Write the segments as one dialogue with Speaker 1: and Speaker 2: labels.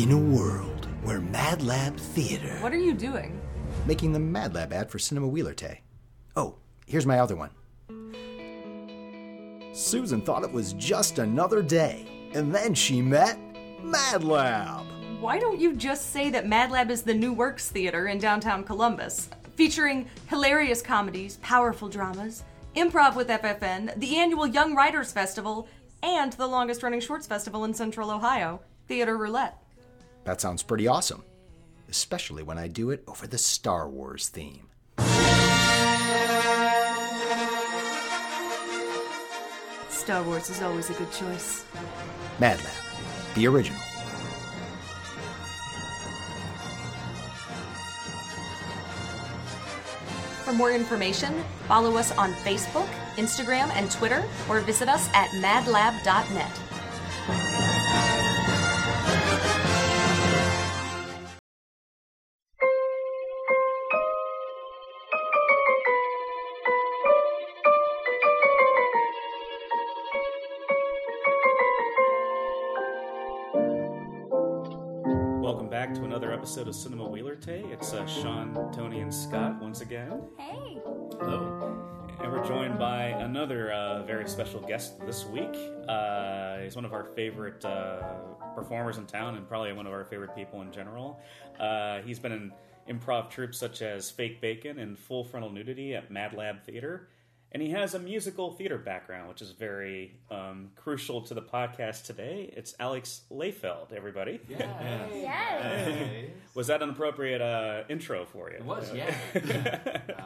Speaker 1: In a world where Mad Lab Theater.
Speaker 2: What are you doing?
Speaker 1: Making the Mad Lab ad for Cinema Wheeler Tay. Oh, here's my other one. Susan thought it was just another day, and then she met Mad Lab.
Speaker 2: Why don't you just say that Mad Lab is the New Works Theater in downtown Columbus, featuring hilarious comedies, powerful dramas, improv with FFN, the annual Young Writers Festival, and the longest running shorts festival in central Ohio, Theater Roulette.
Speaker 1: That sounds pretty awesome, especially when I do it over the Star Wars theme.
Speaker 2: Star Wars is always a good choice.
Speaker 1: Mad Lab, the original.
Speaker 2: For more information, follow us on Facebook, Instagram, and Twitter, or visit us at madlab.net.
Speaker 3: episode of Cinema Wheeler Tay. It's uh, Sean, Tony, and Scott once again.
Speaker 4: Hey.
Speaker 3: Hello. And we're joined by another uh, very special guest this week. Uh, he's one of our favorite uh, performers in town and probably one of our favorite people in general. Uh, he's been in improv troupes such as Fake Bacon and Full Frontal Nudity at Mad Lab Theater. And he has a musical theater background, which is very um, crucial to the podcast today. It's Alex Layfeld, everybody.
Speaker 4: Yes.
Speaker 3: Was that an appropriate uh, intro for you?
Speaker 5: It was, yeah. um,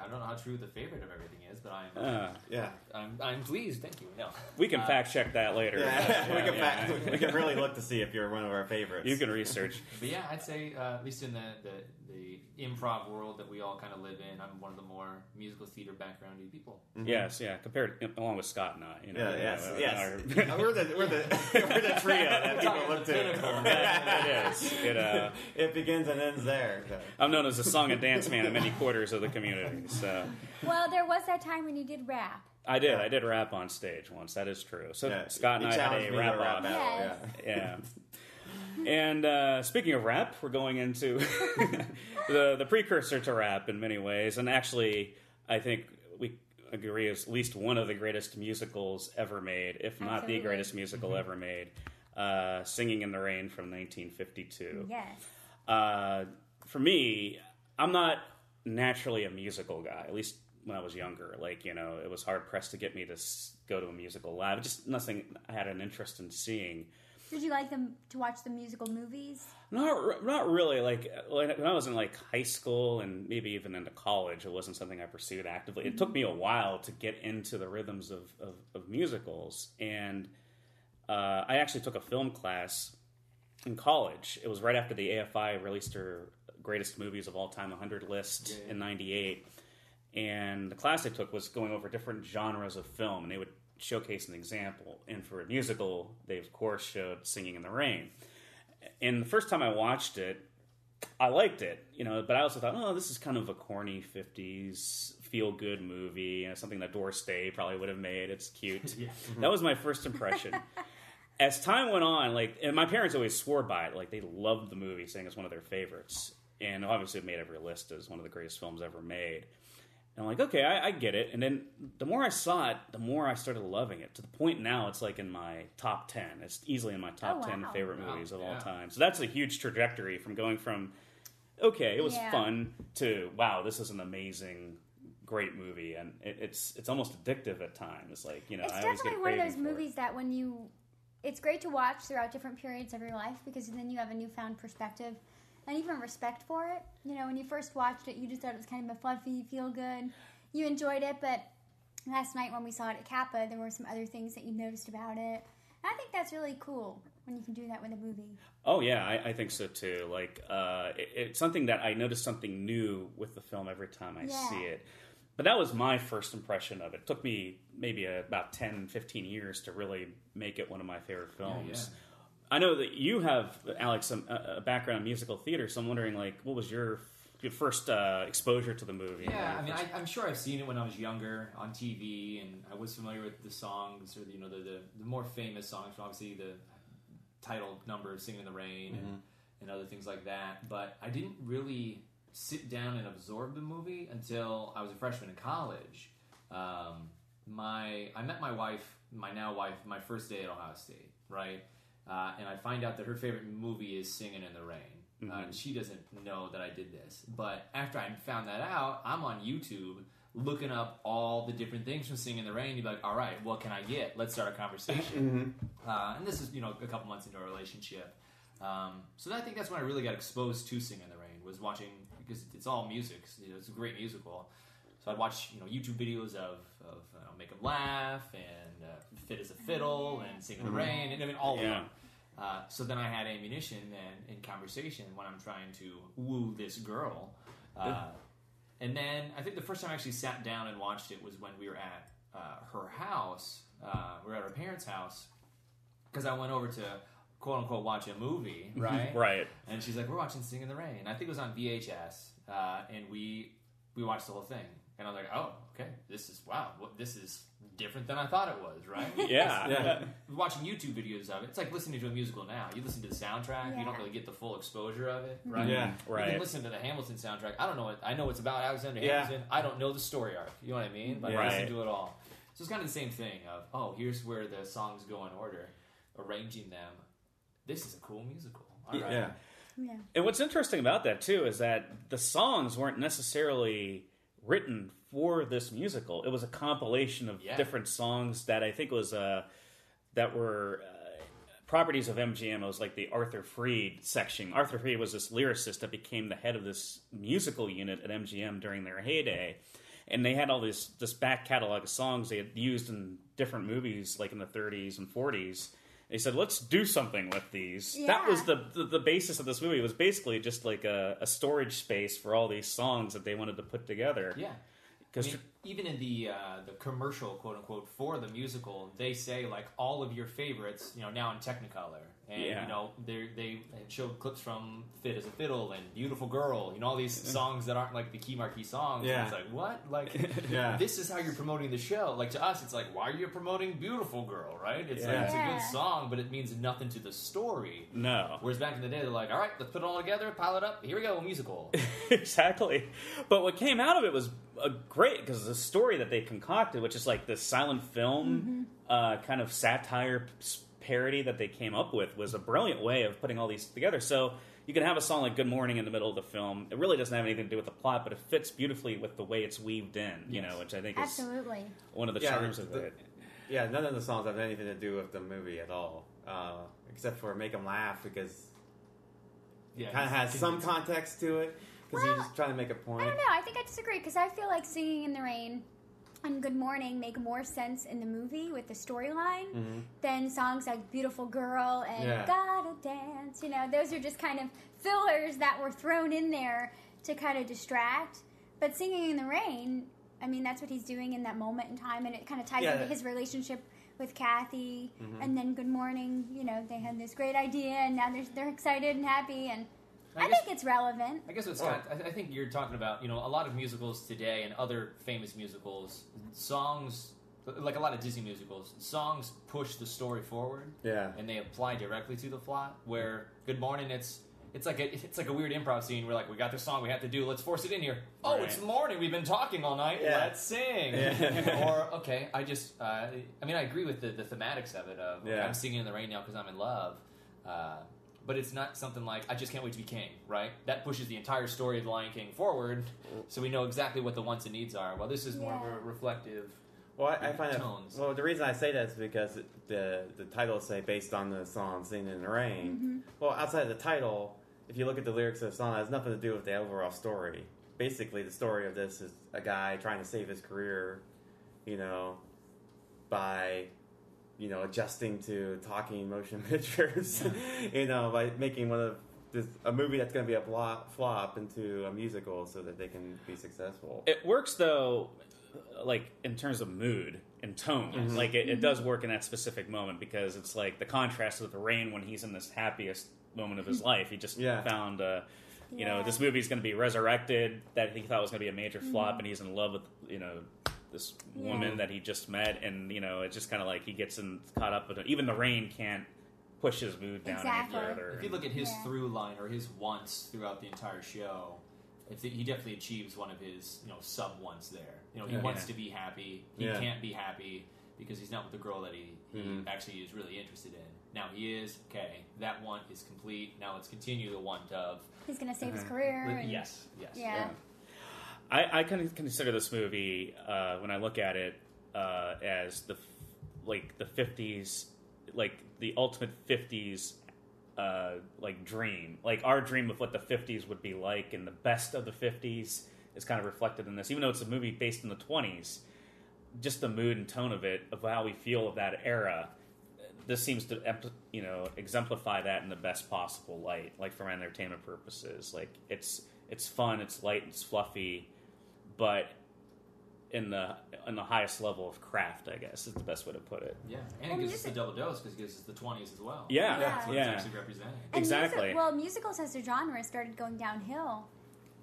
Speaker 5: I don't know how true the favorite of everything is, but I'm
Speaker 3: Uh,
Speaker 6: Yeah.
Speaker 5: I'm, I'm pleased. Thank you. No,
Speaker 3: we can
Speaker 5: Uh,
Speaker 3: fact check that later.
Speaker 6: Yeah, we, can
Speaker 3: yeah.
Speaker 6: fact- we can really look to see if you're one of our favorites.
Speaker 3: You can research.
Speaker 5: But yeah, I'd say uh, at least in the, the the improv world that we all kind of live in, I'm one of the more musical theater backgroundy people.
Speaker 3: Yes, yeah. Compared along with Scott and I, you know.
Speaker 6: Yeah, yes,
Speaker 3: uh,
Speaker 6: yes.
Speaker 3: our-
Speaker 6: we're the we're the we're the trio that people look to.
Speaker 3: it is. It, uh,
Speaker 6: It begins and ends there. so.
Speaker 3: I'm known as a song and dance man in many quarters of the community. So
Speaker 4: Well, there was that time when you did rap.
Speaker 3: I did. I did rap on stage once. That is true. So
Speaker 6: Yeah,
Speaker 3: Scott and
Speaker 6: you
Speaker 3: I had a rap
Speaker 6: rap
Speaker 3: off.
Speaker 6: battle,
Speaker 4: Yes.
Speaker 6: yeah.
Speaker 3: Yeah. And uh, speaking of rap, we're going into the the precursor to rap in many ways, and actually, I think we agree is at least one of the greatest musicals ever made, if not the greatest musical ever made. Uh, Singing in the Rain from 1952.
Speaker 4: Yes.
Speaker 3: Uh, for me, I'm not naturally a musical guy. At least when I was younger, like you know, it was hard pressed to get me to go to a musical live. Just nothing I had an interest in seeing.
Speaker 4: Did you like them to watch the musical movies?
Speaker 3: Not, not really. Like when when I was in like high school and maybe even into college, it wasn't something I pursued actively. It took me a while to get into the rhythms of, of, of musicals, and uh, I actually took a film class in college. It was right after the AFI released their greatest movies of all time 100 list in 98. And the class I took was going over different genres of film, and they would showcase an example. And for a musical, they of course showed Singing in the Rain. And the first time I watched it, I liked it, you know, but I also thought, oh, this is kind of a corny 50s feel good movie, you know, something that Doris Day probably would have made. It's cute. Mm-hmm. That was my first impression. As time went on, like, and my parents always swore by it, like, they loved the movie, saying it's one of their favorites. And obviously, it made every list as one of the greatest films ever made. And I'm like, okay, I, I get it. And then the more I saw it, the more I started loving it. To the point now, it's like in my top ten. It's easily in my top
Speaker 4: Oh,
Speaker 3: ten
Speaker 4: wow.
Speaker 3: favorite
Speaker 5: Wow,
Speaker 3: movies of all time. So that's a huge trajectory from going from okay, it was
Speaker 4: Yeah.
Speaker 3: fun to wow, this is an amazing, great movie, and it, it's it's almost addictive at times. Like you know,
Speaker 4: It's
Speaker 3: I always get
Speaker 4: definitely one of those
Speaker 3: for it.
Speaker 4: movies that when you, it's great to watch throughout different periods of your life because then you have a newfound perspective and even respect for it. You know, when you first watched it, you just thought it was kind of a fluffy, feel good. You enjoyed it, but last night when we saw it at CAPA, there were some other things that you noticed about it. And I think that's really cool when you can do that with a movie.
Speaker 3: Oh yeah, I, I think so too. Like uh, it, it's something that I notice something new with the film every time I
Speaker 4: Yeah.
Speaker 3: see it. But that was my first impression of it. It took me maybe uh about 10, 15 years to really make it one of my favorite films. I know that you have, Alex, some, a a background in musical theater, so I'm wondering, like, what was your your first uh, exposure to the movie?
Speaker 5: Yeah, I mean, I, I'm sure I've seen it when I was younger on TV, and I was familiar with the songs or you know the the, the more famous songs. Obviously, the title number, "Singing in the Rain," and, and other things like that. But I didn't really sit down and absorb the movie until I was a freshman in college. Um, my I met my wife, my now wife, my first day at Ohio State, right? Uh, and I find out that her favorite movie is Singing in the Rain. Uh, and she doesn't know that I did this. But after I found that out, I'm on YouTube looking up all the different things from Singing in the Rain. You'd be like, all right, what can I get? Let's start a conversation. Uh, and this is, you know, a couple months into our relationship. Um, so I think that's when I really got exposed to Singing in the Rain, was watching, because it's all music. You know, it's a great musical. So I'd watch, you know, YouTube videos of, of you know, Make 'em Laugh and uh, Fit as a Fiddle and Sing in the Rain, and I mean, all of them. Uh, so then I had ammunition and in conversation when I'm trying to woo this girl. Uh, and then I think the first time I actually sat down and watched it was when we were at uh, her house. Uh, we were at her parents' house because I went over to quote unquote watch a movie, right?
Speaker 3: Right.
Speaker 5: And she's like, "We're watching Sing in the Rain." I think it was on VHS, uh, and we we watched the whole thing. And I was like, "Oh, okay, this is wow. What this is different than I thought it was." Right?
Speaker 3: Yeah.
Speaker 6: Yeah.
Speaker 5: watching YouTube videos of it, it's like listening to a musical now. You listen to the soundtrack, you don't really get the full exposure of it, mm-hmm. right?
Speaker 6: Yeah.
Speaker 5: You
Speaker 3: Right.
Speaker 5: can listen to the Hamilton soundtrack. I don't know what I know. It's about Alexander
Speaker 6: Yeah.
Speaker 5: Hamilton. I don't know the story arc. You know what I mean? But I
Speaker 3: Right.
Speaker 5: listen to it all. So it's kind of the same thing. Of oh, here's where the songs go in order, arranging them. This is a cool musical. All right.
Speaker 6: Yeah.
Speaker 4: Yeah.
Speaker 3: And what's interesting about that too is that the songs weren't necessarily written for this musical. It was a compilation of
Speaker 5: Yeah.
Speaker 3: different songs that I think was uh, that were uh, properties of MGM. It was like the Arthur Freed section. Arthur Freed was this lyricist that became the head of this musical unit at MGM during their heyday. And they had all this this back catalog of songs they had used in different movies, like in the 30s and 40s. They said, "Let's do something with these." That was the, the the basis of this movie. It was basically just like a, a storage space for all these songs that they wanted to put together.
Speaker 5: Yeah. I
Speaker 3: because
Speaker 5: mean, even in the uh, the commercial, quote unquote, for the musical, they say like all of your favorites, you know, now in Technicolor, and
Speaker 3: Yeah.
Speaker 5: you know they they showed clips from Fit as a Fiddle and Beautiful Girl, you know, all these songs that aren't like the key marquee songs. And
Speaker 6: Yeah.
Speaker 5: it's like what, like,
Speaker 6: Yeah.
Speaker 5: this is how you're promoting the show. Like to us, it's like, why are you promoting Beautiful Girl, right? It's like
Speaker 3: Yeah.
Speaker 5: it's a good song, but it means nothing to the story.
Speaker 3: no,
Speaker 5: Whereas back in the day, they're like, all right, let's put it all together, pile it up, here we go, a musical.
Speaker 3: exactly. But what came out of it was uh, great because the story that they concocted, which is like the silent film uh, kind of satire s- parody that they came up with, was a brilliant way of putting all these together. So you can have a song like "Good Morning" in the middle of the film. It really doesn't have anything to do with the plot, but it fits beautifully with the way it's weaved in. You
Speaker 5: Yes.
Speaker 3: know, which I think is
Speaker 4: Absolutely.
Speaker 3: one of the
Speaker 6: Yeah,
Speaker 3: charms of
Speaker 6: the-
Speaker 3: it.
Speaker 6: Yeah, none of the songs have anything to do with the movie at all, uh, except for "Make Them Laugh" because
Speaker 5: Yeah,
Speaker 6: it kind of has some context to it because
Speaker 4: Well,
Speaker 6: he's just trying to make a point.
Speaker 4: I don't know. I think I disagree because I feel like singing in the rain and Good Morning make more sense in the movie with the storyline mm-hmm. than songs like Beautiful Girl and
Speaker 6: Yeah.
Speaker 4: Gotta Dance. You know, those are just kind of fillers that were thrown in there to kind of distract. But singing in the rain, I mean, that's what he's doing in that moment in time, and it kind of ties
Speaker 6: Yeah.
Speaker 4: into his relationship with Kathy. Mm-hmm. And then Good Morning, you know, they had this great idea, and now they're, they're excited and happy, and
Speaker 5: I
Speaker 4: I,
Speaker 5: guess-
Speaker 4: think it's relevant.
Speaker 5: I guess what Scott, I, I think you're talking about, you know, a lot of musicals today and other famous musicals, songs, like a lot of Disney musicals, songs push the story forward
Speaker 6: Yeah.
Speaker 5: and they apply directly to the plot. Where Good Morning, it's it's like a it's like a weird improv scene. We're like, we got this song, we have to do. Let's force it in here. Oh,
Speaker 3: Right.
Speaker 5: it's morning. We've been talking all night.
Speaker 6: Yeah.
Speaker 5: Let's sing.
Speaker 6: Yeah.
Speaker 5: or okay, I just uh, I mean, I agree with the the thematics of it. Of okay,
Speaker 6: Yeah.
Speaker 5: I'm singing in the rain now because I'm in love. Uh, but it's not something like I just can't wait to be king, right? That pushes the entire story of the Lion King forward, so we know exactly what the wants and needs are. Well, this is more of a reflective.
Speaker 6: Well, I, I find that. Well, the reason I say that is because the the titles say based on the song "Singing in the Rain." Mm-hmm. Well, outside of the title, if you look at the lyrics of the song, it has nothing to do with the overall story. Basically, the story of this is a guy trying to save his career, you know, by you know adjusting to talking motion pictures, you uh, know, by making one of this, a movie that's going to be a flop, flop into a musical so that they can be successful.
Speaker 3: It works though, like in terms of mood and tone. Mm-hmm. Like it, it does mm-hmm. work in that specific moment because it's like the contrast with the rain when he's in this happiest moment of his mm-hmm. life. He just
Speaker 6: Yeah.
Speaker 3: found, uh, you know,
Speaker 4: Yeah.
Speaker 3: this movie's going to be resurrected that he thought was going to be a major flop, and he's in love with you know this woman that he just met, and you know it's just kind of like he gets in, caught up with it. Even the rain can't push his mood down
Speaker 4: Exactly.
Speaker 3: any further.
Speaker 5: If you look at his
Speaker 4: Yeah.
Speaker 5: through line or his wants throughout the entire show, I think he definitely achieves one of his you know sub wants there. You know, he
Speaker 6: Yeah.
Speaker 5: wants to be happy. He
Speaker 6: Yeah.
Speaker 5: can't be happy because he's not with the girl that he, he
Speaker 6: Mhm.
Speaker 5: actually is really interested in. Now he is okay. That want is complete. Now let's continue the want of.
Speaker 4: He's gonna save his
Speaker 3: Mhm.
Speaker 4: career. and-
Speaker 5: Yes, yes.
Speaker 4: Yeah.
Speaker 3: I, I can consider this movie uh, when I look at it uh, as the like the fifties, like the ultimate fifties, uh, like dream, like our dream of what the fifties would be like, and the best of the fifties is kind of reflected in this. Even though it's a movie based in the twenties, just the mood and tone of it, of how we feel of that era. This seems to, you know, exemplify that in the best possible light, like for entertainment purposes. Like it's it's fun, it's light, it's fluffy, but in the in the highest level of craft, I guess is the best way to put it.
Speaker 5: Yeah, and
Speaker 4: Well,
Speaker 5: it gives us the double dose because it gives us the twenties as well.
Speaker 3: Yeah,
Speaker 4: Yeah.
Speaker 5: That's what
Speaker 3: yeah.
Speaker 5: it's representing.
Speaker 4: And
Speaker 3: Exactly.
Speaker 4: Music, well, musicals as a genre started going downhill,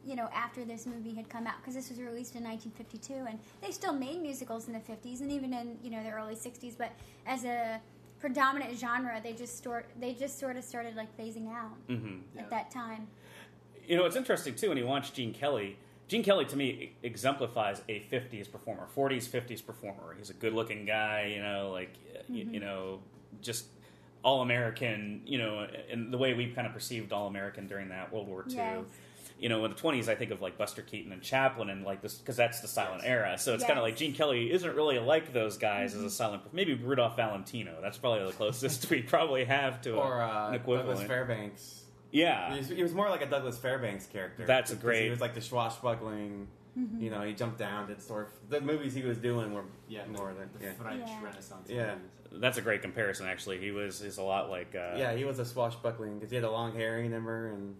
Speaker 4: you know, after this movie had come out because this was released in 1952, and they still made musicals in the 50s and even in you know the early 60s. But as a predominant genre, they just sort they just sort of started like phasing out
Speaker 3: hmm
Speaker 5: Yeah.
Speaker 4: at that time.
Speaker 3: You know, it's interesting too when you watch Gene Kelly. Gene Kelly to me exemplifies a '50s performer, '40s, '50s performer. He's a good-looking guy, you know, like y- you, know, just all American. You know, in the way we kind of perceived all American during that World War II.
Speaker 4: Yes.
Speaker 3: You know, in the 20s, I think of like Buster Keaton and Chaplin, and like this because that's the silent
Speaker 5: Yes.
Speaker 3: era. So it's kind of like Gene Kelly isn't really like those guys as a silent. Maybe Rudolph Valentino. That's probably the closest we probably have to a,
Speaker 6: Or uh,
Speaker 3: an equivalent.
Speaker 6: Douglas Fairbanks.
Speaker 3: Yeah,
Speaker 6: He was, he was more like a Douglas Fairbanks character.
Speaker 3: That's a great-
Speaker 6: He was like the swashbuckling. You know, he jumped down, did sort of the movies he was doing were
Speaker 5: Yeah,
Speaker 6: more than
Speaker 5: the
Speaker 6: yeah.
Speaker 5: French
Speaker 4: Yeah.
Speaker 5: Renaissance.
Speaker 6: Yeah.
Speaker 5: movies.
Speaker 3: that's a great comparison. Actually, he was is a lot like uh,
Speaker 6: yeah, he was a swashbuckling because he had a long hair, remember, and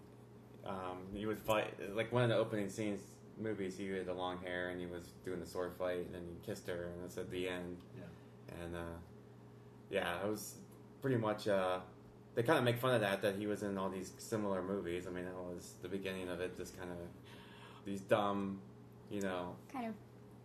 Speaker 6: um, he would fight like one of the opening scenes movies. He had the long hair and he was doing the sword fight, and then he kissed her, and that's at the end.
Speaker 5: Yeah.
Speaker 6: And uh, yeah, it was pretty much. Uh, they kind of make fun of that that he was in all these similar movies. I mean, that was the beginning of it. Just kind of these dumb, you know,
Speaker 4: Kind of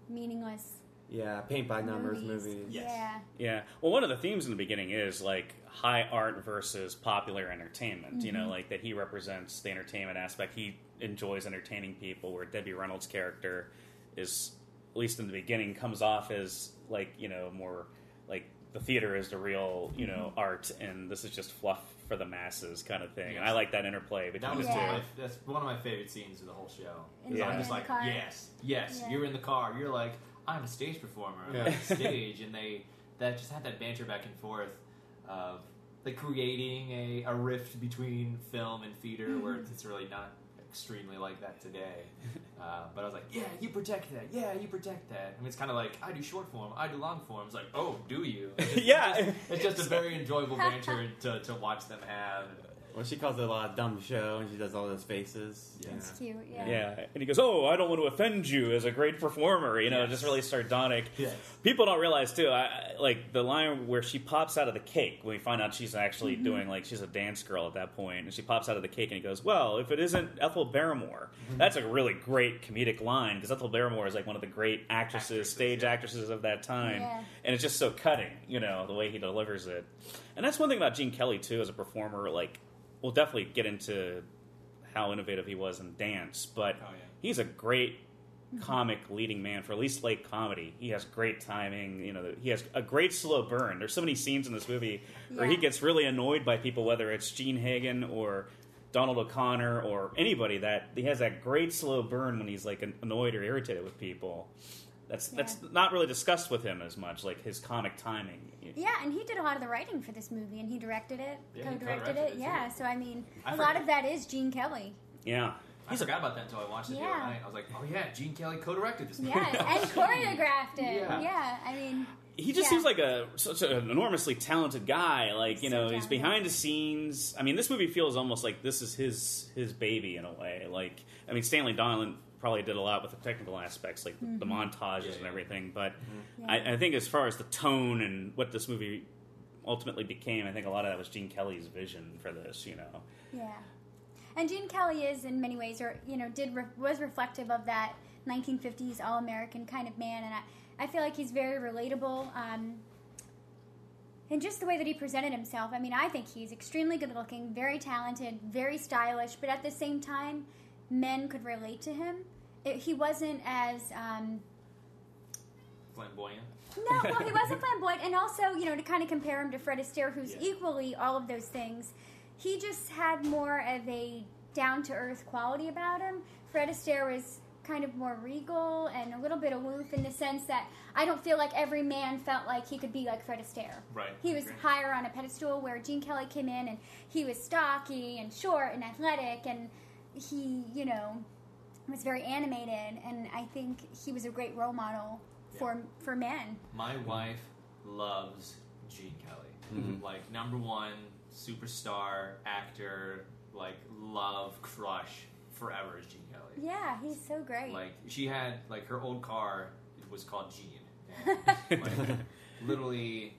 Speaker 4: meaningless
Speaker 6: yeah, paint by numbers
Speaker 4: movies.
Speaker 6: movies.
Speaker 5: Yes.
Speaker 4: Yeah.
Speaker 3: Yeah. Well, one of the themes in the beginning is like high art versus popular entertainment. You know, mm-hmm. like that he represents the entertainment aspect. He enjoys entertaining people, where Debbie Reynolds' character is, at least in the beginning, comes off as like you know more like the theater is the real you know art, and this is just fluff for the masses kind of thing. And I like that interplay between
Speaker 5: That was
Speaker 3: the
Speaker 4: Yeah.
Speaker 5: one
Speaker 3: two.
Speaker 5: of my, that's one of my favorite scenes of the whole show.
Speaker 4: In
Speaker 3: Yeah.
Speaker 5: I'm just
Speaker 4: in the
Speaker 5: like,
Speaker 4: car.
Speaker 5: yes, yes,
Speaker 4: Yeah.
Speaker 5: you're in the car. You're like, I'm a stage performer. I'm
Speaker 6: Yeah.
Speaker 5: on stage, and they that just had that banter back and forth of like creating a, a rift between film and theater, where
Speaker 4: Mm-hmm.
Speaker 5: it's really not extremely like that today. Uh, but I was like, yeah, you protect that. Yeah, you protect that. I mean, it's kind of like I do short form, I do long form. It's like, oh, do you? It's just-
Speaker 3: Yeah.
Speaker 5: it's just, it's just a very enjoyable banter to, to watch them have.
Speaker 6: Well, she calls it a lot of dumb show, and she does all those faces.
Speaker 5: Yeah.
Speaker 4: It's cute. Yeah.
Speaker 3: Yeah, and he goes, "Oh, I don't want to offend you as a great performer." You know,
Speaker 5: Yes.
Speaker 3: just really sardonic.
Speaker 5: Yes.
Speaker 3: People don't realize too. I, I- like the line where she pops out of the cake when we find out she's actually
Speaker 5: Mm-hmm.
Speaker 3: doing like she's a dance girl at that point, and she pops out of the cake and he goes, "Well, if it isn't Ethel Barrymore,
Speaker 5: Mm-hmm.
Speaker 3: that's a really great comedic line because Ethel Barrymore is like one of the great actresses,
Speaker 5: Actresses,
Speaker 3: stage
Speaker 5: yeah.
Speaker 3: actresses of that time,
Speaker 4: Yeah.
Speaker 3: and it's just so cutting. You know, the way he delivers it, and that's one thing about Gene Kelly too as a performer. Like, we'll definitely get into how innovative he was in dance, but
Speaker 5: Oh, yeah.
Speaker 3: he's a great mm-hmm. comic leading man for at least late comedy. He has great timing. You know, he has a great slow burn. There's so many scenes in this movie where he gets really annoyed by people, whether it's Jean Hagen or Donald O'Connor or anybody. That he has that great slow burn when he's like annoyed or irritated with people. That's that's not really discussed with him as much, like his comic timing.
Speaker 4: Yeah, and he did a lot of the writing for this movie, and he directed it,
Speaker 5: Yeah,
Speaker 4: co-directed
Speaker 5: co-directed
Speaker 4: it.
Speaker 5: it.
Speaker 4: Yeah, so I mean,
Speaker 5: I
Speaker 4: a lot of that is Gene Kelly.
Speaker 3: Yeah,
Speaker 5: I forgot about that until I watched it the other night. I was like, oh yeah, Gene Kelly co-directed this movie.
Speaker 4: Yes, and choreographed it.
Speaker 5: Yeah.
Speaker 4: Yeah, I mean,
Speaker 3: he just
Speaker 4: Yeah.
Speaker 3: seems like a such an enormously talented guy. Like you
Speaker 4: So
Speaker 3: know, he's behind the scenes. I mean, this movie feels almost like this is his his baby in a way. Like I mean, Stanley Donen probably did a lot with the technical aspects, like the, the
Speaker 4: Mm-hmm.
Speaker 3: montages
Speaker 5: Yeah,
Speaker 3: and everything. But
Speaker 4: Yeah.
Speaker 3: I, I think as far as the tone and what this movie ultimately became, I think a lot of that was Gene Kelly's vision for this. You know,
Speaker 4: yeah. And Gene Kelly is, in many ways, or you know, did re- was reflective of that 1950s all-American kind of man, and I, I feel like he's very relatable. Um, and just the way that he presented himself. I mean, I think he's extremely good looking, very talented, very stylish, but at the same time, men could relate to him. It, he wasn't as um,
Speaker 5: Flamboyant.
Speaker 4: no, well, he wasn't flamboyant, and also, you know, to kind of compare him to Fred Astaire, who's
Speaker 5: Yeah.
Speaker 4: equally all of those things, he just had more of a down to earth quality about him. Fred Astaire was kind of more regal and a little bit aloof in the sense that I don't feel like every man felt like he could be like Fred Astaire.
Speaker 5: Right.
Speaker 4: He was higher on a pedestal where Gene Kelly came in and he was stocky and short and athletic and he, you know, was very animated and I think he was a great role model for for men.
Speaker 5: My wife loves Gene Kelly. Mm-hmm. Like number one superstar actor. Like love crush forever is Gene Kelly.
Speaker 4: Yeah, he's so great.
Speaker 5: Like she had like her old car was called Gene. And, like, literally,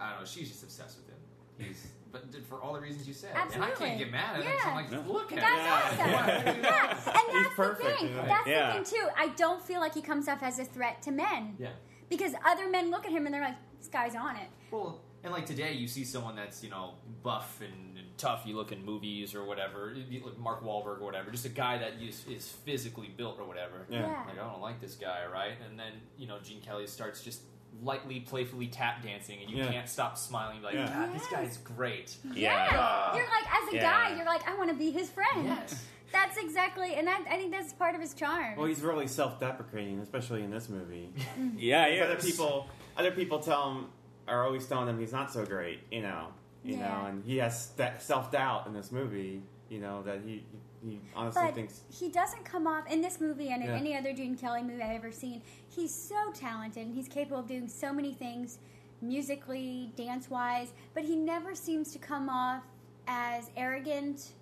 Speaker 5: I don't know. She's just obsessed with him. He's but for all the reasons you said, and I can't get mad at him. 'cause I'm like,
Speaker 3: Yeah.
Speaker 5: look at him.
Speaker 4: That's
Speaker 5: him.
Speaker 4: awesome. yeah, and that's
Speaker 6: perfect,
Speaker 4: the thing. That's
Speaker 3: Yeah.
Speaker 4: the thing too. I don't feel like he comes off as a threat to men
Speaker 5: Yeah.
Speaker 4: because other men look at him and they're like, "This guy's on it."
Speaker 5: Well, and like today, you see someone that's you know buff and, and tough. You look in movies or whatever, you look Mark Wahlberg or whatever, just a guy that is, is physically built or whatever.
Speaker 6: Yeah.
Speaker 4: Yeah.
Speaker 5: Like I don't like this guy, right? And then you know Gene Kelly starts just lightly, playfully tap dancing, and you
Speaker 6: Yeah.
Speaker 5: can't stop smiling. Like,
Speaker 6: Yeah.
Speaker 5: God, this guy's great.
Speaker 3: Yeah. Ah.
Speaker 4: You're like, as a
Speaker 3: Yeah.
Speaker 4: guy, you're like, I want to be his friend.
Speaker 5: Yes.
Speaker 4: That's exactly, and I, I think that's part of his charm.
Speaker 6: Well, he's really self-deprecating, especially in this movie. Mm-hmm.
Speaker 3: Yeah, yeah.
Speaker 6: Other people, other people tell him are always telling him he's not so great, you know, you
Speaker 4: Yeah.
Speaker 6: know, and he has that self-doubt in this movie, you know, that he he honestly
Speaker 4: but
Speaker 6: thinks.
Speaker 4: he doesn't come off in this movie and in
Speaker 6: Yeah.
Speaker 4: any other Gene Kelly movie I've ever seen. He's so talented and he's capable of doing so many things musically, dance wise, but he never seems to come off as arrogant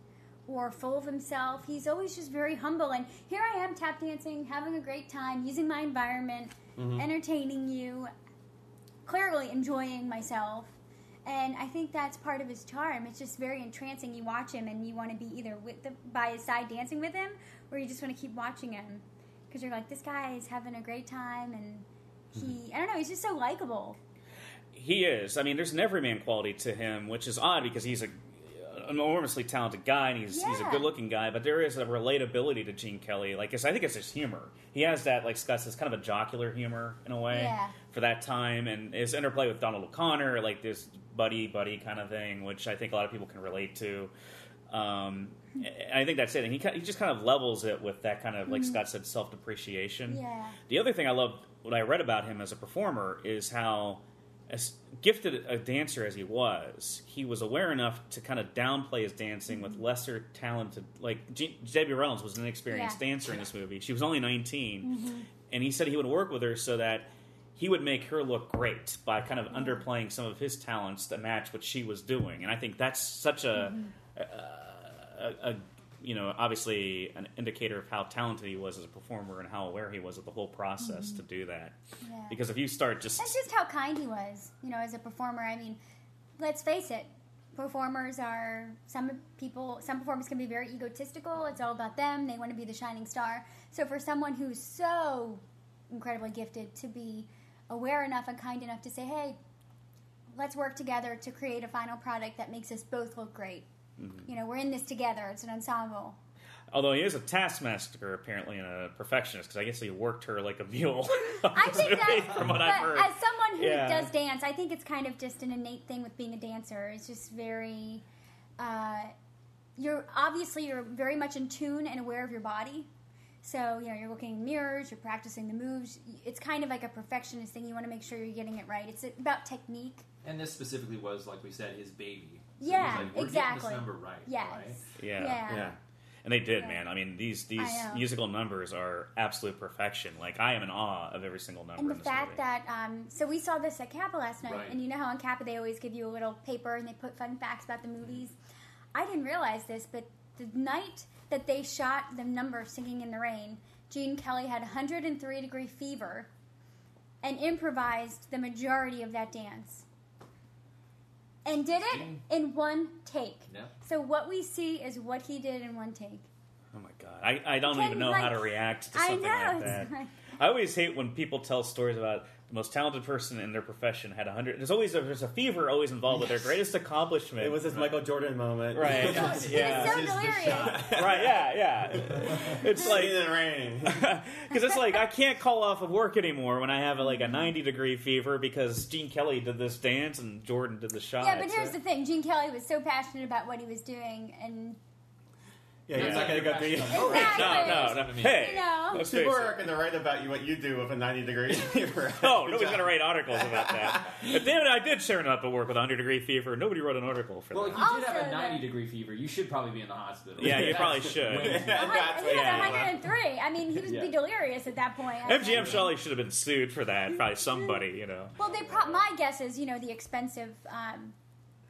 Speaker 4: or full of himself. He's always just very humble. And here I am tap dancing, having a great time, using my environment, mm-hmm. entertaining you, clearly enjoying myself. And I think that's part of his charm. It's just very entrancing. You watch him and you want to be either with the, by his side dancing with him, or you just want to keep watching him because you're like, this guy is having a great time, and he, mm-hmm. I don't know, he's just so likable.
Speaker 3: He is. I mean, there's an everyman quality to him, which is odd because he's a an enormously talented guy and he's he's a good looking guy, but there is a relatability to Gene Kelly. Like it's, I think it's his humor. He has that like Scott says, kind of a jocular humor in a way
Speaker 4: Yeah.
Speaker 3: For that time, and his interplay with Donald O'Connor, like this buddy buddy kind of thing, which I think a lot of people can relate to. Um, and I think that's it. And he he just kind of levels it with that kind of like mm-hmm. Scott said, self depreciation.
Speaker 4: Yeah.
Speaker 3: The other thing I love, what I read about him as a performer, is how, as gifted a dancer as he was, he was aware enough to kind of downplay his dancing with mm-hmm. lesser talented. Like G- Debbie Reynolds was an inexperienced
Speaker 4: Yeah.
Speaker 3: dancer in this movie. She was only 19, mm-hmm. and he said he would work with her so that he would make her look great by kind of underplaying some of his talents to match what she was doing. And I think that's such a, a, a you know, obviously an indicator of how talented he was as a performer and how aware he was of the whole process mm-hmm. to do that.
Speaker 4: Yeah.
Speaker 3: Because if you start just
Speaker 4: That's just how kind he was, you know, as a performer. I mean, let's face it, performers are some people. Some performers can be very egotistical. It's all about them. They want to be the shining star. So for someone who's so incredibly gifted to be aware enough and kind enough to say, "Hey, let's work together to create a final product that makes us both look great." You know, we're in this together. It's an ensemble.
Speaker 3: although he is a taskmaster apparently and a perfectionist because I guess he worked her like a mule.
Speaker 4: I think that's,
Speaker 3: from what I've heard.
Speaker 4: as someone who
Speaker 3: Yeah.
Speaker 4: does dance, I think it's kind of just an innate thing with being a dancer. It's just very, uh, you're obviously you're very much in tune and aware of your body. So you know you're looking in mirrors, you're practicing the moves. It's kind of like a perfectionist thing. You want to make sure you're getting it right. It's about technique.
Speaker 5: And this specifically was, like we said, his baby. So
Speaker 4: Yeah,
Speaker 5: like, We're
Speaker 4: exactly.
Speaker 5: This number right.
Speaker 4: Yes.
Speaker 5: Right?
Speaker 3: yeah.
Speaker 4: Yeah.
Speaker 6: Yeah.
Speaker 3: And they did, man. I mean, these these
Speaker 4: I
Speaker 3: musical numbers are absolute perfection. Like I am in awe of every single number
Speaker 4: And the
Speaker 3: in this
Speaker 4: fact
Speaker 3: movie.
Speaker 4: that, um, so we saw this at CAPA last night,
Speaker 5: Right.
Speaker 4: and you know how on CAPA they always give you a little paper and they put fun facts about the movies. I didn't realize this, but the night that they shot the number Singing in the Rain, Gene Kelly had 103 degree fever and improvised the majority of that dance. And did it in one take.
Speaker 5: Yeah.
Speaker 4: So what we see is what he did in one take.
Speaker 3: oh my god, I, I don't
Speaker 4: Can,
Speaker 3: even know
Speaker 4: like-
Speaker 3: how to react to
Speaker 4: I
Speaker 3: something
Speaker 4: know,
Speaker 3: like that.
Speaker 4: like-
Speaker 3: I always hate when people tell stories about the most talented person in their profession had 100. There's always a, there's a fever always involved with their greatest accomplishment.
Speaker 6: It was this Michael Jordan moment.
Speaker 3: right.
Speaker 4: He was
Speaker 3: yeah.
Speaker 4: so delirious.
Speaker 3: right. Yeah. Yeah. It's
Speaker 6: Like
Speaker 3: like
Speaker 6: in the rain.
Speaker 3: because it's like I can't call off of work anymore when I have like a 90 degree fever because Gene Kelly did this dance and Jordan did the shot.
Speaker 4: Yeah, but
Speaker 3: So-
Speaker 4: here's the thing: Gene Kelly was so passionate about what he was doing, and
Speaker 6: Yeah, you're not gonna go through.
Speaker 3: No,
Speaker 4: Exactly.
Speaker 3: no, no.
Speaker 5: I mean-
Speaker 3: Hey,
Speaker 4: You know.
Speaker 3: let's face
Speaker 6: People
Speaker 3: it.
Speaker 6: are going to write about you what you do with a 90 degree fever.
Speaker 3: No, nobody's going to write articles about that. But damn it, I did turn up at work with a 100 degree fever. Nobody wrote an article for that.
Speaker 5: Well, if
Speaker 3: that.
Speaker 5: you did have
Speaker 4: Also,
Speaker 5: a 90
Speaker 4: the-
Speaker 5: degree fever, you should probably be in the hospital.
Speaker 3: Yeah, you probably should.
Speaker 5: way too-
Speaker 6: That's
Speaker 4: he was
Speaker 3: yeah.
Speaker 4: 103. I mean, he was
Speaker 5: Yeah.
Speaker 4: delirious at that point. I
Speaker 3: MGM
Speaker 4: think.
Speaker 3: Shelley should have been sued for that. Probably somebody, you know.
Speaker 4: Well, they pro- my guess is you know the expensive, um,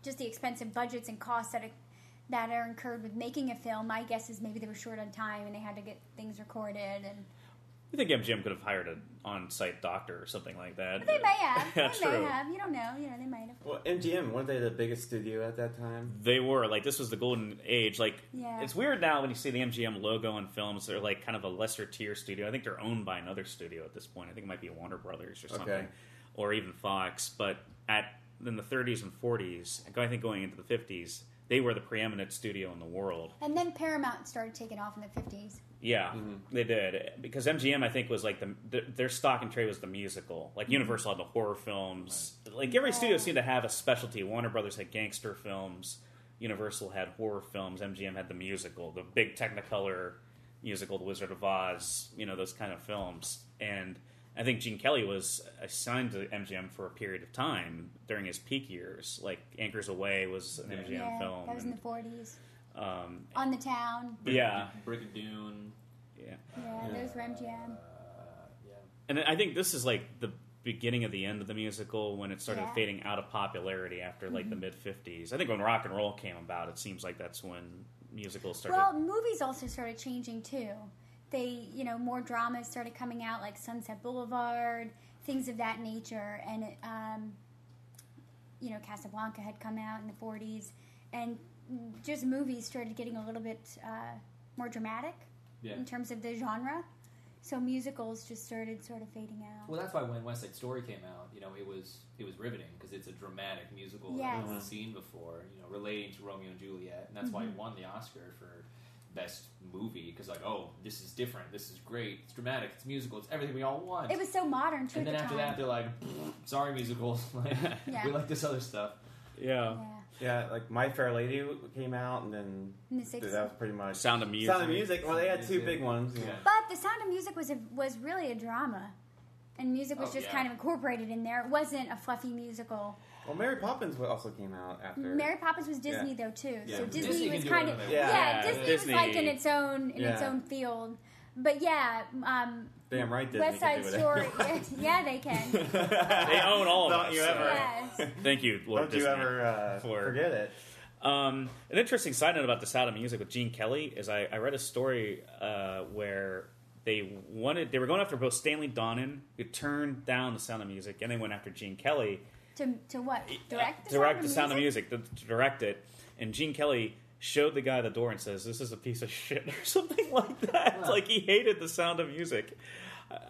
Speaker 4: just the expensive budgets and costs that are, that are incurred with making a film. My guess is maybe they were short on time and they had to get things recorded, and
Speaker 3: I think MGM could have hired an on-site doctor or something like that.
Speaker 4: they may have.
Speaker 3: That's
Speaker 4: they may
Speaker 3: true.
Speaker 4: have. You don't know. You know, they might have.
Speaker 6: Well, MGM, weren't they the biggest studio at that time?
Speaker 3: They were like this was the golden age. Like
Speaker 4: Yeah.
Speaker 3: it's weird now when you see the MGM logo in films. They're like kind of a lesser tier studio. I think they're owned by another studio at this point. I think it might be Warner Brothers or something,
Speaker 6: Okay.
Speaker 3: or even Fox. But at in the 30s and 40s, I think going into the 50s, they were the preeminent studio in the world.
Speaker 4: And then Paramount started taking off in the 50s.
Speaker 3: Yeah, mm-hmm. they did because MGM I think was like the, the their stock and trade was the musical. Like mm-hmm. Universal had the horror films. Like every studio seemed to have a specialty. Warner Brothers had gangster films. Universal had horror films. MGM had the musical, the big Technicolor musical, The Wizard of Oz. You know those kind of films. And I think Gene Kelly was assigned to MGM for a period of time during his peak years. Like Anchors Aweigh was an MGM
Speaker 4: yeah,
Speaker 3: film.
Speaker 4: that was in the 40s.
Speaker 3: um,
Speaker 4: On the Town.
Speaker 3: yeah,
Speaker 5: Brigadoon.
Speaker 3: yeah.
Speaker 4: Yeah, those were MGM.
Speaker 5: Uh, yeah.
Speaker 3: And I think this is like the beginning of the end of the musical when it started
Speaker 4: Yeah.
Speaker 3: fading out of popularity after like the mid 50s. I think when rock and roll came about, it seems like that's when musicals started.
Speaker 4: Well, movies also started changing too. They, you know, more dramas started coming out, like Sunset Boulevard, things of that nature, and it, um, you know, Casablanca had come out in the '40s, and just movies started getting a little bit uh, more dramatic
Speaker 5: Yeah.
Speaker 4: in terms of the genre. So musicals just started sort of fading out.
Speaker 5: Well, that's why when West Side Story came out, you know, it was it was riveting because it's a dramatic musical that
Speaker 4: Yes.
Speaker 5: no one's seen before. You know, relating to Romeo and Juliet, and that's why
Speaker 4: Mm-hmm.
Speaker 5: it won the Oscar for best movie because like, oh, this is different, this is great, it's dramatic, it's musical, it's everything we all want.
Speaker 4: it was so modern too.
Speaker 5: and
Speaker 4: at
Speaker 5: then
Speaker 4: the
Speaker 5: after
Speaker 4: time.
Speaker 5: that, they're like, sorry, musicals, like,
Speaker 4: Yeah.
Speaker 5: we like this other stuff.
Speaker 3: yeah.
Speaker 4: yeah,
Speaker 6: Yeah, like My Fair Lady came out, and then
Speaker 4: in the '60s.
Speaker 6: that was pretty much
Speaker 3: Sound of Music.
Speaker 6: Sound of Music. Well, they had two big ones.
Speaker 5: Yeah.
Speaker 4: But The Sound of Music was a, was really a drama, and music was
Speaker 5: Oh,
Speaker 4: just
Speaker 5: yeah.
Speaker 4: kind of incorporated in there. It wasn't a fluffy musical.
Speaker 6: Well, Mary Poppins also came out after.
Speaker 4: Mary Poppins was Disney
Speaker 6: Yeah.
Speaker 4: though too,
Speaker 5: Yeah.
Speaker 4: so Disney,
Speaker 5: Disney
Speaker 4: was kind of yeah.
Speaker 3: Yeah,
Speaker 4: Disney,
Speaker 3: Disney-
Speaker 4: was like in its own in its own field. But yeah, um,
Speaker 6: Damn right, Disney
Speaker 4: West Side
Speaker 6: can do
Speaker 4: Story. yeah, they can.
Speaker 3: They own all of
Speaker 6: Don't
Speaker 3: us.
Speaker 6: you ever-
Speaker 4: yes.
Speaker 3: Thank you, Lord
Speaker 6: Don't you ever uh,
Speaker 3: for-
Speaker 6: forget it.
Speaker 3: Um, an interesting side note about the Sound of Music with Gene Kelly is I, I read a story uh, where they wanted they were going after both Stanley Donen, who turned down the Sound of Music, and they went after Gene Kelly,
Speaker 4: To to what? Direct the
Speaker 3: direct
Speaker 4: Sound
Speaker 3: the
Speaker 4: of
Speaker 3: Sound of
Speaker 4: Music?
Speaker 3: Music, to, to direct it, and Gene Kelly showed the guy the door and says, "This is a piece of shit" or something like that.
Speaker 5: Wow.
Speaker 3: Like he hated the Sound of Music.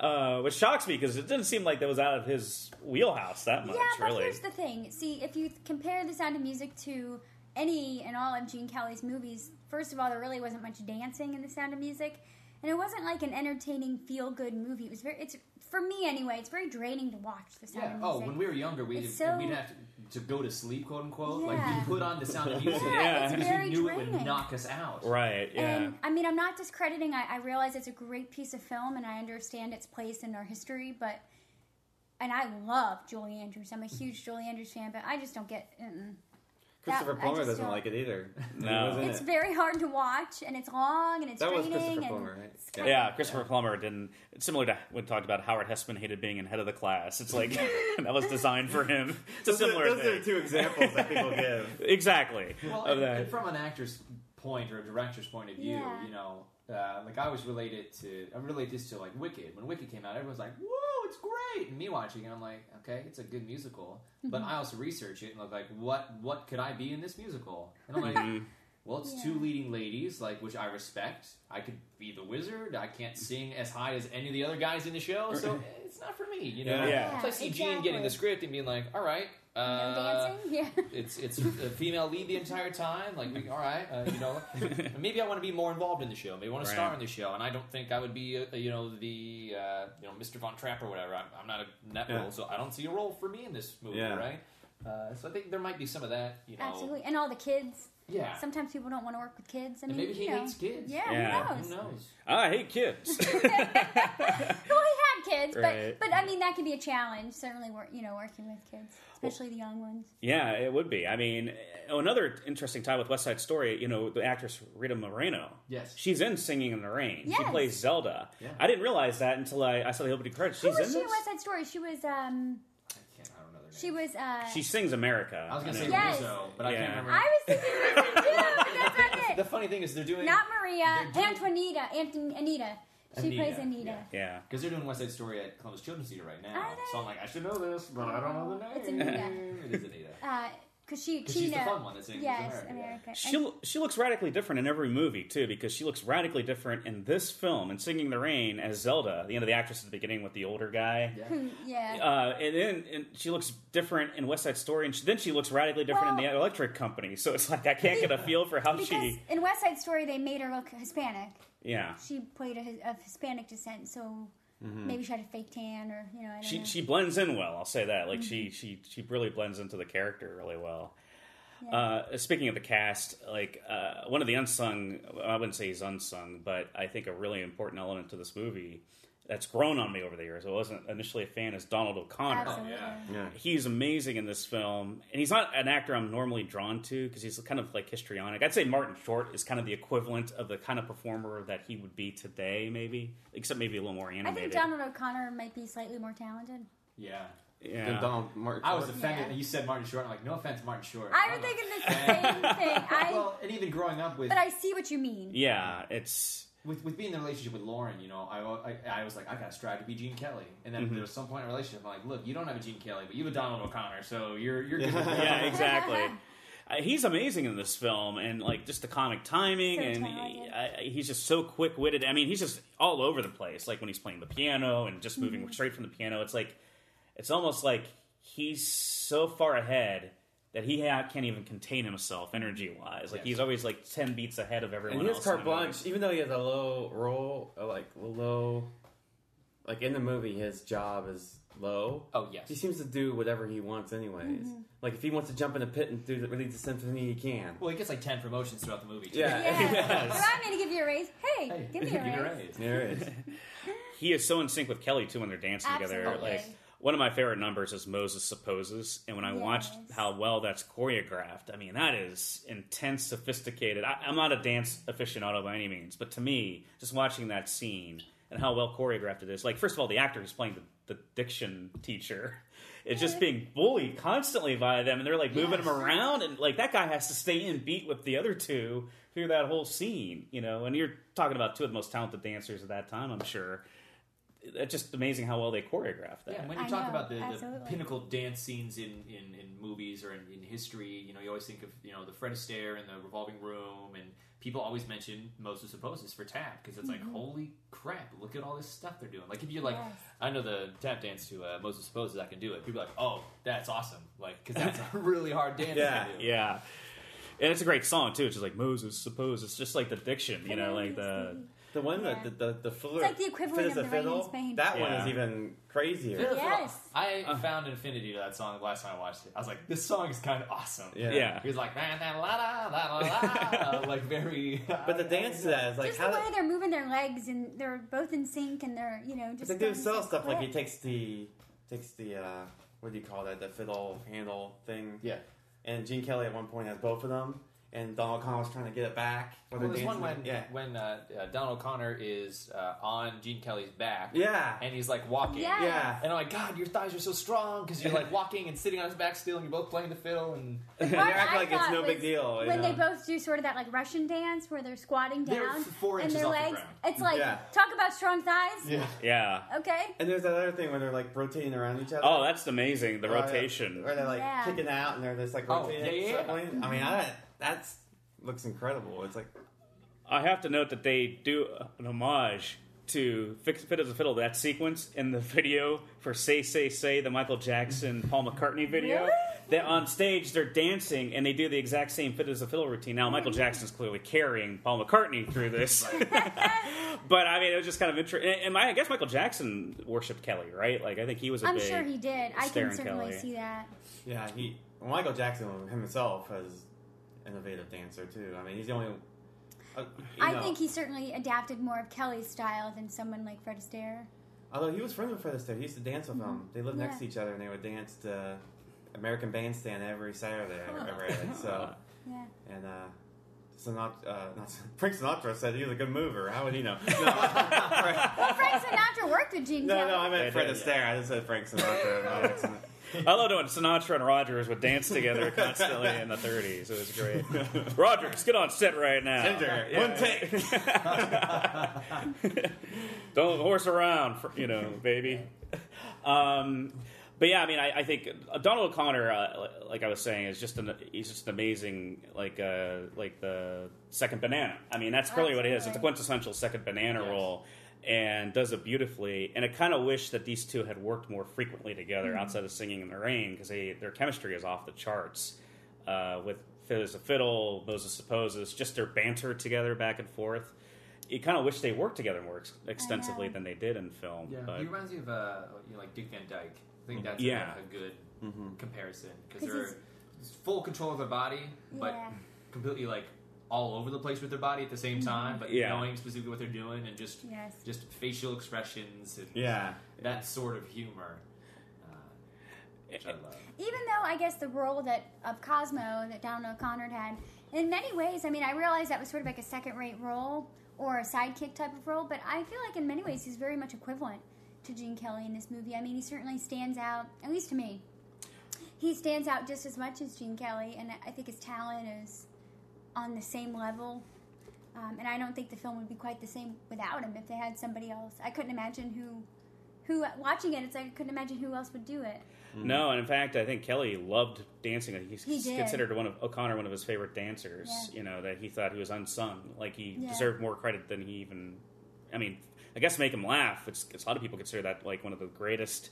Speaker 3: Uh, which shocks me because it didn't seem like that was out of his wheelhouse that much.
Speaker 4: Yeah, but
Speaker 3: really,
Speaker 4: here's the thing. See, if you compare The Sound of Music to any and all of Gene Kelly's movies, first of all, there really wasn't much dancing in The Sound of Music, and it wasn't like an entertaining, feel-good movie. It was very. It's for me anyway. It's very draining to watch The Sound
Speaker 5: Yeah.
Speaker 4: of
Speaker 5: Oh, when we were younger, we'd,
Speaker 4: It's so-
Speaker 5: we'd have to, to go to sleep, quote unquote. Like
Speaker 4: Yeah.
Speaker 5: we put on the sound of music
Speaker 3: Yeah,
Speaker 4: it's
Speaker 5: because
Speaker 4: very
Speaker 5: we knew it would knock us out.
Speaker 3: right? Yeah.
Speaker 4: And I mean, I'm not discrediting. I, I realize it's a great piece of film, and I understand its place in our history. But and I love Julie Andrews. I'm a mm-hmm. huge Julie Andrews fan, but I just don't get. Mm-mm.
Speaker 6: Christopher
Speaker 4: That-
Speaker 6: Plummer doesn't
Speaker 4: don't-
Speaker 6: like it either.
Speaker 3: No.
Speaker 4: It's
Speaker 6: it.
Speaker 4: very hard to watch, and it's long, and it's
Speaker 6: That was. Christopher
Speaker 4: and
Speaker 6: Plummer, right?
Speaker 4: it's
Speaker 6: Yeah.
Speaker 4: kind
Speaker 3: Yeah, Christopher Plummer didn't. Similar to when talked about Howard Hesseman hated being in head of the class. It's like that was designed for him. It's a
Speaker 6: Those, are,
Speaker 3: similar
Speaker 6: those are two example that people give.
Speaker 3: Exactly.
Speaker 5: Well,
Speaker 3: of
Speaker 5: and,
Speaker 3: that.
Speaker 5: and from an actor's point or a director's point of view,
Speaker 4: Yeah.
Speaker 5: you know, uh, like I always relate it to, I relate this to like Wicked. When Wicked came out, everyone's like, "Whoa, it's great!" And me watching it, I'm like, "Okay, it's a good musical," but
Speaker 4: Mm-hmm.
Speaker 5: I also research it and look like, "What what could I be in this musical?" And I'm like,
Speaker 3: Mhm.
Speaker 5: Well, it's
Speaker 4: Yeah.
Speaker 5: two leading ladies, like which I respect. I could be the wizard. I can't sing as high as any of the other guys in the show, so it's not for me. You know.
Speaker 3: Yeah.
Speaker 5: So I see Gene getting the script and being like, "All right,
Speaker 4: No
Speaker 5: uh,
Speaker 4: dancing? Yeah.
Speaker 5: it's it's a female lead the entire time. Like, we- all right, uh, you know, maybe I want to be more involved in the show. Maybe I want to star
Speaker 3: Right.
Speaker 5: in the show. And I don't think I would be, uh, you know, the uh, you know Mr. Von Trapp or whatever. I'm, I'm not a net
Speaker 6: Yeah.
Speaker 5: role, so I don't see a role for me in this movie,
Speaker 6: Yeah.
Speaker 5: right? Uh, so I think there might be some of that, you know.
Speaker 4: Absolutely. And all the kids.
Speaker 5: Yeah.
Speaker 4: Sometimes people don't want to work with kids. I
Speaker 5: And
Speaker 4: mean,
Speaker 5: maybe he
Speaker 4: you know.
Speaker 5: hates kids.
Speaker 4: Yeah,
Speaker 3: Yeah.
Speaker 4: who
Speaker 5: Who
Speaker 4: knows?
Speaker 5: knows?
Speaker 3: I hate kids.
Speaker 4: Well, he had kids,
Speaker 3: Right.
Speaker 4: but but I mean that could be a challenge. Certainly, wor- you know, working with kids, especially the young ones.
Speaker 3: yeah, it would be. I mean, oh, another interesting tie with West Side Story. You know, the actress Rita Moreno.
Speaker 5: Yes.
Speaker 3: She's in Singing in the Rain.
Speaker 4: Yes.
Speaker 3: She plays Zelda.
Speaker 5: Yeah.
Speaker 3: I didn't realize that until I, I saw the opening credits.
Speaker 4: Who
Speaker 3: She's
Speaker 4: was
Speaker 3: in
Speaker 4: she
Speaker 3: this.
Speaker 4: West Side Story? She was um
Speaker 5: I can't. I don't know their
Speaker 4: name.
Speaker 5: she
Speaker 4: was uh
Speaker 3: She sings America.
Speaker 5: I was gonna
Speaker 3: know.
Speaker 5: say
Speaker 4: Yes.
Speaker 5: Rizzo, but I can't remember.
Speaker 4: I was thinking Rizzo too. That's not
Speaker 5: the funny thing is they're doing
Speaker 4: Not Maria,
Speaker 5: They're doing-
Speaker 4: Antonita, Anton, Anita. She
Speaker 5: Anita,
Speaker 4: plays Anita.
Speaker 3: Yeah.
Speaker 5: because they're doing West Side Story at Columbus Children's Theater right now.
Speaker 4: Are they?
Speaker 5: So I'm like, I should know this, but I don't know the name.
Speaker 4: It's Anita.
Speaker 5: It is Anita.
Speaker 4: Uh, cause she
Speaker 5: 'Cause
Speaker 4: Tina.
Speaker 5: she's the fun one that sings
Speaker 4: Yes,
Speaker 5: America.
Speaker 4: America.
Speaker 3: She lo- she looks radically different in every movie too, because she looks radically different in this film and Singing the Rain as Zelda, the end of the actress at the beginning with the older guy.
Speaker 5: Yeah.
Speaker 4: And, yeah.
Speaker 3: Uh, and then and she looks different in West Side Story, and she, then she looks radically different in
Speaker 4: Well-
Speaker 3: the Electric Company. So it's like I can't get a feel for how
Speaker 4: because
Speaker 3: she.
Speaker 4: in West Side Story they made her look Hispanic.
Speaker 3: Yeah,
Speaker 4: She played a, of Hispanic descent, so maybe she had a fake tan or you know I don't
Speaker 3: she
Speaker 4: know.
Speaker 3: she blends in well. I'll say that. Like she she she really blends into the character really well.
Speaker 4: Yeah.
Speaker 3: Uh, speaking of the cast, like uh, one of the unsung, I wouldn't say he's unsung, but I think a really important element to this movie that's grown on me over the years. I wasn't initially a fan is Donald O'Connor.
Speaker 4: Oh, Absolutely.
Speaker 5: yeah.
Speaker 6: Yeah.
Speaker 3: He's amazing in this film, and he's not an actor I'm normally drawn to because he's kind of like histrionic. I'd say Martin Short is kind of the equivalent of the kind of performer that he would be today, maybe, except maybe a little more animated.
Speaker 4: I think Donald O'Connor might be slightly more talented.
Speaker 5: Yeah.
Speaker 3: yeah.
Speaker 6: Donald Martin
Speaker 5: I was offended
Speaker 4: Yeah.
Speaker 5: that you said Martin Short. I'm like, no offense, Martin Short.
Speaker 4: I was thinking the same thing. I,
Speaker 5: well, and even growing up with
Speaker 4: but I see what you mean.
Speaker 3: yeah, it's
Speaker 5: with, with being in the relationship with Lauren, you know, I, I, I was like, I gotta strive to be Gene Kelly. And then
Speaker 3: Mhm.
Speaker 5: there was some point in a relationship, I'm like, look, you don't have a Gene Kelly, but you have a Donald O'Connor, so you're you're good.
Speaker 3: yeah, exactly. Uh, he's amazing in this film, and like just the comic timing,
Speaker 4: So
Speaker 3: and he, I, he's just so quick witted. I mean, he's just all over the place. Like when he's playing the piano and just moving
Speaker 4: Mm-hmm.
Speaker 3: straight from the piano, it's like it's almost like he's so far ahead that he ha- can't even contain himself energy wise. Like
Speaker 5: Yes.
Speaker 3: he's always like ten beats ahead of everyone
Speaker 6: And he has
Speaker 3: else.
Speaker 6: carte
Speaker 3: in the movie.
Speaker 6: blanche, even though he has a low role, uh, like low, like in the movie, his job is low.
Speaker 5: Oh yes.
Speaker 6: He seems to do whatever he wants, anyways. Like if he wants to jump in a pit and do the, release the symphony, he can.
Speaker 5: Well, he gets like ten promotions throughout the movie. Too.
Speaker 6: Yeah.
Speaker 4: Yeah.
Speaker 3: Yes.
Speaker 4: You want me to give you a raise? Hey,
Speaker 5: Hey,
Speaker 4: give me a raise.
Speaker 5: raise.
Speaker 6: There it is.
Speaker 3: he is so in sync with Kelly too when they're dancing together.
Speaker 4: Absolutely.
Speaker 3: Like one of my favorite numbers is Moses supposes, and when I watched how well that's choreographed, I mean that is intense, sophisticated. I, I'm not a dance aficionado by any means, but to me, just watching that scene and how well choreographed it is, like first of all, the actor who's playing the, the diction teacher is just being bullied constantly by them, and they're like moving
Speaker 5: Yes.
Speaker 3: him around, and like that guy has to stay in beat with the other two through that whole scene, you know. And you're talking about two of the most talented dancers at that time, I'm sure it's just amazing how well they choreographed that.
Speaker 5: Yeah, and when you
Speaker 4: I
Speaker 5: talk
Speaker 4: know,
Speaker 5: about the, the pinnacle dance scenes in, in, in movies or in, in history, you know, you always think of you know the Fred Astaire and the revolving room, and people always mention Moses Supposes for tap because it's like holy crap, look at all this stuff they're doing. Like if you're like,
Speaker 4: Mm-hmm. Yes.
Speaker 5: I know the tap dance to uh, Moses Supposes, I can do it. People are like, oh, that's awesome, like because that's a really hard dance
Speaker 6: Yeah,
Speaker 5: to do.
Speaker 3: yeah. And it's a great song too. It's just like Moses suppose. It's just like the diction, you know, like the
Speaker 6: The one
Speaker 4: Yeah.
Speaker 6: that the the, the fiddler,
Speaker 4: It's like the equivalent of
Speaker 6: the
Speaker 4: the Rain in
Speaker 6: fiddle.
Speaker 4: Spain.
Speaker 6: That one
Speaker 3: Yeah.
Speaker 6: is even crazier.
Speaker 5: Yeah.
Speaker 4: Yes.
Speaker 5: I found an affinity to that song the last time I watched it. I was like, this song is kind of awesome.
Speaker 6: Yeah.
Speaker 3: yeah.
Speaker 5: He was like, "Man, la, la, la, la, la," like very.
Speaker 6: But the dance to that is like
Speaker 4: Just
Speaker 6: how
Speaker 4: the way they're moving their legs and they're both in sync and they're you know just
Speaker 6: they do
Speaker 4: going
Speaker 6: subtle
Speaker 4: so
Speaker 6: stuff like he takes the takes the uh, what do you call that the fiddle handle thing
Speaker 5: Yeah.
Speaker 6: and Gene Kelly at one point has both of them and Donald Connell's trying to get it back while
Speaker 5: Well,
Speaker 6: they're
Speaker 5: there's one when
Speaker 6: yeah
Speaker 5: when uh, uh, Donald Connor is uh, on Gene Kelly's back,
Speaker 6: yeah
Speaker 5: and he's like walking.
Speaker 4: Yeah.
Speaker 6: yeah
Speaker 5: And I'm like, God, your thighs are so strong because you're like walking and sitting on his back still, and you're both playing the fiddle. And
Speaker 6: and they
Speaker 4: part
Speaker 6: act like it's
Speaker 4: thought
Speaker 6: no big
Speaker 4: was
Speaker 6: deal you
Speaker 4: when they both do sort of that like Russian dance where they're squatting
Speaker 5: They're
Speaker 4: down
Speaker 5: four
Speaker 4: and their
Speaker 5: off the
Speaker 4: legs.
Speaker 5: ground.
Speaker 4: It's like
Speaker 6: Yeah.
Speaker 4: talk about strong thighs.
Speaker 5: yeah,
Speaker 3: Yeah.
Speaker 4: Okay.
Speaker 6: and there's that other thing when they're like rotating around each other
Speaker 3: Oh, that's amazing. The
Speaker 6: Or,
Speaker 3: rotation.
Speaker 6: where they're like
Speaker 4: Yeah.
Speaker 6: kicking out and they're just like
Speaker 5: Oh,
Speaker 6: rotating
Speaker 5: yeah, yeah, yeah.
Speaker 6: I mean I, that's looks incredible. It's like
Speaker 3: I have to note that they do an homage to Fix Fit as a Fiddle, that sequence in the video for Say Say Say, the Michael Jackson Paul McCartney video.
Speaker 4: Really?
Speaker 3: That on stage they're dancing and they do the exact same Fit as a Fiddle routine. Now Michael Jackson's clearly carrying Paul McCartney through this, but I mean it was just kind of interesting. And I guess Michael Jackson worshipped Kelly, right? Like I think he was a
Speaker 4: I'm
Speaker 3: big.
Speaker 4: sure he did. I can certainly
Speaker 3: Kelly.
Speaker 4: see that.
Speaker 6: yeah, he Michael Jackson himself has innovative dancer too. I mean, he's the only. Uh,
Speaker 4: I
Speaker 6: know,
Speaker 4: think he certainly adapted more of Kelly's style than someone like Fred Astaire.
Speaker 6: Although he was friends with Fred Astaire, he used to dance with him. They lived next to each other, and they would dance to American Bandstand every Saturday. I I read so.
Speaker 4: Yeah.
Speaker 6: And uh, Sinatra, uh, not, Frank Sinatra said he was a good mover. How would he know? No,
Speaker 4: Well, Frank Sinatra worked with Gene
Speaker 6: no,
Speaker 4: Kelly.
Speaker 6: no, I meant Fred
Speaker 3: did,
Speaker 6: Astaire. I just said Frank Sinatra. By accident.
Speaker 3: I loved when Sinatra and Rogers would dance together constantly in the 30s. It was great. Rogers, get on set right now.
Speaker 6: Ginger, one take.
Speaker 3: Don't horse around, for, you know, baby. Um, but yeah, I mean, I, I think Donald O'Connor, uh, like I was saying, is just an he's just an amazing, like uh, like the second banana. I mean, that's really what it is. It's a quintessential second banana
Speaker 5: Yes.
Speaker 3: role, and does it beautifully. And I kind of wish that these two had worked more frequently together outside of Singing in the Rain because their chemistry is off the charts. Uh, with Fit a Fiddle, Moses Supposes, just their banter together back and forth. You kind of wish they worked together more ex- extensively than they did in film.
Speaker 5: Yeah,
Speaker 3: but
Speaker 5: he reminds me of uh, you know, like Dick Van Dyke. I think that's
Speaker 3: Yeah.
Speaker 5: a, a good comparison because they're
Speaker 4: he's-
Speaker 5: full control of their body, but
Speaker 4: Yeah.
Speaker 5: completely like all over the place with their body at the same time, but
Speaker 3: Yeah.
Speaker 5: knowing specifically what they're doing and just
Speaker 4: Yes.
Speaker 5: just facial expressions and
Speaker 6: Yeah.
Speaker 5: that sort of humor, uh, which I love.
Speaker 4: even though I guess the role that of Cosmo that Donald O'Connor had, in many ways, I mean, I realize that was sort of like a second-rate role or a sidekick type of role, but I feel like in many ways he's very much equivalent to Gene Kelly in this movie. I mean, he certainly stands out, at least to me. He stands out just as much as Gene Kelly, and I think his talent is on the same level. Um, and I don't think the film would be quite the same without him if they had somebody else. I couldn't imagine who, who watching it. It's like I couldn't imagine who else would do it.
Speaker 3: No, and in fact, I think Kelly loved dancing. He's
Speaker 4: He
Speaker 3: considered one of O'Connor one of his favorite dancers.
Speaker 4: Yeah.
Speaker 3: You know that he thought he was unsung, like he
Speaker 4: Yeah.
Speaker 3: deserved more credit than he even. I mean, I guess make him laugh. It's, it's a lot of people consider that like one of the greatest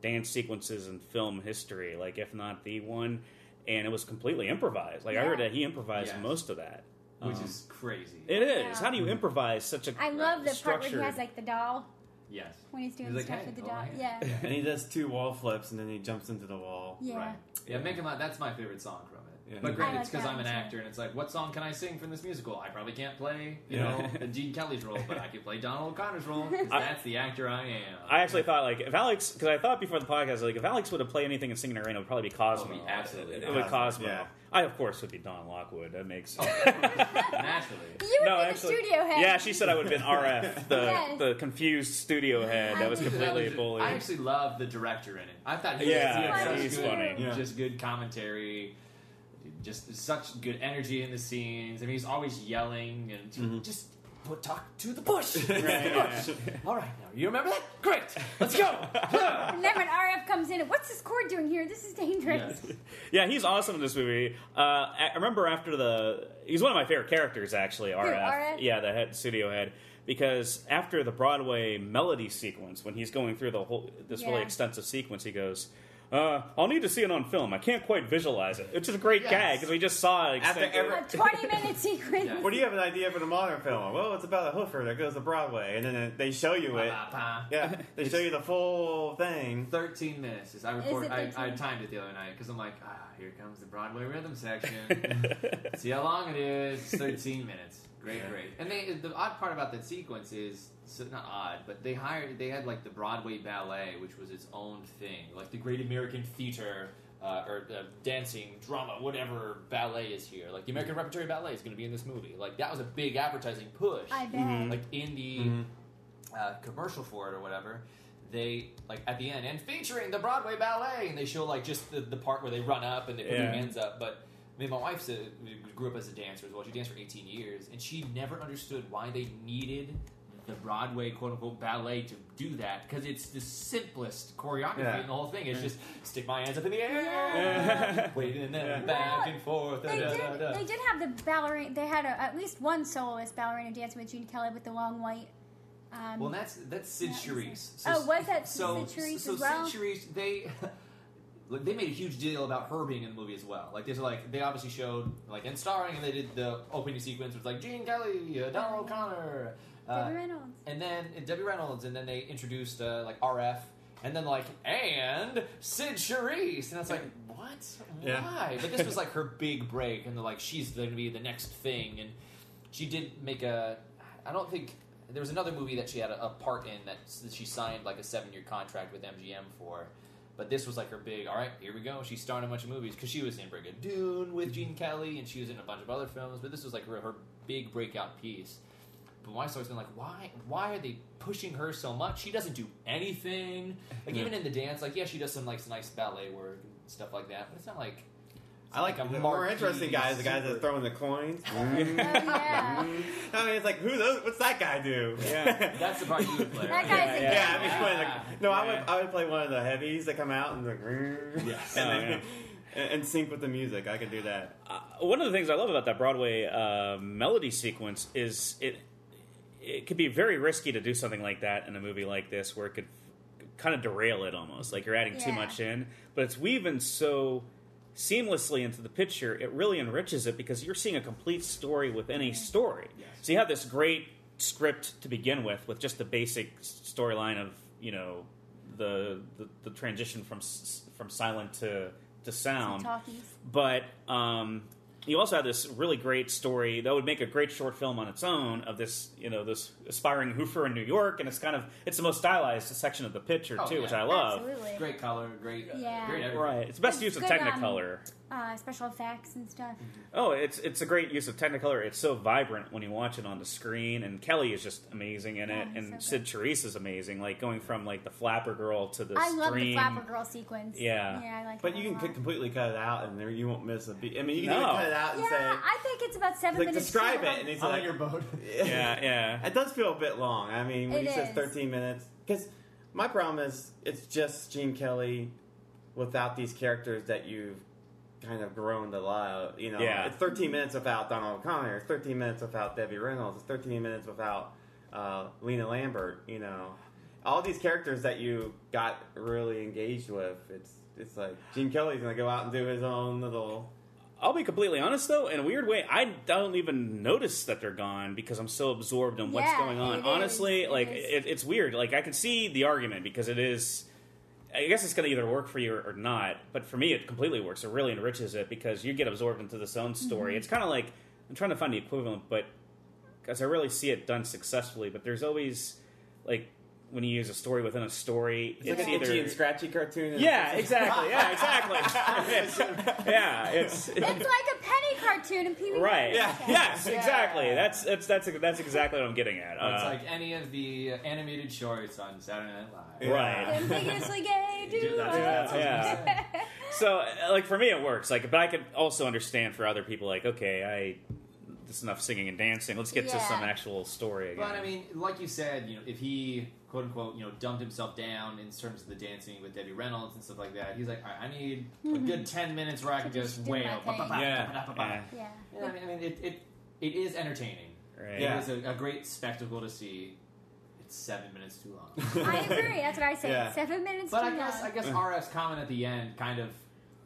Speaker 3: dance sequences in film history, like if not the one. And it was completely improvised. Like I heard that he improvised
Speaker 5: Yes.
Speaker 3: most of that.
Speaker 5: Which
Speaker 3: Um,
Speaker 5: is crazy.
Speaker 3: it is.
Speaker 4: Yeah.
Speaker 3: How do you improvise such a?
Speaker 4: I love the part where he has like the doll
Speaker 5: yes.
Speaker 4: when he's doing
Speaker 5: He's like,
Speaker 4: stuff
Speaker 5: "Hey,
Speaker 4: with the
Speaker 5: oh,
Speaker 4: doll.
Speaker 5: yeah."
Speaker 4: Yeah.
Speaker 6: And he does two wall flips, and then he jumps into the wall.
Speaker 4: Yeah.
Speaker 5: Right. Yeah, make him. That's my favorite song from it.
Speaker 6: Yeah.
Speaker 5: But
Speaker 6: I
Speaker 5: granted,
Speaker 4: like
Speaker 5: it's because
Speaker 4: that
Speaker 5: I'm an
Speaker 4: too.
Speaker 5: actor, and it's like, what song can I sing from this musical? I probably can't play, you
Speaker 6: Yeah.
Speaker 5: know, Gene Kelly's role, but I can play Donald O'Connor's role because
Speaker 3: I-
Speaker 5: that's the actor I am.
Speaker 3: I actually thought like if Alex, because I thought before the podcast, like if Alex would have played anything in Singing in the Rain, it would probably be oh, Cosmo.
Speaker 5: Oh, absolutely.
Speaker 3: it would
Speaker 6: Cosmo,
Speaker 3: Cosmo.
Speaker 6: yeah.
Speaker 3: I of course would be Don Lockwood. That makes oh,
Speaker 5: naturally.
Speaker 4: You would
Speaker 3: no,
Speaker 4: be
Speaker 3: actually,
Speaker 4: the studio head.
Speaker 3: yeah. She said I would have been RF, the
Speaker 4: Yes.
Speaker 3: the confused studio head that was
Speaker 4: I-
Speaker 3: completely
Speaker 5: I
Speaker 3: bullied.
Speaker 5: I actually love the director in it. I thought he
Speaker 3: Yeah,
Speaker 5: was, he
Speaker 3: he's
Speaker 5: such good,
Speaker 3: funny.
Speaker 6: Yeah.
Speaker 5: just good commentary, just such good energy in the scenes. I mean, he's always yelling and
Speaker 3: Mm-hmm.
Speaker 5: just put talk to the bush. To the
Speaker 3: yeah,
Speaker 5: bush. All right, now you remember that? Great, let's go.
Speaker 4: And then when RF comes in, what's this cord doing here? This is dangerous.
Speaker 5: Yes.
Speaker 3: yeah, he's awesome in this movie. Uh, I I remember after the he's one of my favorite characters actually. RF,
Speaker 4: RF?
Speaker 3: yeah, the head studio head. Because after the Broadway melody sequence, when he's going through the whole this really extensive sequence, he goes, uh, "I'll need to see it on film. I can't quite visualize it." Which is a great
Speaker 5: Yes.
Speaker 3: gag because we just saw it.
Speaker 6: After
Speaker 3: extended-
Speaker 6: every-
Speaker 4: A 20 minute sequence.
Speaker 5: Yeah.
Speaker 6: What do you have an idea for the modern film? Well, it's about a hoofer that goes to Broadway, and then they show you it.
Speaker 5: Ba-ba-ba.
Speaker 6: Yeah, they show you the full thing.
Speaker 5: 13 minutes. Is I report.
Speaker 4: it
Speaker 5: I,
Speaker 4: 13?
Speaker 5: I timed it the other night because I'm like, ah, here comes the Broadway rhythm section. See how long it is. It's 13 minutes. Great,
Speaker 6: Yeah.
Speaker 5: great. And they, the odd part about that sequence is so not odd, but they hired. They had like the Broadway ballet, which was its own thing, like the Great American Theater. Uh, or the dancing drama, whatever ballet is here. Like the American Repertory Ballet is going to be in this movie. Like that was a big advertising push
Speaker 4: I bet.
Speaker 3: Mm-hmm.
Speaker 5: like in the
Speaker 6: Mhm.
Speaker 5: uh, commercial for it or whatever, they like at the end and featuring the Broadway ballet, and they show like just the, the part where they run up and they put
Speaker 3: Yeah.
Speaker 5: their hands up. But I mean, my wife said, grew up as a dancer as well. She danced for 18 years, and she never understood why they needed the Broadway quote unquote ballet to do that because it's the simplest choreography
Speaker 6: Yeah.
Speaker 5: in the whole thing. It's just stick my hands up in the air,
Speaker 6: Yeah.
Speaker 5: wait and then
Speaker 6: Yeah.
Speaker 5: back
Speaker 4: Well,
Speaker 5: and forth.
Speaker 4: They
Speaker 5: da,
Speaker 4: did.
Speaker 5: da, da, da.
Speaker 4: They did have the ballerina. They had a, at least one soloist ballerina dancing with Gene Kelly with the long white. Um,
Speaker 5: Well, that's that's Cyd
Speaker 4: Yeah,
Speaker 5: Charisse.
Speaker 4: Oh, was that
Speaker 5: so,
Speaker 4: Cyd Charisse
Speaker 5: so
Speaker 4: as well?
Speaker 5: Cyd Charisse, they like, they made a huge deal about her being in the movie as well. Like there's like they obviously showed like in starring, and they did the opening sequence with like Gene Kelly, uh, Donald O'Connor, uh,
Speaker 4: Debbie Reynolds.
Speaker 5: and then uh, Debbie Reynolds, and then they introduced uh, like RF, and then like and Cyd Charisse, and it's like what?
Speaker 6: Yeah.
Speaker 5: Why? But this was like her big break, and they're like she's going to be the next thing, and she did make a. I don't think there was another movie that she had a, a part in that, that she signed like a seven year contract with MGM for. But this was like her big. All right, here we go. She starred in a bunch of movies because she was in Brigadoon with Gene Kelly, and she was in a bunch of other films. But this was like her, her big breakout piece. But my story's been like, why? Why are they pushing her so much? She doesn't do anything. Like even in the dance, like yeah, she does some like some nice ballet work and stuff like that. But it's not like
Speaker 6: I like
Speaker 5: not
Speaker 6: the
Speaker 5: a
Speaker 6: more
Speaker 5: marquee
Speaker 6: interesting guys, the guys that
Speaker 5: super-
Speaker 6: are throwing the coins.
Speaker 4: Oh yeah.
Speaker 6: I mean, it's like, who those? What's that guy do?
Speaker 3: Yeah.
Speaker 5: That's the part you would play.
Speaker 4: That
Speaker 5: right?
Speaker 4: guy's a
Speaker 6: yeah, I mean,
Speaker 4: one.
Speaker 6: playing like, no, I would, I would play one of the heavies that come out and like,
Speaker 5: Yes.
Speaker 6: and,
Speaker 3: Oh,
Speaker 6: then,
Speaker 3: yeah.
Speaker 6: and, and sync with the music. I could do that.
Speaker 3: Uh, one of the things I love about that Broadway uh, melody sequence is it it could be very risky to do something like that in a movie like this, where it could kind of derail it almost, like you're adding too much in. But it's weaving so seamlessly into the picture, it really enriches it because you're seeing a complete story within a story. So you have this great script to begin with, with just the basic storyline of you know the, the the transition from from silent to to sound. but um, you also have this really great story that would make a great short film on its own of this you know this aspiring hoofer in New York, and it's kind of it's the most stylized section of the picture
Speaker 5: Oh,
Speaker 3: too,
Speaker 5: yeah.
Speaker 3: which I love.
Speaker 4: Absolutely.
Speaker 5: Great color, great,
Speaker 4: Yeah.
Speaker 5: great everything.
Speaker 3: Right, it's the best
Speaker 4: It's
Speaker 3: use of
Speaker 4: good, um,
Speaker 3: Technicolor.
Speaker 4: Uh, special effects and stuff.
Speaker 3: Oh, it's it's a great use of Technicolor. It's so vibrant when you watch it on the screen, and Kelly is just amazing in it,
Speaker 4: Yeah,
Speaker 3: and
Speaker 4: so
Speaker 3: Cyd Charisse is amazing. Like going from like the flapper girl to the
Speaker 4: I love the flapper girl sequence.
Speaker 3: Yeah.
Speaker 4: yeah, I like.
Speaker 6: But
Speaker 4: that
Speaker 6: you
Speaker 4: a
Speaker 6: can
Speaker 4: lot.
Speaker 6: c- completely cut it out, and there you won't miss a beat. I mean, you can
Speaker 3: No.
Speaker 6: even cut it out and
Speaker 4: Yeah,
Speaker 6: say,
Speaker 4: I think it's about seven
Speaker 6: like,
Speaker 4: minutes.
Speaker 6: describe
Speaker 4: too
Speaker 6: it, and he's
Speaker 5: On
Speaker 6: like,
Speaker 5: your boat.
Speaker 3: Yeah, yeah.
Speaker 6: It does feel a bit long. I mean, when
Speaker 4: It
Speaker 6: he says
Speaker 4: is.
Speaker 6: 13 minutes, because my problem is it's just Gene Kelly without these characters that you've kind of grown to love. You know,
Speaker 3: Yeah.
Speaker 6: it's 13 minutes without Donald O'Connor. It's 13 minutes without Debbie Reynolds. It's 13 minutes without uh, Lina Lambert. You know, all these characters that you got really engaged with. It's it's like Gene Kelly's gonna go out and do his own little.
Speaker 3: I'll be completely honest though, in a weird way, I don't even notice that they're gone because I'm so absorbed in what's
Speaker 4: Yeah,
Speaker 3: going on.
Speaker 4: it is.
Speaker 3: Honestly,
Speaker 4: It
Speaker 3: like
Speaker 4: is.
Speaker 3: it, it's weird. Like I can see the argument because it is. I guess it's going to either work for you or, or not. But for me, it completely works. It really enriches it because you get absorbed into this own story.
Speaker 4: Mm-hmm.
Speaker 3: It's kind of like I'm trying to find the equivalent, but because I really see it done successfully. But there's always like when you use a story within a story,
Speaker 6: It's like an itchy and scratchy cartoon. and
Speaker 3: yeah, exactly. Yeah, exactly. yeah, it's
Speaker 4: It's like a penny cartoon and Pee
Speaker 3: Right.
Speaker 6: Yeah.
Speaker 3: Yes.
Speaker 5: Yeah.
Speaker 3: Exactly. That's that's that's that's exactly what I'm getting at.
Speaker 5: it's
Speaker 3: Uh,
Speaker 5: like any of the animated shorts on Saturday Night Live.
Speaker 3: right.
Speaker 4: Ambiguously gay, do
Speaker 5: That's-
Speaker 4: I?
Speaker 5: that's what I was
Speaker 3: Yeah. So, uh, like for me, it works. Like, but I can also understand for other people, like, okay, I this enough singing and dancing. Let's get to some actual story again.
Speaker 5: But I mean, like you said, you know, if he quote unquote, you know, dumped himself down in terms of the dancing with Debbie Reynolds and stuff like that, he's like, All right, I need a mm-hmm. good ten minutes where I can just wail.
Speaker 3: Yeah. Yeah.
Speaker 4: Yeah.
Speaker 5: Yeah, I mean, I mean it, it it is entertaining.
Speaker 3: right.
Speaker 6: Yeah.
Speaker 5: It is a, a great spectacle to see. It's seven minutes too long.
Speaker 4: I agree. That's what I say.
Speaker 6: Yeah.
Speaker 4: Seven minutes
Speaker 5: But
Speaker 4: too
Speaker 5: I guess
Speaker 4: long.
Speaker 5: I guess RF's comment at the end kind of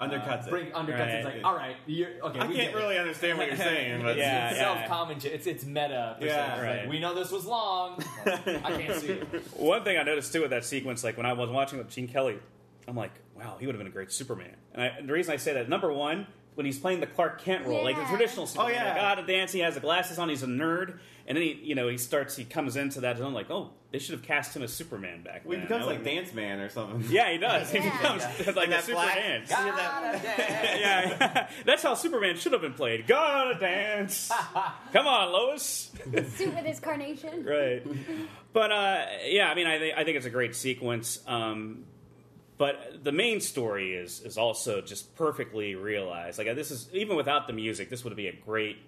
Speaker 6: Undercuts
Speaker 5: uh,
Speaker 6: it.
Speaker 5: Bring, undercuts it. It's
Speaker 3: Right.
Speaker 5: like, all right, you're okay.
Speaker 6: I
Speaker 5: we
Speaker 6: can't
Speaker 5: get it."
Speaker 6: really understand what you're saying, but
Speaker 3: Yeah,
Speaker 5: it's
Speaker 3: yeah.
Speaker 5: self commentary. It's it's meta. per se.
Speaker 6: Yeah,
Speaker 5: It's
Speaker 3: right.
Speaker 5: Like, we know this was long. I can't see it.
Speaker 3: One thing I noticed too with that sequence, like when I was watching with Gene Kelly, I'm like, wow, he would have been a great Superman. And I, the reason I say that, number one, when he's playing the Clark Kent role, like the traditional Superman,
Speaker 6: yeah.
Speaker 3: like, ah, the dance, he has the glasses on, he's a nerd, and then he, you know, he starts, he comes into that zone, like, oh, they should have cast him as Superman back
Speaker 6: Well, he becomes like
Speaker 3: would-
Speaker 6: Dance Man or something.
Speaker 3: Yeah, he does. He
Speaker 4: Yeah.
Speaker 3: becomes like
Speaker 6: And
Speaker 3: a
Speaker 6: that
Speaker 3: super
Speaker 6: black-
Speaker 3: dance.
Speaker 6: Yeah,
Speaker 3: yeah, that's how Superman should have been played. Gotta dance. Come on, Lois.
Speaker 4: Suit with his carnation.
Speaker 3: right. But uh, yeah, I mean, I, thi- I think it's a great sequence. Um, but the main story is is also just perfectly realized. Like this is even without the music, this would be a great,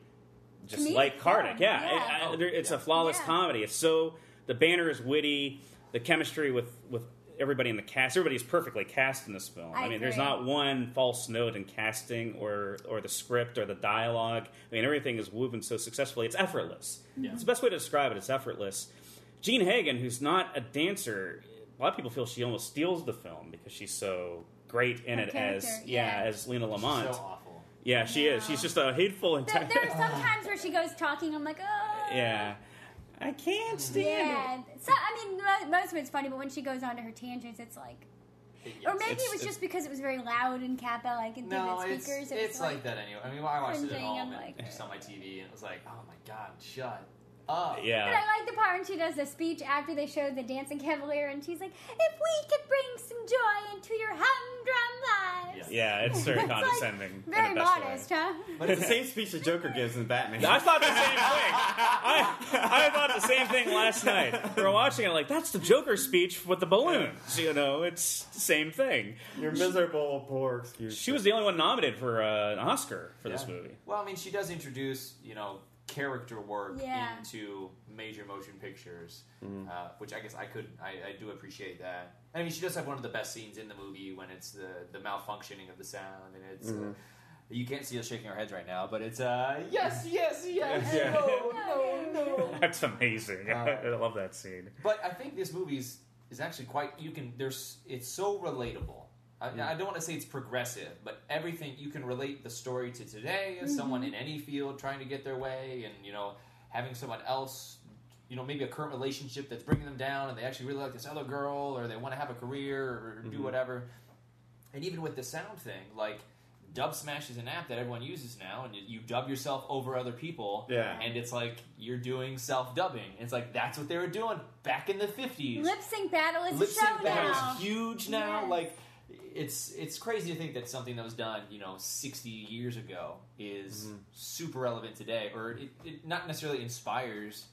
Speaker 3: just
Speaker 4: Comedic
Speaker 3: like Kardec. Yeah,
Speaker 4: yeah.
Speaker 3: It- I- it's
Speaker 5: Yeah.
Speaker 3: a flawless
Speaker 4: Yeah.
Speaker 3: comedy. It's so the banner is witty. The chemistry with with everybody in the cast, everybody's perfectly cast in this film.
Speaker 4: I
Speaker 3: mean, there's not one false note in casting or or the script or the dialogue. I mean, everything is woven so successfully. It's effortless.
Speaker 5: Yeah.
Speaker 3: It's the best way to describe it. It's effortless. Jean Hagen, who's not a dancer, a lot of people feel she almost steals the film because she's so great in
Speaker 4: Her
Speaker 3: it as yeah,
Speaker 4: yeah.
Speaker 3: as Lina
Speaker 5: She's
Speaker 3: Lamont.
Speaker 5: So awful.
Speaker 3: yeah, she is. She's just a hateful and
Speaker 4: There, there are some times where she goes talking. I'm like, oh.
Speaker 3: yeah. I can't stand
Speaker 4: Yeah. So I mean, most of it's funny, but when she goes on to her tangents, it's like, or maybe
Speaker 3: It's-
Speaker 4: it was just because it was very loud and CAPA, like in
Speaker 5: No,
Speaker 4: different
Speaker 5: it's,
Speaker 4: speakers. it
Speaker 5: it's
Speaker 4: was
Speaker 5: like, that anyway. I mean, I watched it at home
Speaker 4: I'm
Speaker 5: and
Speaker 4: like-
Speaker 5: just on my TV, and it was like, oh my god, shut up.
Speaker 4: But
Speaker 3: Yeah.
Speaker 4: I like the part when she does the speech after they showed the dancing cavalier, and she's like, "If we could bring some joy into your humdrum lives."
Speaker 3: Yeah, it's very
Speaker 4: It's like
Speaker 3: condescending. in
Speaker 4: Very modest,
Speaker 3: way.
Speaker 4: huh?
Speaker 6: But it's the same speech the Joker gives in Batman.
Speaker 3: I thought the same thing. I, I thought the same thing last night. We were watching it, like that's the Joker speech with the balloons. You know, it's the same thing.
Speaker 6: You're miserable, poor excuse.
Speaker 3: She was the only one nominated for uh, an Oscar for this movie.
Speaker 5: Well, I mean, she does introduce, you know, character work
Speaker 4: Yeah.
Speaker 5: into major motion pictures,
Speaker 3: Mm-hmm.
Speaker 5: uh, which I guess I could, I, I do appreciate that. I mean, she does have one of the best scenes in the movie when it's the the malfunctioning of the sound, and it's.
Speaker 3: Mm-hmm.
Speaker 5: Uh, you can't see us shaking our heads right now, but it's uh yes, yes, yes,
Speaker 3: Yeah.
Speaker 5: no, no, no.
Speaker 3: That's amazing.
Speaker 5: Uh,
Speaker 3: I love that scene.
Speaker 5: But I think this movie is, is actually quite. You can. There's. It's so relatable. I, I mm. don't want to say it's progressive, but everything you can relate the story to today as someone mm-hmm. in any field trying to get their way, and you know having someone else, you know maybe a current relationship that's bringing them down, and they actually really like this other girl, or they want to have a career or do mm-hmm. whatever. And even with the sound thing, like. Dubsmash is an app that everyone uses now, and you, you dub yourself over other people.
Speaker 6: Yeah.
Speaker 5: And it's like you're doing self dubbing. It's like that's what they were doing back in the 50s.
Speaker 4: Lip sync battle is
Speaker 5: Lip
Speaker 4: show
Speaker 5: sync battle
Speaker 4: now.
Speaker 5: is huge now.
Speaker 4: Yes.
Speaker 5: Like it's it's crazy to think that something that was done, you know, 60 years ago is
Speaker 6: Mm-hmm.
Speaker 5: super relevant today, or it, it not necessarily inspires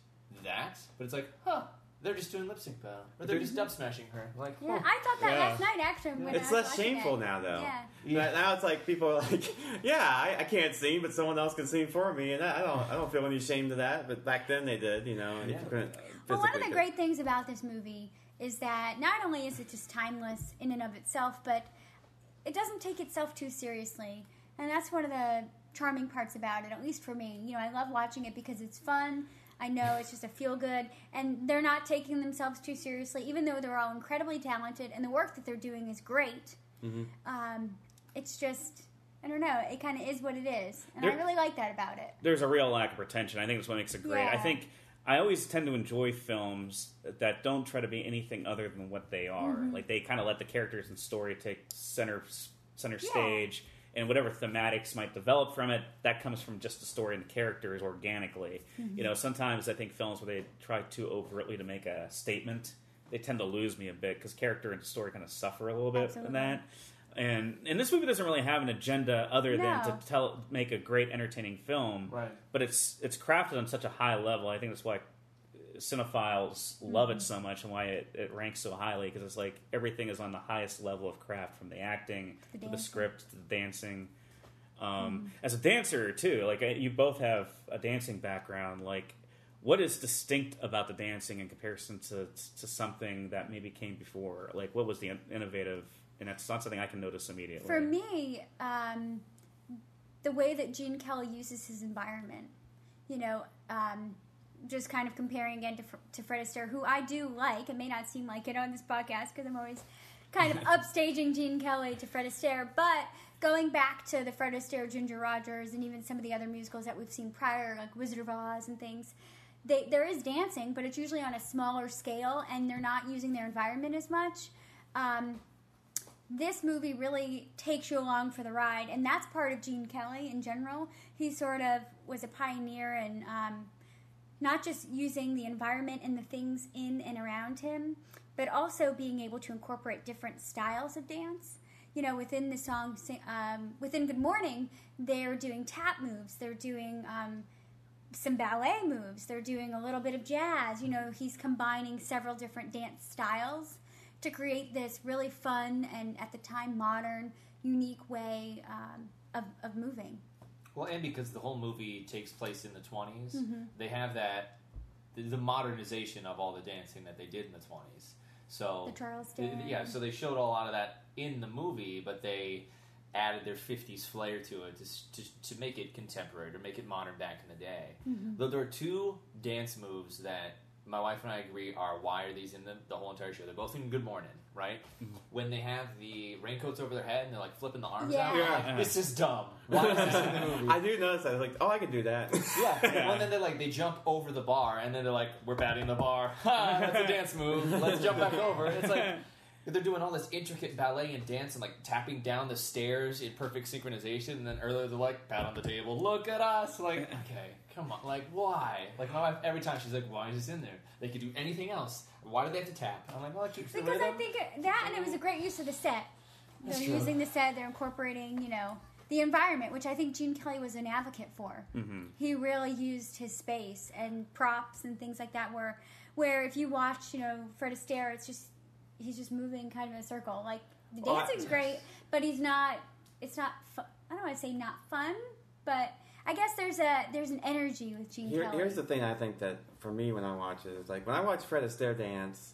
Speaker 5: that, but it's like, huh, they're just doing lip sync battle, or they're just dub smashing her. Like,
Speaker 4: Yeah,
Speaker 5: huh.
Speaker 4: I thought that
Speaker 3: Yeah.
Speaker 4: last night actually. When
Speaker 6: It's
Speaker 4: I was
Speaker 6: less shameful
Speaker 4: it.
Speaker 6: now, though.
Speaker 4: Yeah.
Speaker 6: Now- Now it's like people are like, yeah, I, I can't sing, but someone else can sing for me, and I I don't, I don't feel any shame to that. But back then they did, you know.
Speaker 5: Yeah.
Speaker 6: you
Speaker 4: Well, one of the great things about this movie is that not only is it just timeless in and of itself, but it doesn't take itself too seriously. And that's one of the charming parts about it, at least for me. You know, I love watching it because it's fun. I know it's just a feel good, and they're not taking themselves too seriously, even though they're all incredibly talented and the work that they're doing is great.
Speaker 6: Mm-hmm.
Speaker 4: Um, it's just, I don't know, it kind of is what it is. And I really like that about it.
Speaker 3: There's a real lack of pretension. I think that's what makes it great. I think I always tend to enjoy films that don't try to be anything other than what they are.
Speaker 4: Mm-hmm.
Speaker 3: Like they kind of let the characters and story take center center
Speaker 4: Yeah.
Speaker 3: stage, and whatever thematics might develop from it, that comes from just the story and the characters organically.
Speaker 4: Mm-hmm.
Speaker 3: You know, sometimes I think films where they try too overtly to make a statement, they tend to lose me a bit because character and story kind of suffer a little bit
Speaker 4: Absolutely.
Speaker 3: in that. And and this movie doesn't really have an agenda other than to tell make a great entertaining film
Speaker 5: Right.
Speaker 3: but it's it's crafted on such a high level. I think that's why cinephiles love it so much and why it, it ranks so highly because it's like everything is on the highest level of craft from the acting
Speaker 4: The
Speaker 3: to the script to the dancing. Um, As a dancer too, like you both have a dancing background. Like, what is distinct about the dancing in comparison to to something that maybe came before? Like, what was the innovative? And that's not something I can notice immediately.
Speaker 4: For me, um, the way that Gene Kelly uses his environment, you know, um, just kind of comparing again to, to Fred Astaire, who I do like. It may not seem like it on this podcast because I'm always kind of upstaging Gene Kelly to Fred Astaire, but going back to the Fred Astaire, Ginger Rogers, and even some of the other musicals that we've seen prior, like Wizard of Oz and things. They, there is dancing, but it's usually on a smaller scale, and they're not using their environment as much. Um, this movie really takes you along for the ride, and that's part of Gene Kelly in general. He sort of was a pioneer in um, not just using the environment and the things in and around him, but also being able to incorporate different styles of dance. You know, within the song, um, within Good Morning, they're doing tap moves, they're doing um, some ballet moves, they're doing a little bit of jazz. You know, he's combining several different dance styles to create this really fun and at the time modern, unique way um, of, of moving.
Speaker 5: Well, and because the whole movie takes place in the 20s,
Speaker 4: Mm-hmm.
Speaker 5: they have that the, the modernization of all the dancing that they did in the twenties. So
Speaker 4: The Charleston.
Speaker 5: yeah, so they showed a lot of that in the movie, but they added their 50s flair to it to, to, to make it contemporary, to make it modern back in the day. Though there are two dance moves that my wife and I agree are why are these in the, the whole entire show? They're both in Good Morning, right? Mm-hmm. When they have the raincoats over their head and they're like flipping the arms out,
Speaker 4: Yeah.
Speaker 5: I'm like, this is dumb. Why is this in the movie?
Speaker 6: I do notice that. I was like, oh, I could do that.
Speaker 5: Yeah. Well, and then they're like, they jump over the bar, and then they're like, we're batting the bar. Ha, that's a dance move. Let's jump back over. It's like they're doing all this intricate ballet and dance and like tapping down the stairs in perfect synchronization. And then earlier they're like, pat on the table, look at us. Like, okay, come on. Like, why? Like, my wife, every time she's like, why is this in there? They could do anything else. Why do they have to tap? I'm like, well, it keeps the
Speaker 4: Because I
Speaker 5: rhythm.
Speaker 4: think it, that, and it was a great use of the set.
Speaker 5: That's
Speaker 4: they're
Speaker 5: true.
Speaker 4: using the set. They're incorporating, you know, the environment, which I think Gene Kelly was an advocate for.
Speaker 3: Mm-hmm.
Speaker 4: He really used his space and props and things like that. Where, where if you watch, you know, Fred Astaire, it's just he's just moving kind of in a circle. Like the
Speaker 6: Well, I-
Speaker 4: dancing's great, but he's not. It's not. Fu- I don't want to say not fun, but I guess there's a there's an energy with Gene
Speaker 6: Here,
Speaker 4: Kelly.
Speaker 6: here's the thing I think that for me when I watch it is like when I watch Fred Astaire dance,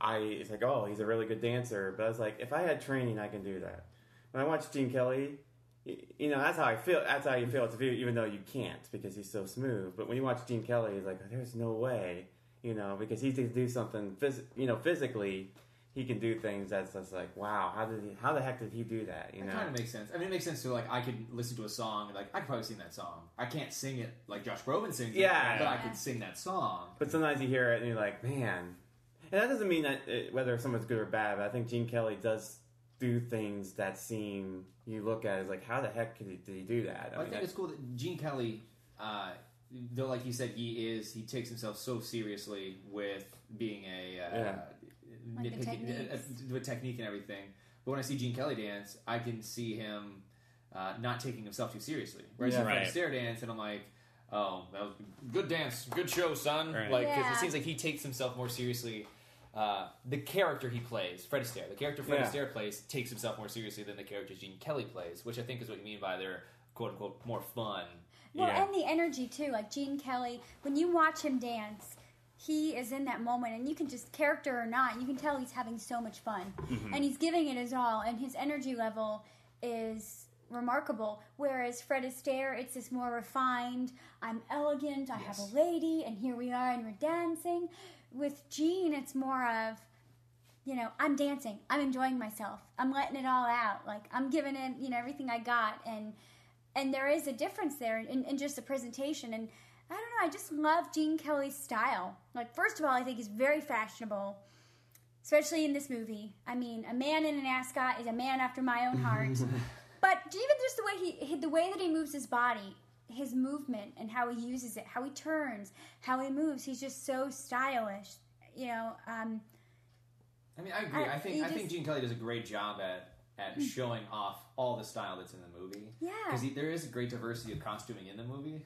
Speaker 6: I it's like oh he's a really good dancer, but I was like if I had training I can do that. When I watch Gene Kelly, you know that's how I feel. That's how you feel to view, even though you can't because he's so smooth. But when you watch Gene Kelly, it's like there's no way, you know, because he can do something, phys- you know, physically. He can do things that's just like wow. How did he? How the heck did he do that? You know.
Speaker 5: kind of makes sense. I mean, it makes sense to Like, I could listen to a song, like, I could probably sing that song. I can't sing it like Josh Groban sings it,
Speaker 6: Yeah.
Speaker 5: but I could sing that song.
Speaker 6: But sometimes you hear it and you're like, man. And that doesn't mean that it, whether someone's good or bad, but I think Gene Kelly does do things that seem, you look at it as like, how the heck did he, did he do that?
Speaker 5: I,
Speaker 6: mean,
Speaker 5: think it's cool that Gene Kelly, uh, though, like you said, he is he takes himself so seriously with being a uh,
Speaker 6: Yeah.
Speaker 4: Like the
Speaker 5: nitpicky-
Speaker 4: techniques.
Speaker 5: uh, with technique and everything. But when I see Gene Kelly dance, I can see him uh, not taking himself too seriously. Whereas
Speaker 6: Yeah.
Speaker 5: if I
Speaker 3: Right.
Speaker 5: stare dance, and I'm like. Oh, that was good dance, good show, son.
Speaker 3: Right.
Speaker 5: Like, 'cause
Speaker 4: Yeah.
Speaker 5: it seems like he takes himself more seriously. Uh, the character he plays, Fred Astaire, the character Fred
Speaker 6: Yeah.
Speaker 5: Astaire plays, takes himself more seriously than the character Gene Kelly plays, which I think is what you mean by their quote unquote more fun.
Speaker 4: Well,
Speaker 3: Yeah.
Speaker 4: and the energy too. Like Gene Kelly, when you watch him dance, he is in that moment, and you can just character or not, you can tell he's having so much fun, mm-hmm. and he's giving it his all, and his energy level is remarkable. Whereas Fred Astaire, it's this more refined. I'm elegant. I have a lady, and here we are, and we're dancing. With Gene, it's more of you know, I'm dancing. I'm enjoying myself. I'm letting it all out. Like I'm giving it, you know, everything I got, and and there is a difference there in, in just the presentation. And I don't know. I just love Gene Kelly's style. Like first of all, I think he's very fashionable, especially in this movie. I mean, a man in an ascot is a man after my own heart. but even just the way he, the way that he moves his body. His movement and how he uses it, how he turns, how he moves, he's just so stylish. You know, um,
Speaker 5: I mean, I agree.
Speaker 4: I-
Speaker 5: I, think
Speaker 4: you
Speaker 5: I think Gene Kelly does a great job at at hmm. showing off all the style that's in the movie.
Speaker 4: Yeah.
Speaker 5: because there is a great diversity of costuming in the movie.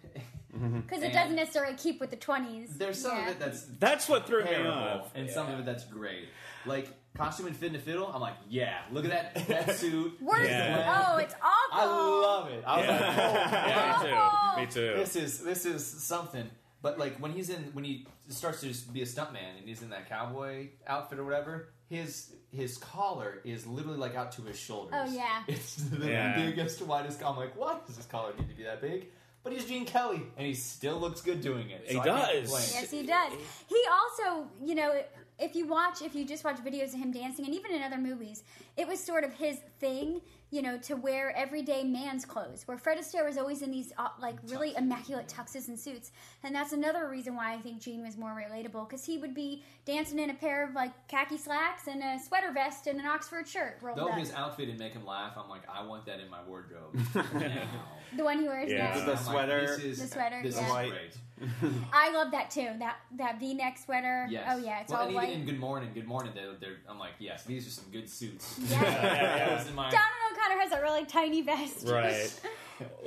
Speaker 5: Mm-hmm.
Speaker 4: Because it doesn't necessarily keep with the 20s.
Speaker 5: There's some
Speaker 4: Yeah.
Speaker 5: of it that's
Speaker 3: That's what threw me off.
Speaker 5: and some of it that's great. Like costume and fit and fiddle. I'm like, yeah, look at that that suit.
Speaker 4: Worse.
Speaker 3: Yeah.
Speaker 4: Oh, it's awful.
Speaker 5: I love it. I was like, oh,
Speaker 3: Yeah, me too. Me too.
Speaker 5: this is this is something. But like when he's in when he starts to just be a stuntman and he's in that cowboy outfit or whatever, his his collar is literally like out to his shoulders.
Speaker 4: Oh, yeah.
Speaker 5: it's the
Speaker 3: Yeah.
Speaker 5: biggest, widest. I'm like, why does his collar need to be that big? But he's Gene Kelly, and he still looks good doing it.
Speaker 3: He
Speaker 5: I
Speaker 3: does.
Speaker 4: Yes, he does. He also, you know, if you watch, if you just watch videos of him dancing, and even in other movies, it was sort of his thing, you know, to wear everyday man's clothes. Where Fred Astaire was always in these uh, like really immaculate tuxes and suits, and that's another reason why I think Gene was more relatable because he would be dancing in a pair of like khaki slacks and a sweater vest and an Oxford shirt rolled
Speaker 5: Though
Speaker 4: up.
Speaker 5: his outfit and make him laugh, I'm like, I want that in my wardrobe now.
Speaker 4: the one he wears
Speaker 3: Yeah.
Speaker 4: now.
Speaker 6: The
Speaker 5: I'm like,
Speaker 6: sweater.
Speaker 5: this is,
Speaker 4: The sweater,
Speaker 5: This
Speaker 4: yeah.
Speaker 5: is
Speaker 6: White.
Speaker 5: great.
Speaker 4: I love that too. That that V-neck sweater.
Speaker 5: Yes.
Speaker 4: Oh yeah, it's
Speaker 5: well,
Speaker 4: all
Speaker 5: and
Speaker 4: white.
Speaker 5: even in Good Morning, Good Morning, they're, they're, I'm like, yes, these are some good suits.
Speaker 4: Yeah.
Speaker 3: yeah.
Speaker 5: Those in
Speaker 4: Donald O'Connor has a really tiny vest.
Speaker 3: Right.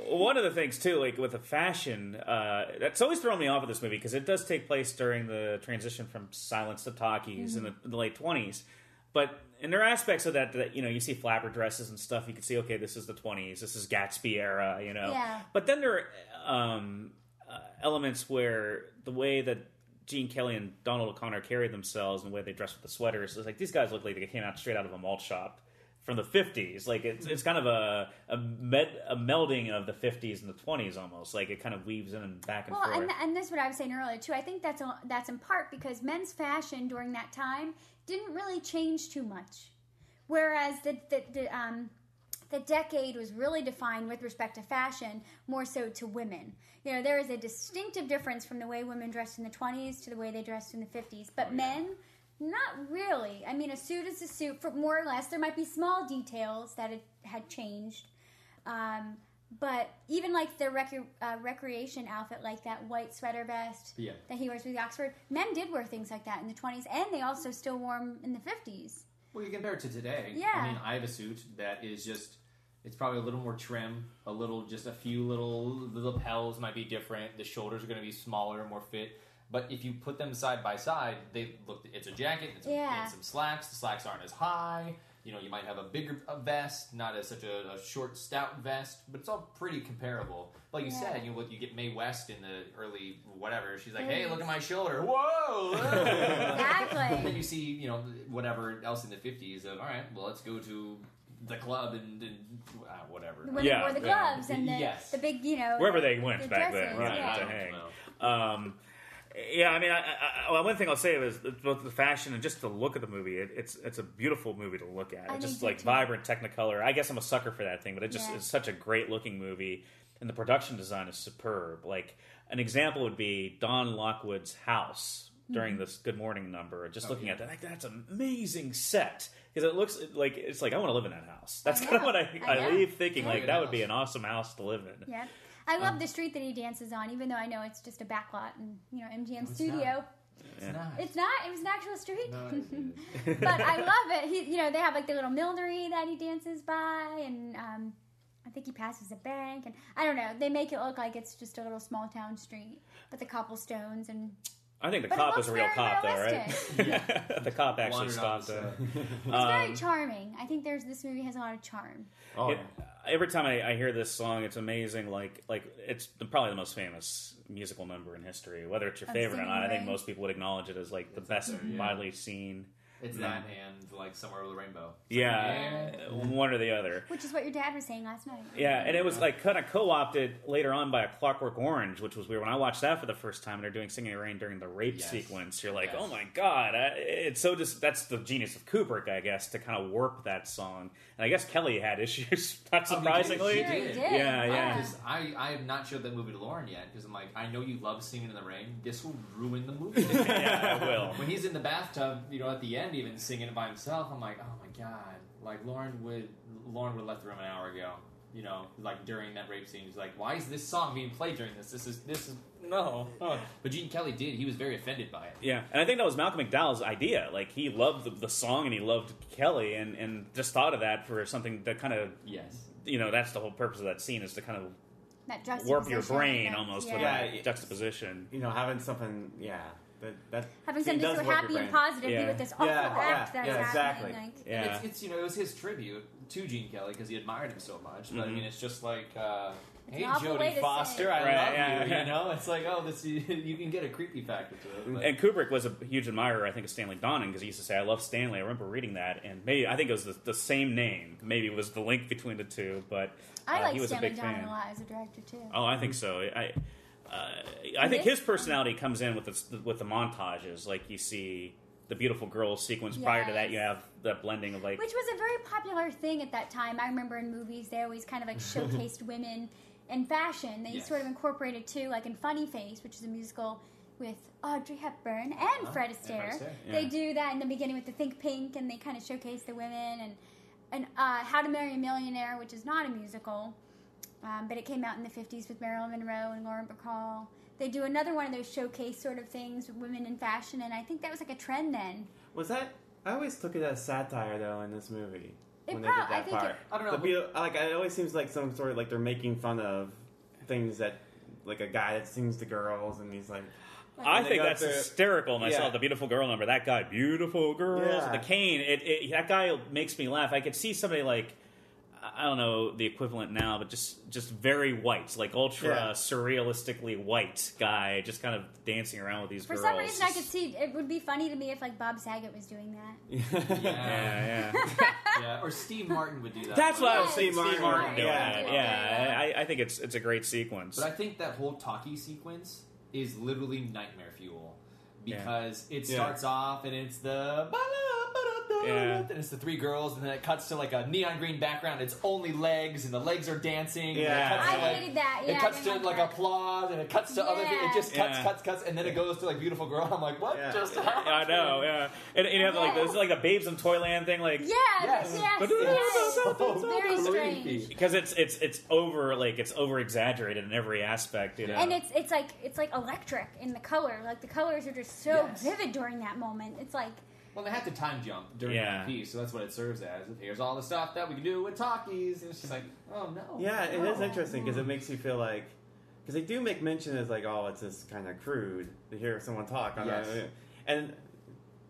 Speaker 3: One of the things too, like with the fashion, uh, that's always thrown me off of this movie because it does take place during the transition from silence to talkies in, the, in the late twenties. But and there are aspects of that that you know you see flapper dresses and stuff. You can see okay, this is the twenties. This is Gatsby era. You know.
Speaker 4: Yeah.
Speaker 3: But then there are um, uh, elements where the way that Gene Kelly and Donald O'Connor carried themselves and the way they dressed with the sweaters. It's like these guys look like they came out straight out of a malt shop from the 50s. Like it's, it's kind of a a, med, a melding of the 50s and the 20s almost. Like it kind of weaves in and back and
Speaker 4: Well,
Speaker 3: forth.
Speaker 4: and, and this is what I was saying earlier too. I think that's a, that's in part because men's fashion during that time didn't really change too much, whereas the the, the um the decade was really defined with respect to fashion more so to women. You know, there is a distinctive difference from the way women dressed in the 20s to the way they dressed in the 50s. But men, not really. I mean, a suit is a suit for more or less. There might be small details that it had changed. Um, but even like the rec- uh, recreation outfit, like that white sweater vest
Speaker 5: Yeah.
Speaker 4: that he wears with the Oxford, men did wear things like that in the 20s, and they also still wore them in the 50s.
Speaker 5: Well, you compare it to today.
Speaker 4: Yeah.
Speaker 5: I mean, I have a suit that is just. It's probably a little more trim, a little, just a few little. The lapels might be different. The shoulders are going to be smaller, more fit. But if you put them side by side, they look. It's a jacket. It's,
Speaker 4: Yeah.
Speaker 5: it's some slacks. The slacks aren't as high. You know, you might have a bigger a vest, not as such a, a short, stout vest, but it's all pretty comparable. Like you
Speaker 4: Yeah.
Speaker 5: said, you look, you get Mae West in the early whatever. She's like,
Speaker 4: There
Speaker 5: "Hey, look at my shoulder! Whoa!" And
Speaker 4: Exactly.
Speaker 5: then you see, you know, whatever else in the fifties of, all right, well, let's go to the club and, and uh, whatever.
Speaker 4: The women
Speaker 3: Yeah,
Speaker 4: wore the
Speaker 5: yeah.
Speaker 4: and the,
Speaker 5: Yes.
Speaker 4: the big, you know,
Speaker 3: Wherever
Speaker 4: the-
Speaker 3: they went
Speaker 4: the
Speaker 3: back
Speaker 4: dresses,
Speaker 3: then, right,
Speaker 4: yeah.
Speaker 3: to
Speaker 5: I don't
Speaker 3: hang. Um, yeah, I mean, I, I, well, one thing I'll say is both the fashion and just the look of the movie. It, it's it's a beautiful movie to look at.
Speaker 4: I
Speaker 3: It's just like
Speaker 4: too.
Speaker 3: vibrant Technicolor. I guess I'm a sucker for that thing, but it just
Speaker 4: Yeah.
Speaker 3: is such a great looking movie, and the production design is superb. Like an example would be Don Lockwood's house during
Speaker 4: Mm-hmm.
Speaker 3: this Good Morning number. Just
Speaker 5: Oh,
Speaker 3: looking
Speaker 5: yeah.
Speaker 3: at that, like, that's an amazing set because it looks like it's like I want to live in that house. That's kind of what I,
Speaker 4: I
Speaker 3: I, leave thinking.
Speaker 5: Yeah.
Speaker 3: Like that would be an awesome house to live in.
Speaker 4: Yeah. I
Speaker 3: Um,
Speaker 4: love the street that he dances on, even though I know it's just a backlot and you know MGM
Speaker 5: it's
Speaker 4: studio.
Speaker 5: It's not.
Speaker 4: It's not. It was an actual street.
Speaker 5: No,
Speaker 4: but I love it. He, you know, they have like the little millinery that he dances by, and um, I think he passes a bank, and I don't know. They make it look like it's just a little small town street, but the cobblestones and
Speaker 3: I think the
Speaker 4: But
Speaker 3: cop was a real
Speaker 4: very
Speaker 3: cop, though, right?
Speaker 4: realistic.
Speaker 3: the cop actually
Speaker 5: Wandered
Speaker 3: stopped
Speaker 5: the
Speaker 3: it.
Speaker 4: it's
Speaker 3: Um,
Speaker 4: very charming. I think there's this movie has a lot of charm.
Speaker 6: Oh,
Speaker 3: It- every time I, I hear this song, it's amazing. Like, like it's the, probably the most famous musical number in history. Whether it's your
Speaker 4: I'm
Speaker 3: favorite or
Speaker 4: singing
Speaker 3: not, I think most people would acknowledge it as like the
Speaker 5: It's
Speaker 3: best
Speaker 5: up there, yeah.
Speaker 3: widely seen.
Speaker 5: It's that and like somewhere over the rainbow.
Speaker 3: Yeah, one or the other.
Speaker 4: Which is what your dad was saying last night.
Speaker 3: Yeah, and it was like kind of co-opted later on by a Clockwork Orange, which was weird. When I watched that for the first time, and they're doing "Singing in the Rain" during the rape
Speaker 5: Yes.
Speaker 3: sequence, you're like, oh
Speaker 5: Yes.
Speaker 3: "Oh my god!" I, it's so just that's the genius of Kubrick, I guess, to kind of warp that song. And I guess Kelly had issues, not
Speaker 5: Oh, he did.
Speaker 3: surprisingly.
Speaker 5: She
Speaker 4: Sure, he
Speaker 5: did.
Speaker 4: did.
Speaker 3: Yeah, yeah.
Speaker 5: Because I, I have not showed that movie to Lauren yet because I'm like I know you love singing in the rain. This will ruin the movie.
Speaker 3: yeah, I will.
Speaker 5: when he's in the bathtub, you know, at the end, even singing it by himself, I'm like, oh my god, like Lauren would Lauren would have left the room an hour ago. You know, like during that rape scene, he's like, why is this song being played during this? This is this is no. Oh. But Gene Kelly did. He was very offended by it.
Speaker 3: Yeah, and I think that was Malcolm McDowell's idea. Like he loved the, the song and he loved Kelly, and and just thought of that for something that kind of
Speaker 5: Yes.
Speaker 3: you know that's the whole purpose of that scene is to kind of
Speaker 4: That
Speaker 3: warp your brain
Speaker 4: that-
Speaker 3: almost
Speaker 4: yeah.
Speaker 3: with
Speaker 6: Yeah.
Speaker 3: that juxtaposition.
Speaker 6: you know, having something, yeah, that that
Speaker 4: Having
Speaker 6: scene
Speaker 4: something so happy and
Speaker 6: brain.
Speaker 4: positive
Speaker 3: Yeah.
Speaker 4: with this awful
Speaker 6: Yeah,
Speaker 4: act
Speaker 6: yeah,
Speaker 4: that's
Speaker 6: yeah,
Speaker 4: happening.
Speaker 6: exactly.
Speaker 4: Like,
Speaker 3: Yeah,
Speaker 5: It's, it's you know it was his tribute to Gene Kelly because he admired him so much. But I
Speaker 3: Mhm.
Speaker 5: mean, it's just like, uh, hey
Speaker 4: an awful way
Speaker 5: Jodie Foster. I
Speaker 3: Right,
Speaker 5: love
Speaker 3: yeah.
Speaker 5: you. You know, it's like oh, this you can get a creepy factor to it. But,
Speaker 3: and Kubrick was a huge admirer, I think, of Stanley Donen because he used to say, "I love Stanley." I remember reading that, and maybe I think it was the, the same name. Maybe it was the link between the two, but
Speaker 4: I
Speaker 3: uh,
Speaker 4: like
Speaker 3: he was
Speaker 4: Stanley
Speaker 3: a big
Speaker 4: Donen
Speaker 3: fan.
Speaker 4: a lot as a director too.
Speaker 3: Oh, I think so. I, uh, I think his personality comes in with the, with the montages, like you see the beautiful girls sequence. Prior to that, you have that blending of like
Speaker 4: Which was a very popular thing at that time. I remember in movies they always kind of like showcased women in fashion. They
Speaker 5: Yes.
Speaker 4: sort of incorporated too, like in Funny Face, which is a musical with Audrey Hepburn and
Speaker 5: Uh-huh.
Speaker 4: Fred
Speaker 5: And
Speaker 4: Astaire.
Speaker 5: Fred Astaire,
Speaker 4: They do that in the beginning with the Think Pink, and they kind of showcase the women and and uh, How to Marry a Millionaire, which is not a musical, um, but it came out in the '50s with Marilyn Monroe and Lauren Bacall. They do another one of those showcase sort of things with women in fashion, and I think that was like a trend then.
Speaker 6: Was that? I always took it as satire though in this movie
Speaker 4: It
Speaker 6: when they
Speaker 4: prob-
Speaker 6: did
Speaker 4: I
Speaker 6: that
Speaker 4: think
Speaker 6: part.
Speaker 4: it-
Speaker 5: I don't know.
Speaker 6: The like it always seems like some sort of like they're making fun of things that like a guy that sings to girls and he's like
Speaker 3: I think that's
Speaker 6: through-
Speaker 3: hysterical myself.
Speaker 6: Yeah.
Speaker 3: The beautiful girl number. That guy, beautiful girls.
Speaker 6: Yeah.
Speaker 3: The cane. It, it, that guy makes me laugh. I could see somebody like. I don't know the equivalent now, but just just very white, like ultra
Speaker 6: Yeah.
Speaker 3: surrealistically white guy, just kind of dancing around with these
Speaker 4: For
Speaker 3: girls.
Speaker 4: some reason, I could see it would be funny to me if like Bob Saget was doing that.
Speaker 3: Yeah, yeah.
Speaker 5: yeah, or Steve Martin would do that.
Speaker 3: That's what I was
Speaker 4: Yes.
Speaker 6: Steve
Speaker 3: Steve
Speaker 6: Martin,
Speaker 3: Martin doing
Speaker 6: yeah.
Speaker 3: it.
Speaker 4: Yeah.
Speaker 3: Yeah, I, I think it's it's a great sequence.
Speaker 5: But I think that whole talkie sequence is literally nightmare fuel because it
Speaker 6: Yeah.
Speaker 5: starts off and it's the
Speaker 3: Yeah.
Speaker 5: and it's the three girls and then it cuts to like a neon green background. It's only legs and the legs are dancing. and
Speaker 6: Yeah.
Speaker 5: it cuts to,
Speaker 4: I
Speaker 5: like,
Speaker 4: hated that. Yeah, I
Speaker 5: cuts to
Speaker 4: like
Speaker 5: like applause and it cuts to other things. It just cuts,
Speaker 3: Yeah.
Speaker 5: cuts, cuts, and then it goes to like beautiful girl. I'm like, what
Speaker 6: Yeah.
Speaker 5: just
Speaker 6: Yeah,
Speaker 5: happened?
Speaker 3: I know, yeah. And, and you have like this is like a Babes in Toyland thing, like
Speaker 4: Yeah,
Speaker 5: Yes.
Speaker 4: yes, yes.
Speaker 5: So
Speaker 4: Very strange.
Speaker 3: because it's it's it's over like it's over exaggerated in every aspect, you know.
Speaker 4: And it's it's like it's like electric in the color. Like the colors are just so
Speaker 5: Yes.
Speaker 4: vivid during that moment. It's like
Speaker 5: Well, they had to time jump during
Speaker 3: Yeah.
Speaker 5: the piece, so that's what it serves as. Here's all the stuff that we can do with talkies. And it's just like, oh no.
Speaker 6: Yeah, it is interesting because it makes you feel like because they do make mention as like, oh, it's just kind of crude to hear someone talk. On
Speaker 5: Yes.
Speaker 6: a, and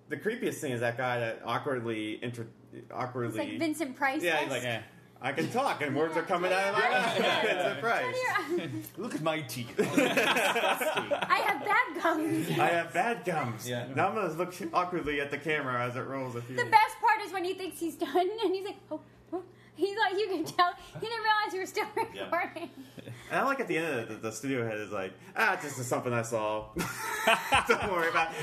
Speaker 6: the creepiest thing is that guy that awkwardly inter, awkwardly.
Speaker 4: it's like Vincent Price.
Speaker 6: yeah, he's like,
Speaker 3: yeah.
Speaker 6: I can talk and words are coming out of my mouth.
Speaker 5: Yeah.
Speaker 6: Vincent Price.
Speaker 5: Look at my teeth.
Speaker 4: I have bad gums.
Speaker 6: I have bad gums.
Speaker 5: Yeah.
Speaker 6: Now I'm gonna look awkwardly at the camera as it rolls. A few.
Speaker 4: The best part is when he thinks he's done and he's like, oh, oh. He's like, you can tell. He didn't realize you were still recording.
Speaker 5: Yeah.
Speaker 4: recording.
Speaker 6: And I like at the end of it, the, the studio head is like, ah, this is something I saw. Don't worry about it.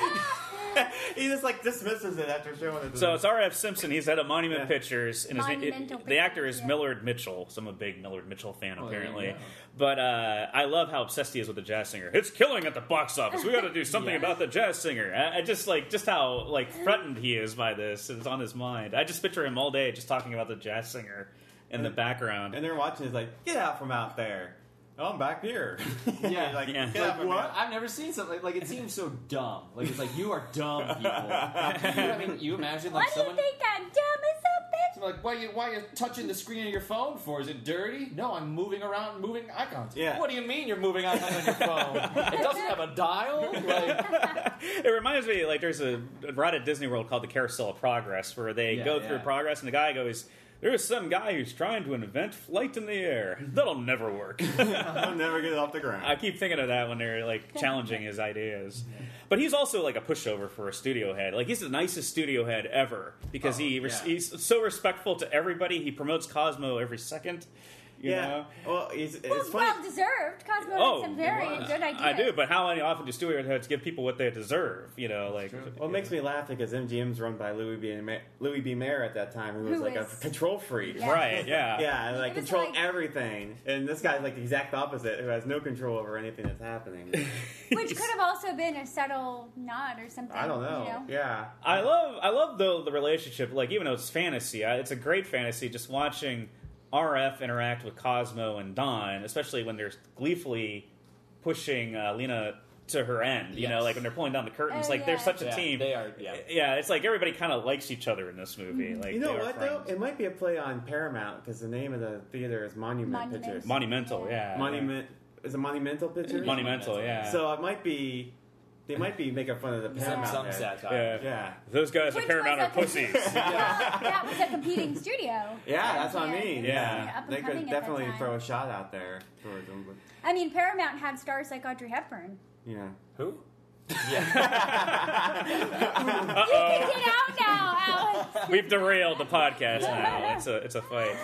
Speaker 6: he just like dismisses it after showing it. To
Speaker 3: So it's R.F. Simpson. He's head a Monument
Speaker 6: Yeah.
Speaker 3: Pictures, and his, it, the actor is
Speaker 4: yeah.
Speaker 3: Millard Mitchell. So I'm a big Millard Mitchell fan,
Speaker 5: Oh, there you
Speaker 3: apparently.
Speaker 5: go.
Speaker 3: But uh, I love how obsessed he is with the jazz singer. It's killing at the box office. We got to do something
Speaker 5: Yeah.
Speaker 3: about the jazz singer. I, I just like just how like threatened he is by this. It's on his mind. I just picture him all day just talking about the jazz singer in the background.
Speaker 6: and they're watching. He's like, get out from out there. Oh, I'm back here.
Speaker 5: Yeah.
Speaker 6: like,
Speaker 3: Yeah.
Speaker 6: Get
Speaker 5: Like, what? I've never seen something like, like it seems so dumb. Like it's like you are dumb people. you know I mean, you imagine like
Speaker 4: Why do you think I'm dumb as a bitch?
Speaker 5: someone like, why you why you touching the screen of your phone for? Is it dirty? No, I'm moving around, moving icons.
Speaker 6: Yeah.
Speaker 5: What do you mean you're moving icons on your phone? it doesn't have a dial. Like,
Speaker 3: it reminds me like there's a ride at Disney World called the Carousel of Progress where they
Speaker 5: Yeah,
Speaker 3: go
Speaker 5: yeah.
Speaker 3: through progress and the guy goes. There's some guy who's trying to invent flight in the air. Mm-hmm. That'll never work.
Speaker 6: I'll never get it off the ground.
Speaker 3: I keep thinking of that when they're like challenging his ideas. But he's also like a pushover for a studio head. Like he's the nicest studio head ever because
Speaker 5: Oh,
Speaker 3: he res-
Speaker 5: yeah.
Speaker 3: he's so respectful to everybody. He promotes Cosmo every second. You
Speaker 6: yeah.
Speaker 3: know?
Speaker 6: Well, it's, it's
Speaker 4: Well,
Speaker 6: funny.
Speaker 4: well deserved. Cosmo
Speaker 3: Oh,
Speaker 4: had some very
Speaker 5: it
Speaker 4: good ideas.
Speaker 3: I do, but how often do studio heads give people what they deserve? You know, like
Speaker 5: True.
Speaker 6: Well, it makes me laugh because MGM's run by Louis B. Ma- Louis B. Mayer at that time, who was
Speaker 4: Who
Speaker 6: like
Speaker 4: is-
Speaker 6: a control freak.
Speaker 4: Yeah.
Speaker 3: right, yeah,
Speaker 6: Yeah, and like
Speaker 4: It
Speaker 6: control
Speaker 4: like-
Speaker 6: everything. And this guy's like the exact opposite, who has no control over anything that's happening.
Speaker 4: Which could have also been a subtle nod or something.
Speaker 6: I don't know.
Speaker 4: You know?
Speaker 6: Yeah.
Speaker 3: I love I love the the relationship. Like even though it's fantasy, I, it's a great fantasy. Just watching RF interact with Cosmo and Don, especially when they're gleefully pushing uh, Lina to her end. You know, like when they're pulling down the curtains.
Speaker 4: Oh,
Speaker 3: like they're such a
Speaker 5: Yeah,
Speaker 3: team.
Speaker 5: they are, yeah.
Speaker 3: yeah. It's like everybody kind of likes each other in this movie. Like
Speaker 6: You know what
Speaker 3: friends.
Speaker 6: though? It might be a play on Paramount because the name of the theater is Monument,
Speaker 4: Monument.
Speaker 6: Pictures.
Speaker 3: Monumental, yeah.
Speaker 6: Monument is it Monumental Pictures?
Speaker 3: Monumental, yeah.
Speaker 6: So it might be. They might be making fun of the
Speaker 5: some,
Speaker 6: Paramount.
Speaker 5: some
Speaker 6: head.
Speaker 5: satire.
Speaker 3: Yeah.
Speaker 6: Yeah.
Speaker 3: Those guys
Speaker 4: Which
Speaker 3: at Paramount
Speaker 4: was
Speaker 3: are
Speaker 4: a-
Speaker 3: pussies.
Speaker 4: well, that was a competing studio.
Speaker 6: Yeah, that's what I mean.
Speaker 3: Yeah.
Speaker 4: Up and
Speaker 6: They
Speaker 4: coming
Speaker 6: could
Speaker 4: at that
Speaker 6: definitely
Speaker 4: time.
Speaker 6: throw a shot out there towards them. But,
Speaker 4: I mean, Paramount had stars like Audrey Hepburn.
Speaker 6: yeah.
Speaker 5: Who? Yeah.
Speaker 4: you can get out now, Alex.
Speaker 3: We've derailed the podcast now. It's a it's a fight.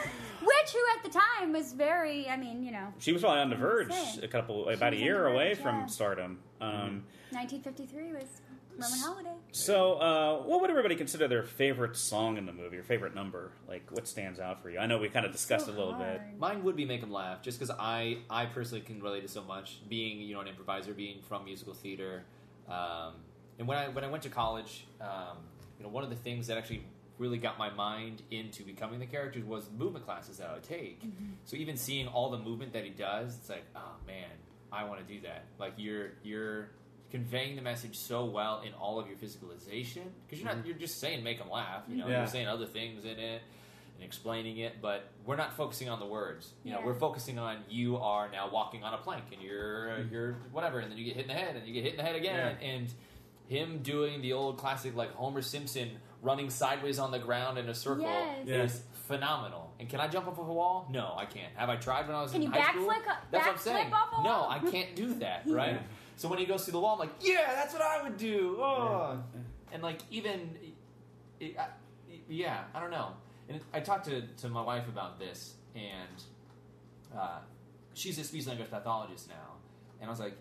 Speaker 4: Which, who at the time was very, I mean, you know,
Speaker 3: She was probably on the verge a couple about a year
Speaker 4: the
Speaker 3: away
Speaker 4: verge,
Speaker 3: from
Speaker 4: yeah.
Speaker 3: stardom. Um,
Speaker 4: 1953 was Roman Holiday.
Speaker 3: So, uh, what would everybody consider their favorite song in the movie or favorite number? Like, what stands out for you? I know we kind of discussed
Speaker 4: So
Speaker 3: it a little bit.
Speaker 5: Mine would be make them laugh, just because I I personally can relate to so much. Being you know an improviser, being from musical theater, um, and when I when I went to college, um, you know one of the things that actually really got my mind into becoming the characters was the movement classes that I would take. So even seeing all the movement that he does, it's like, oh man, I want to do that. Like you're you're conveying the message so well in all of your physicalization because you're not you're just saying make them laugh. You know,
Speaker 6: Yeah.
Speaker 5: you're saying other things in it and explaining it, but we're not focusing on the words. You know, we're focusing on you are now walking on a plank and you're
Speaker 6: Mm-hmm.
Speaker 5: you're whatever, and then you get hit in the head and you get hit in the head again, and him doing the old classic like Homer Simpson running sideways on the ground in a circle
Speaker 4: Yes.
Speaker 6: Yeah.
Speaker 5: is phenomenal. And can I jump off of a wall? No, I can't. Have I tried when I was
Speaker 4: Can
Speaker 5: in
Speaker 4: you
Speaker 5: high school?
Speaker 4: backflip up-
Speaker 5: That's what I'm saying.
Speaker 4: off a
Speaker 5: no. I can't do that, right? So when he goes through the wall, I'm like, yeah, that's what I would do. Oh. And like even, it, I, yeah, I don't know. And I talked to, to my wife about this, and uh, she's a speech language pathologist now, and I was like,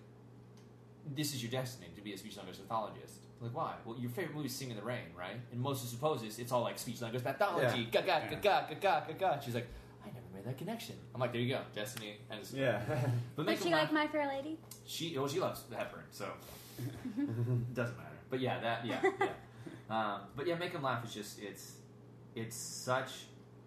Speaker 5: this is your destiny to be a speech language pathologist. Like why? Well, your favorite movie is Sing in the Rain, right? And Moses supposes it's all like speech language pathology. Ga ga ga ga ga ga ga ga. She's like, I never made that connection. I'm like, there you go, destiny. And it's,
Speaker 6: Yeah.
Speaker 5: But
Speaker 4: Does she
Speaker 5: them
Speaker 4: like. My Fair Lady?
Speaker 5: She well, she loves Hepburn, so doesn't matter. But yeah, that yeah yeah. Um, but yeah, make them laugh is just it's it's such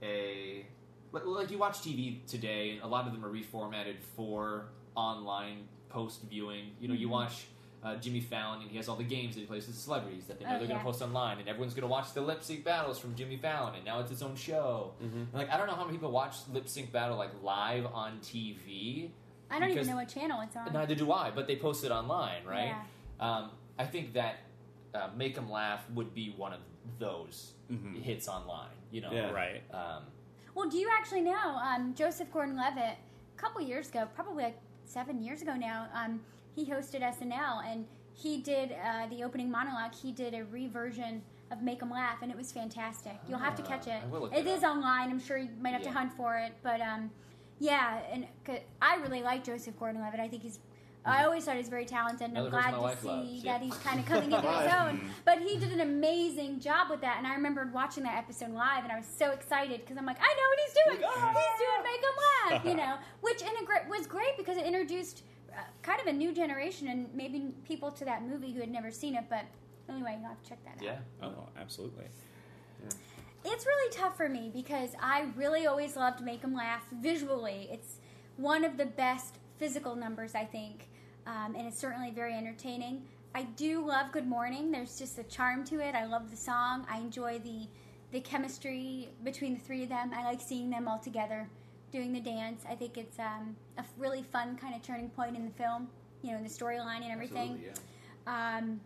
Speaker 5: a like, like you watch TV today. A lot of them are reformatted for online post viewing. You know, you watch. Uh, Jimmy Fallon, and he has all the games that he plays with celebrities that they know
Speaker 4: Oh,
Speaker 5: they're going to post online, and everyone's going to watch the lip sync battles from Jimmy Fallon, and now it's its own show.
Speaker 6: Mhm.
Speaker 5: Like I don't know how many people watch lip sync battle like live on TV.
Speaker 4: I don't
Speaker 5: Because-
Speaker 4: even know what channel it's on.
Speaker 5: Neither do I, but they post it online, right?
Speaker 4: Yeah.
Speaker 5: Um, I think that uh, Make 'em Laugh would be one of those
Speaker 3: Mhm.
Speaker 5: hits online, you know?
Speaker 6: Yeah.
Speaker 3: Right.
Speaker 5: Um,
Speaker 4: Well, do you actually know um, Joseph Gordon-Levitt? A couple years ago, probably like seven years ago now, um, he hosted SNL and he did uh, the opening monologue. He did a reversion of Make 'em Laugh, and it was fantastic. You'll have to
Speaker 5: Ah,
Speaker 4: catch it.
Speaker 5: I will look
Speaker 4: It is online. I'm sure you might have to hunt for it, but um, yeah, and I really like Joseph Gordon-Levitt. I think he's. I always thought he's very talented, and I'm
Speaker 5: Mm-hmm. Another person
Speaker 4: glad to see
Speaker 5: loves,
Speaker 4: that
Speaker 5: yeah.
Speaker 4: he's kind of coming into his own. But he did an amazing job with that, and I remembered watching that episode live, and I was so excited because I'm like, I know what he's doing.
Speaker 5: Ah!
Speaker 4: He's doing make him laugh, you know, which in a integra- was great because it introduced kind of a new generation and maybe people to that movie who had never seen it. But anyway, you have to check that out.
Speaker 5: yeah.
Speaker 3: Oh, absolutely.
Speaker 4: It's really tough for me because I really always loved Make 'em Laugh visually. It's one of the best physical numbers, I think, um, and it's certainly very entertaining. I do love Good Morning. There's just a charm to it. I love the song. I enjoy the the chemistry between the three of them. I like seeing them all together doing the dance. I think it's um, a really fun kind of turning point in the film. You know, in the storyline and everything.
Speaker 5: Yeah.
Speaker 4: Um,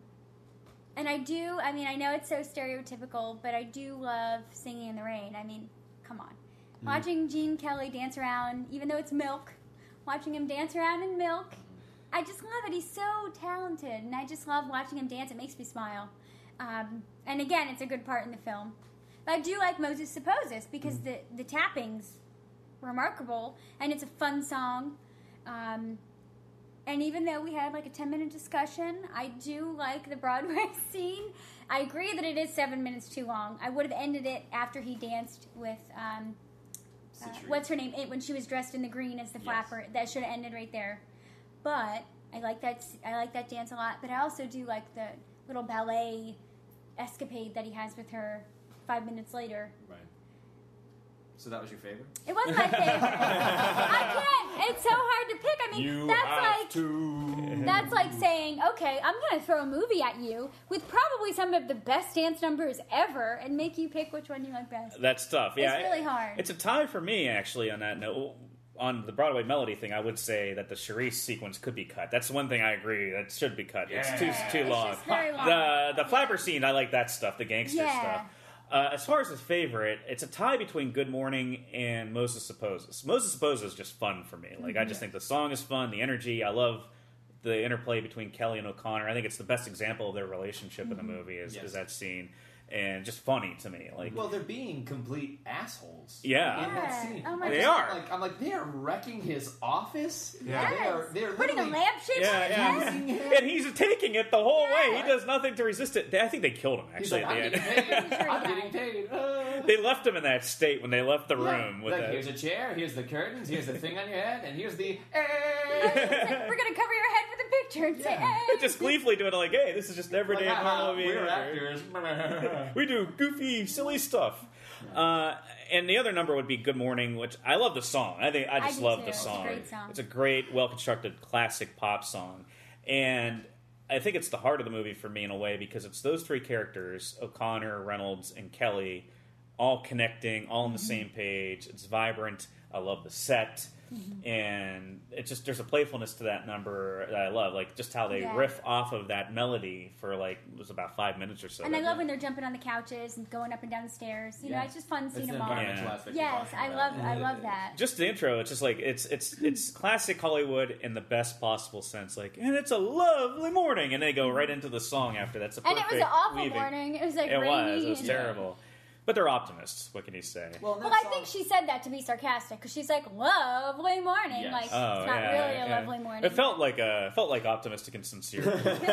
Speaker 4: and I do, I mean, I know it's so stereotypical, but I do love Singing in the Rain. I mean, come on. Watching Gene Kelly dance around, even though it's milk, watching him dance around in milk, I just love it. He's so talented, and I just love watching him dance. It makes me smile. Um, and again, it's a good part in the film. But I do like Moses Supposes because the, the tapping's remarkable, and it's a fun song. Um, and even though we had like a 10 minute discussion, I do like the Broadway scene. I agree that it is seven minutes too long. I would have ended it after he danced with, um, uh, what's her name? It, when she was dressed in the green as the
Speaker 5: Yes.
Speaker 4: flapper. That should have ended right there. But I like that. I like that dance a lot. But I also do like the little ballet escapade that he has with her five minutes later.
Speaker 5: Right. So that was your favorite?
Speaker 4: It was my favorite. I can't. It's so hard to pick. I mean, that's like
Speaker 3: to.
Speaker 4: That's like saying, okay, I'm going to throw a movie at you with probably some of the best dance numbers ever and make you pick which one you like best.
Speaker 3: That's tough. Yeah,
Speaker 4: It's really hard.
Speaker 3: It's a tie for me, actually. On that note, on the Broadway melody thing, I would say that the Charisse sequence could be cut. That's one thing I agree that should be cut. Yeah. It's too too
Speaker 4: It's
Speaker 3: long.
Speaker 4: just very long.
Speaker 3: The the flapper scene, I like that stuff. The gangster
Speaker 4: Yeah.
Speaker 3: stuff. Uh, as far as his favorite, it's a tie between Good Morning and Moses Supposes. Moses Supposes is just fun for me. Like I just think the song is fun, the energy. I love the interplay between Kelly and O'Connor. I think it's the best example of their relationship in the movie. Is,
Speaker 5: Yes.
Speaker 3: is that scene and just funny to me. Like
Speaker 5: Well, they're being complete assholes.
Speaker 3: Yeah.
Speaker 5: In that scene.
Speaker 4: Oh my
Speaker 5: I'm
Speaker 3: They
Speaker 5: just
Speaker 3: are.
Speaker 5: Like, I'm like, they are wrecking his office.
Speaker 6: Yeah.
Speaker 5: They are, they are
Speaker 4: Putting a
Speaker 5: literally-
Speaker 4: lampshade
Speaker 3: Yeah,
Speaker 4: on his
Speaker 3: yeah.
Speaker 4: head?
Speaker 5: Using him.
Speaker 3: and he's taking it the whole way. He does nothing to resist it. I think they killed him
Speaker 5: He's
Speaker 3: actually
Speaker 5: like, I'm
Speaker 3: at the
Speaker 5: getting
Speaker 3: end.
Speaker 5: paid.
Speaker 4: Sure
Speaker 5: I'm
Speaker 4: he
Speaker 5: getting paid. Uh.
Speaker 3: they left him in that state when they left the
Speaker 5: Yeah.
Speaker 3: room with
Speaker 5: like,
Speaker 3: that.
Speaker 5: here's a chair, here's the curtains, here's the thing on your head, and here's the.
Speaker 4: We're going to cover your head with a picture and say,
Speaker 5: Yeah.
Speaker 4: hey.
Speaker 3: just gleefully doing it like, hey, this is just everyday
Speaker 5: Like, haha,
Speaker 3: normal
Speaker 5: we're
Speaker 3: behavior.
Speaker 5: actors.
Speaker 3: We do goofy, silly stuff. Uh, and the other number would be "Good Morning," which I love the song. I think I
Speaker 4: I
Speaker 3: just
Speaker 4: do
Speaker 3: love
Speaker 4: too.
Speaker 3: the
Speaker 4: It's a
Speaker 3: song.
Speaker 4: great song.
Speaker 3: It's a great, well constructed, classic pop song, and I think it's the heart of the movie for me in a way because it's those three characters: O'Connor, Reynolds, and Kelly, all connecting, all on
Speaker 4: Mm-hmm.
Speaker 3: the same page. It's vibrant. I love the set.
Speaker 4: Mm-hmm.
Speaker 3: And it's just there's a playfulness to that number that I love, like just how they
Speaker 4: Yeah.
Speaker 3: riff off of that melody for like it was about five minutes or so.
Speaker 4: And I
Speaker 3: That-
Speaker 4: love when they're jumping on the couches and going up and down the stairs. You know, it's just fun seeing them all.
Speaker 3: Yeah.
Speaker 4: Yes, I love I love that.
Speaker 3: just the intro it's just like it's it's it's classic hollywood in the best possible sense like and it's a lovely morning and they go right into the song after that's a
Speaker 4: And
Speaker 3: perfect
Speaker 4: it was an awful
Speaker 3: weaving.
Speaker 4: morning. It was like
Speaker 3: it
Speaker 4: rainy.
Speaker 3: was it was
Speaker 4: and-
Speaker 3: terrible but they're optimists what can you say
Speaker 5: Well,
Speaker 4: Well,
Speaker 5: that
Speaker 4: I think she said that to be sarcastic because she's like, "Lovely morning."
Speaker 5: Yes.
Speaker 4: Like it's
Speaker 3: Oh,
Speaker 4: not
Speaker 3: yeah,
Speaker 4: really a
Speaker 3: yeah.
Speaker 4: lovely morning.
Speaker 3: It felt like uh, felt like optimistic and sincere. so,
Speaker 5: That's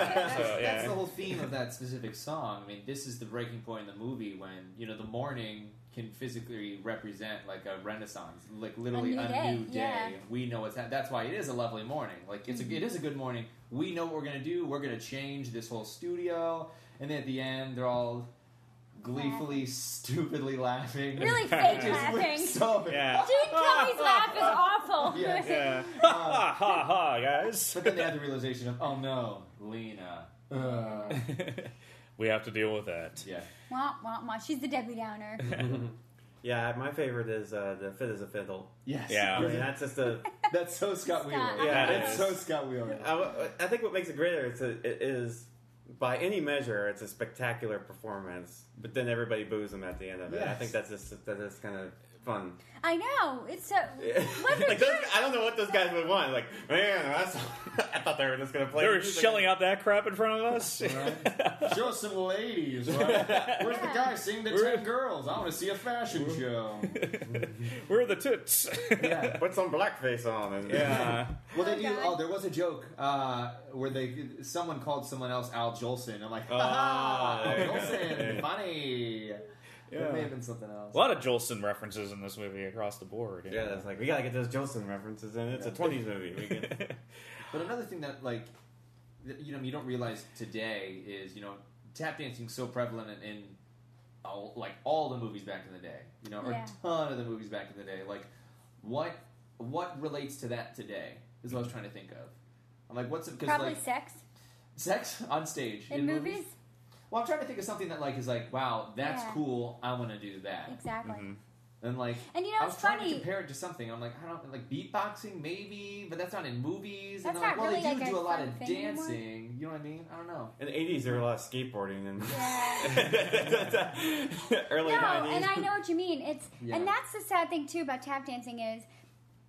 Speaker 3: yeah.
Speaker 5: the whole theme of that specific song. I mean, this is the breaking point in the movie when you know the morning can physically represent like a renaissance, like literally
Speaker 4: A
Speaker 5: a
Speaker 4: new day,
Speaker 5: new day.
Speaker 4: yeah.
Speaker 5: We know what's happening. That's why it is a lovely morning. Like it's a, it is a good morning. We know what we're gonna do. We're gonna change this whole studio, and then at the end they're all gleefully, stupidly laughing.
Speaker 4: Really fake
Speaker 5: Just
Speaker 4: laughing.
Speaker 5: So
Speaker 3: Yeah.
Speaker 4: Gene Kelly's laugh is awful.
Speaker 5: Yeah.
Speaker 3: yeah. ha ha ha guys
Speaker 5: But then they have the realization of, oh no, Lina. Uh,
Speaker 3: we have to deal with that
Speaker 5: yeah.
Speaker 4: wah, wah, wah. She's the Debbie Downer.
Speaker 6: Yeah, my favorite is uh, the fit is a fiddle.
Speaker 5: Yes.
Speaker 3: Yeah.
Speaker 6: I mean, that's just a.
Speaker 5: That's so Scott Wheeler.
Speaker 4: Scott.
Speaker 6: Yeah,
Speaker 5: it's
Speaker 3: it
Speaker 5: so
Speaker 3: is.
Speaker 5: Scott Wheeler.
Speaker 6: I, I think what makes it greater is it is by any measure it's a spectacular performance, but then everybody boos him at the end of it. I think that's just that is kind of fun.
Speaker 4: I know. It's so. What
Speaker 6: like those, I don't know what those guys would want. Like, man, that's, I thought they were just gonna play.
Speaker 3: they were
Speaker 6: music.
Speaker 3: shelling out that crap in front of us
Speaker 5: Show us some ladies, right? Where's the guy singing to
Speaker 3: We're-
Speaker 5: ten girls? I want to see a fashion show.
Speaker 3: we're the toots
Speaker 5: Yeah.
Speaker 6: Put some blackface on and
Speaker 3: yeah
Speaker 5: Well, they
Speaker 4: Oh,
Speaker 5: do. Oh, there was a joke uh, where they someone called someone else Al Jolson. I'm like,
Speaker 6: Oh,
Speaker 5: ah, Al
Speaker 6: there you go.
Speaker 5: Jolson, funny.
Speaker 3: Yeah.
Speaker 5: It may have been something else.
Speaker 3: a lot of jolson references in this movie across the board
Speaker 6: Yeah,
Speaker 3: know.
Speaker 6: that's like we gotta get those Jolson references in. It's a '20s movie. We can,
Speaker 5: But another thing that like that, you know you don't realize today is you know tap dancing so prevalent in, in all, like all the movies back in the day. You know, or
Speaker 4: Yeah.
Speaker 5: a ton of the movies back in the day. Like what what relates to that today is what I was trying to think of. I'm like, what's because
Speaker 4: Probably
Speaker 5: like
Speaker 4: sex
Speaker 5: sex on stage
Speaker 4: in, movies.
Speaker 5: Well, I'm trying to think of something that like is like, wow, that's
Speaker 4: Yeah.
Speaker 5: cool. I want to do that.
Speaker 4: Exactly.
Speaker 3: Mhm.
Speaker 5: And like,
Speaker 4: And you know,
Speaker 5: I was
Speaker 4: it's
Speaker 5: trying
Speaker 4: funny.
Speaker 5: to compare it to something. I'm like, I don't like beatboxing, maybe, but that's not in movies.
Speaker 4: That's
Speaker 5: and I'm
Speaker 4: not
Speaker 5: like, well,
Speaker 4: really,
Speaker 5: they do
Speaker 4: like,
Speaker 5: do
Speaker 4: a
Speaker 5: a lot
Speaker 4: fun
Speaker 5: of
Speaker 4: thing anymore.
Speaker 5: dancing. You know what I mean? I don't know.
Speaker 6: in the '80s, there were a lot of skateboarding and early
Speaker 4: no,
Speaker 6: '90s.
Speaker 4: and I know what you mean. It's
Speaker 5: Yeah.
Speaker 4: and that's the sad thing too about tap dancing is,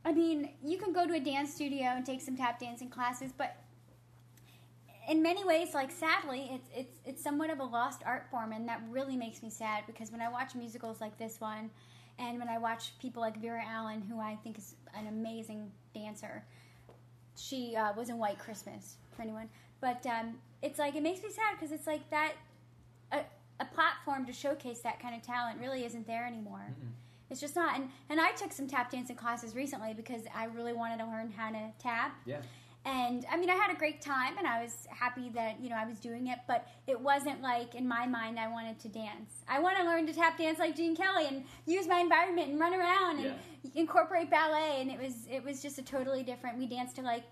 Speaker 4: I mean, you can go to a dance studio and take some tap dancing classes, but in many ways, like sadly, it's it's it's somewhat of a lost art form, and that really makes me sad because when I watch musicals like this one, and when I watch people like Vera-Ellen, who I think is an amazing dancer, she uh, was in White Christmas for anyone, but um, it's like it makes me sad because it's like that a, a platform to showcase that kind of talent really isn't there anymore. It's just not. And and I took some tap dancing classes recently because I really wanted to learn how to tap.
Speaker 5: Yeah.
Speaker 4: And I mean, I had a great time, and I was happy that you know I was doing it. But it wasn't like in my mind I wanted to dance. I want to learn to tap dance like Gene Kelly and use my environment and run around and incorporate ballet. And it was it was just a totally different. We danced to like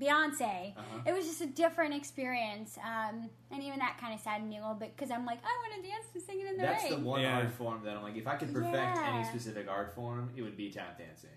Speaker 4: Beyonce.
Speaker 5: Uh-huh.
Speaker 4: It was just a different experience, um, and even that kind of saddened me a little bit because I'm like, I want to dance to singing in the
Speaker 5: That's
Speaker 4: rain.
Speaker 5: That's the one
Speaker 3: Yeah.
Speaker 5: art form that I'm like, if I could perfect
Speaker 4: Yeah.
Speaker 5: any specific art form, it would be tap dancing.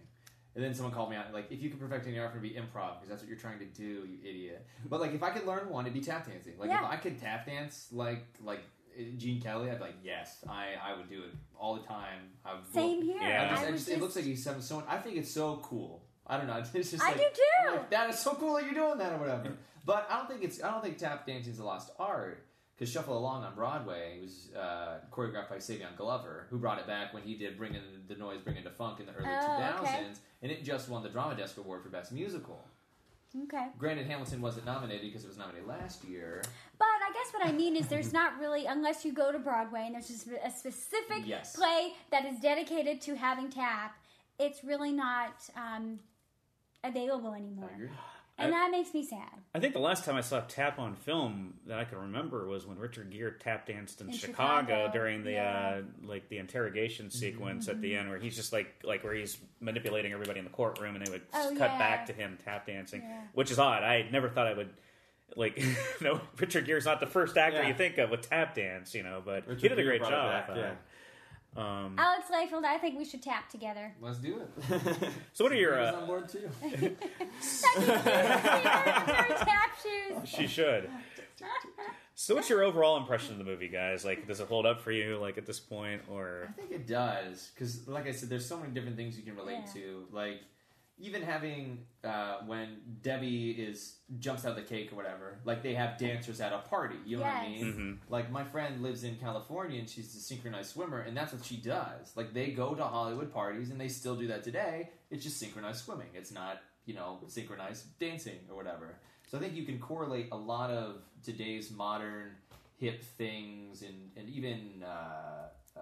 Speaker 5: And then someone called me out, like, if you could perfect any art form, it'd be improv, because that's what you're trying to do, you idiot. But, like, if I could learn one, it'd be tap dancing. Like,
Speaker 4: Yeah.
Speaker 5: if I could tap dance like, like, eh, Gene Kelly, I'd be like, yes, I, I would do it all the time. I would
Speaker 4: Same here.
Speaker 3: Yeah.
Speaker 5: I just,
Speaker 4: I
Speaker 5: I
Speaker 4: was
Speaker 5: just, it looks like he's having so. I think it's so cool. I don't know. It's just
Speaker 4: I
Speaker 5: like,
Speaker 4: do too.
Speaker 5: I'm like, that is so cool that you're doing that or whatever. But I don't think it's. I don't think tap dancing is a lost art. Because Shuffle Along on Broadway was uh, choreographed by Savion Glover, who brought it back when he did Bring In the Noise, Bring In the Funk in the early
Speaker 4: Oh,
Speaker 5: 2000s,
Speaker 4: okay.
Speaker 5: and it just won the Drama Desk Award for Best Musical.
Speaker 4: okay.
Speaker 5: Granted, Hamilton wasn't nominated because it was nominated last year.
Speaker 4: But I guess what I mean is there's not really, unless you go to Broadway and there's just a specific
Speaker 5: Yes.
Speaker 4: play that is dedicated to having tap, it's really not um, available anymore.
Speaker 5: I agree.
Speaker 4: And
Speaker 3: I-
Speaker 4: that makes me sad.
Speaker 3: I think the last time I saw tap on film that I can remember was when Richard Gere tap danced in,
Speaker 4: In
Speaker 3: Chicago,
Speaker 4: Chicago,
Speaker 3: during the
Speaker 4: yeah.
Speaker 3: uh, like the interrogation sequence at the end, where he's just like like where he's manipulating everybody in the courtroom, and they would
Speaker 4: Oh,
Speaker 3: cut
Speaker 4: yeah.
Speaker 3: back to him tap dancing,
Speaker 4: Yeah.
Speaker 3: which is odd. I never thought I would. Like, no, Richard Gere's not the first actor
Speaker 6: Yeah.
Speaker 3: you think of with tap dance, you know, but he did a great job.
Speaker 6: back, yeah.
Speaker 3: Um,
Speaker 4: Alex Layfield, I think we should tap together.
Speaker 5: Let's do it.
Speaker 3: so what are your?
Speaker 5: Rita's
Speaker 3: Uh,
Speaker 5: on board too.
Speaker 4: tap shoes.
Speaker 3: she should. So what's your overall impression of the movie, guys? Like, does it hold up for you? Like at this point, or
Speaker 5: I think it does because, like I said, there's so many different things you can relate
Speaker 4: Yeah.
Speaker 5: to. Like even having uh, when Debbie is jumps out of the cake or whatever. Like they have dancers at a party. You know what I
Speaker 4: Yes.
Speaker 5: mean?
Speaker 3: Mhm.
Speaker 5: Like my friend lives in California and she's a synchronized swimmer, and that's what she does. Like they go to Hollywood parties and they still do that today. It's just synchronized swimming. It's not you know synchronized dancing or whatever. So I think you can correlate a lot of today's modern hip things and and even uh, uh,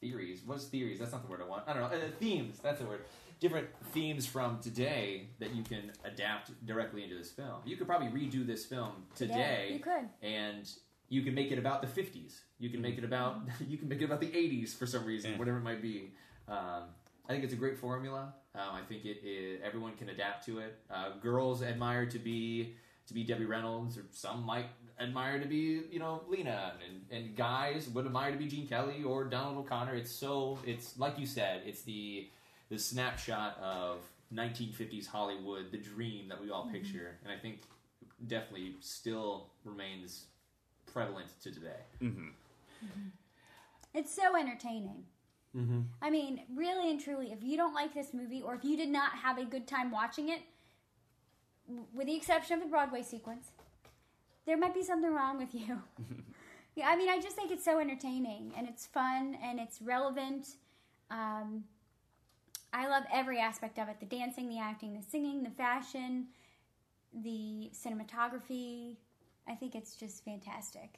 Speaker 5: theories. What's theories? That's not the word I want. I don't know. Uh, themes. That's the word. Different themes from today that you can adapt directly into this film. You could probably redo this film today
Speaker 4: Yeah, you could.
Speaker 5: and you can make it about the 50s. You can make it about you can make it about the 80s for some reason,
Speaker 3: Yeah.
Speaker 5: whatever it might be. Um, I think it's a great formula. Um, I think it, it everyone can adapt to it. Uh, girls admire to be to be Debbie Reynolds, or some might admire to be you know Lina, and, and guys would admire to be Gene Kelly or Donald O'Connor. It's so it's like you said, it's the the snapshot of 1950s Hollywood, the dream that we all picture, and I think definitely still remains prevalent to today.
Speaker 3: hmm
Speaker 4: It's so entertaining.
Speaker 6: Mm-hmm.
Speaker 4: I mean, really and truly, if you don't like this movie or if you did not have a good time watching it, with the exception of the Broadway sequence, there might be something wrong with you. yeah, I mean, I just think it's so entertaining and it's fun and it's relevant. Um, I love every aspect of it the dancing, the acting, the singing, the fashion, the cinematography. I think it's just fantastic.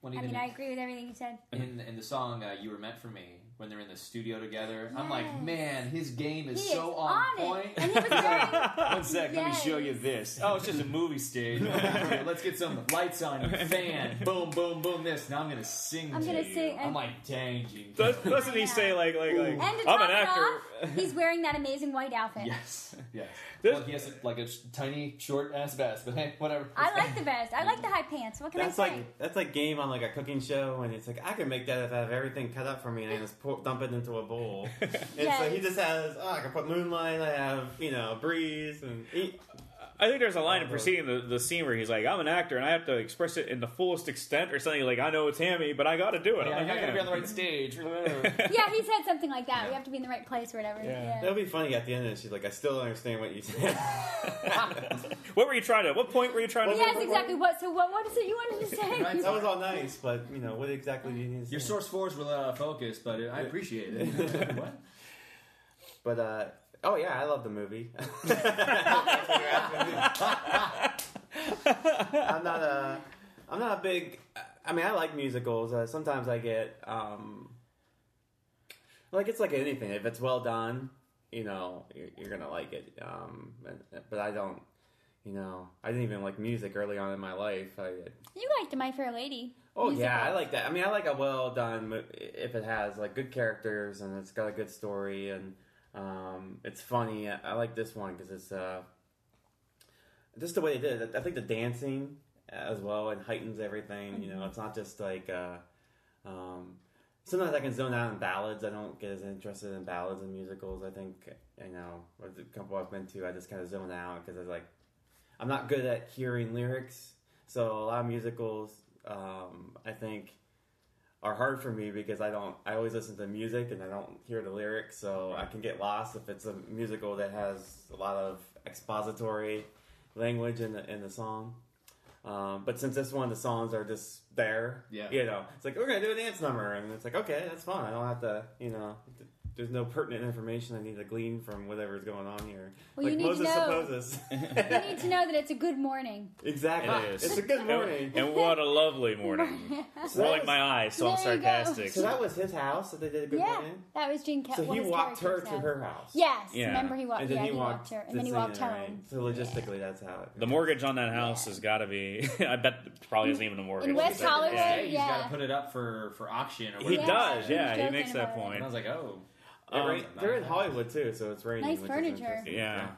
Speaker 5: When
Speaker 4: I
Speaker 5: even
Speaker 4: mean, I agree with everything you said.
Speaker 5: in in the song uh, "You Were Meant for Me," when they're in the studio together, I'm like, man, his game is
Speaker 4: He
Speaker 5: so
Speaker 4: is
Speaker 5: on,
Speaker 4: on
Speaker 5: point.
Speaker 4: And he was wearing-
Speaker 5: One sec, let me show you this. Oh, it's just a movie stage. Let's get some lights on, fan, boom, boom, boom. This. Now I'm gonna sing.
Speaker 4: I'm
Speaker 5: to
Speaker 4: gonna
Speaker 5: you.
Speaker 4: sing-
Speaker 5: I'm like, dang, Gene.
Speaker 3: Does, doesn't he say like like like I'm an actor?
Speaker 4: off, he's wearing that amazing white outfit.
Speaker 5: Yes, yes.
Speaker 3: This-
Speaker 5: Well, he has a, like a sh- tiny, short ass vest, but hey, whatever.
Speaker 4: I like the vest. I like the high pants. What can
Speaker 6: That's
Speaker 4: I say?
Speaker 6: It's like that's like game on like a cooking show, and it's like I can make that if I have everything cut up for me, and I just pour, dump it into a bowl. And so he just has oh, I can put moonlight, I have you know breeze, and he,
Speaker 3: I think there's a line in preceding the, the scene where he's like, "I'm an actor and I have to express it in the fullest extent," or something like, "I know it's hammy, but I got to do it."
Speaker 5: Yeah,
Speaker 3: I'm
Speaker 5: I gotta be on the right stage.
Speaker 4: yeah, he said something like that. We have to be in the right place or whatever.
Speaker 3: Yeah.
Speaker 4: Yeah.
Speaker 6: it'll be funny at the end. And she's like, I still don't understand what you said.
Speaker 3: what were you trying to? What point were you trying to?
Speaker 4: Yes, exactly. What? So what? What is it you wanted to say?
Speaker 5: Right.
Speaker 6: that was all nice, but you know what exactly do you need to say?
Speaker 5: Your source fours were out of focus, but I appreciate it. what?
Speaker 6: But uh, oh yeah, I love the movie. I'm not a, I'm not a big. I mean, I like musicals. Uh, sometimes I get, um, like it's like anything. If it's well done, you know, you're, you're gonna like it. Um, but, but I don't. You know, I didn't even like music early on in my life. I,
Speaker 4: You liked My Fair Lady.
Speaker 6: Oh
Speaker 4: musical.
Speaker 6: yeah, I like that. I mean, I like a well done if it has like good characters and it's got a good story and um, it's funny. I, I like this one because it's uh, just the way they did it. I think the dancing as well it heightens everything. You know, it's not just like uh, um, sometimes I can zone out in ballads. I don't get as interested in ballads and musicals. I think you know, with the couple I've been to, I just kind of zone out because I was like, I'm not good at hearing lyrics. So a lot of musicals, um, I think, are hard for me because I don't. I always listen to music and I don't hear the lyrics, so I can get lost if it's a musical that has a lot of expository language in the in the song. Um, but since this one, the songs are just there.
Speaker 5: Yeah.
Speaker 6: You know, it's like we're gonna do a dance number, and it's like okay, that's fine. I don't have to. You know, there's no pertinent information I need to glean from whatever's going on here.
Speaker 4: Well,
Speaker 6: like
Speaker 4: you need to
Speaker 6: Moses
Speaker 4: know-
Speaker 6: supposes.
Speaker 4: You need to know that it's a good morning.
Speaker 6: exactly.
Speaker 3: It is.
Speaker 6: It's a good morning.
Speaker 3: And, and what a lovely morning.
Speaker 6: So that
Speaker 3: Rolling
Speaker 6: was-
Speaker 3: my eyes, so I'm
Speaker 4: There you go.
Speaker 3: sarcastic.
Speaker 6: So that was his house that they did a good morning?
Speaker 4: yeah,
Speaker 6: morning.
Speaker 4: that was Gene. Ke-
Speaker 6: So he walked her to
Speaker 4: said.
Speaker 6: her house.
Speaker 4: Yes,
Speaker 3: Yeah.
Speaker 4: remember he walked.
Speaker 6: And then
Speaker 4: yeah,
Speaker 6: he walked,
Speaker 4: her, and then he walked
Speaker 6: in
Speaker 4: home.
Speaker 6: rain. So logistically, that's how it.
Speaker 3: The mortgage on that house has got to be. I bet probably isn't even a mortgage.
Speaker 4: In West Hollywood,
Speaker 3: yeah.
Speaker 5: Hey, he's
Speaker 4: yeah.
Speaker 5: got to put it up for for auction or
Speaker 3: He
Speaker 5: whatever.
Speaker 4: Yeah,
Speaker 3: does, yeah. He makes that point.
Speaker 5: And I was like, oh,
Speaker 6: It
Speaker 3: Um,
Speaker 6: rain- they're in Hollywood too, so it's raining.
Speaker 4: Nice
Speaker 6: which is
Speaker 4: furniture.
Speaker 6: interesting.
Speaker 3: Yeah.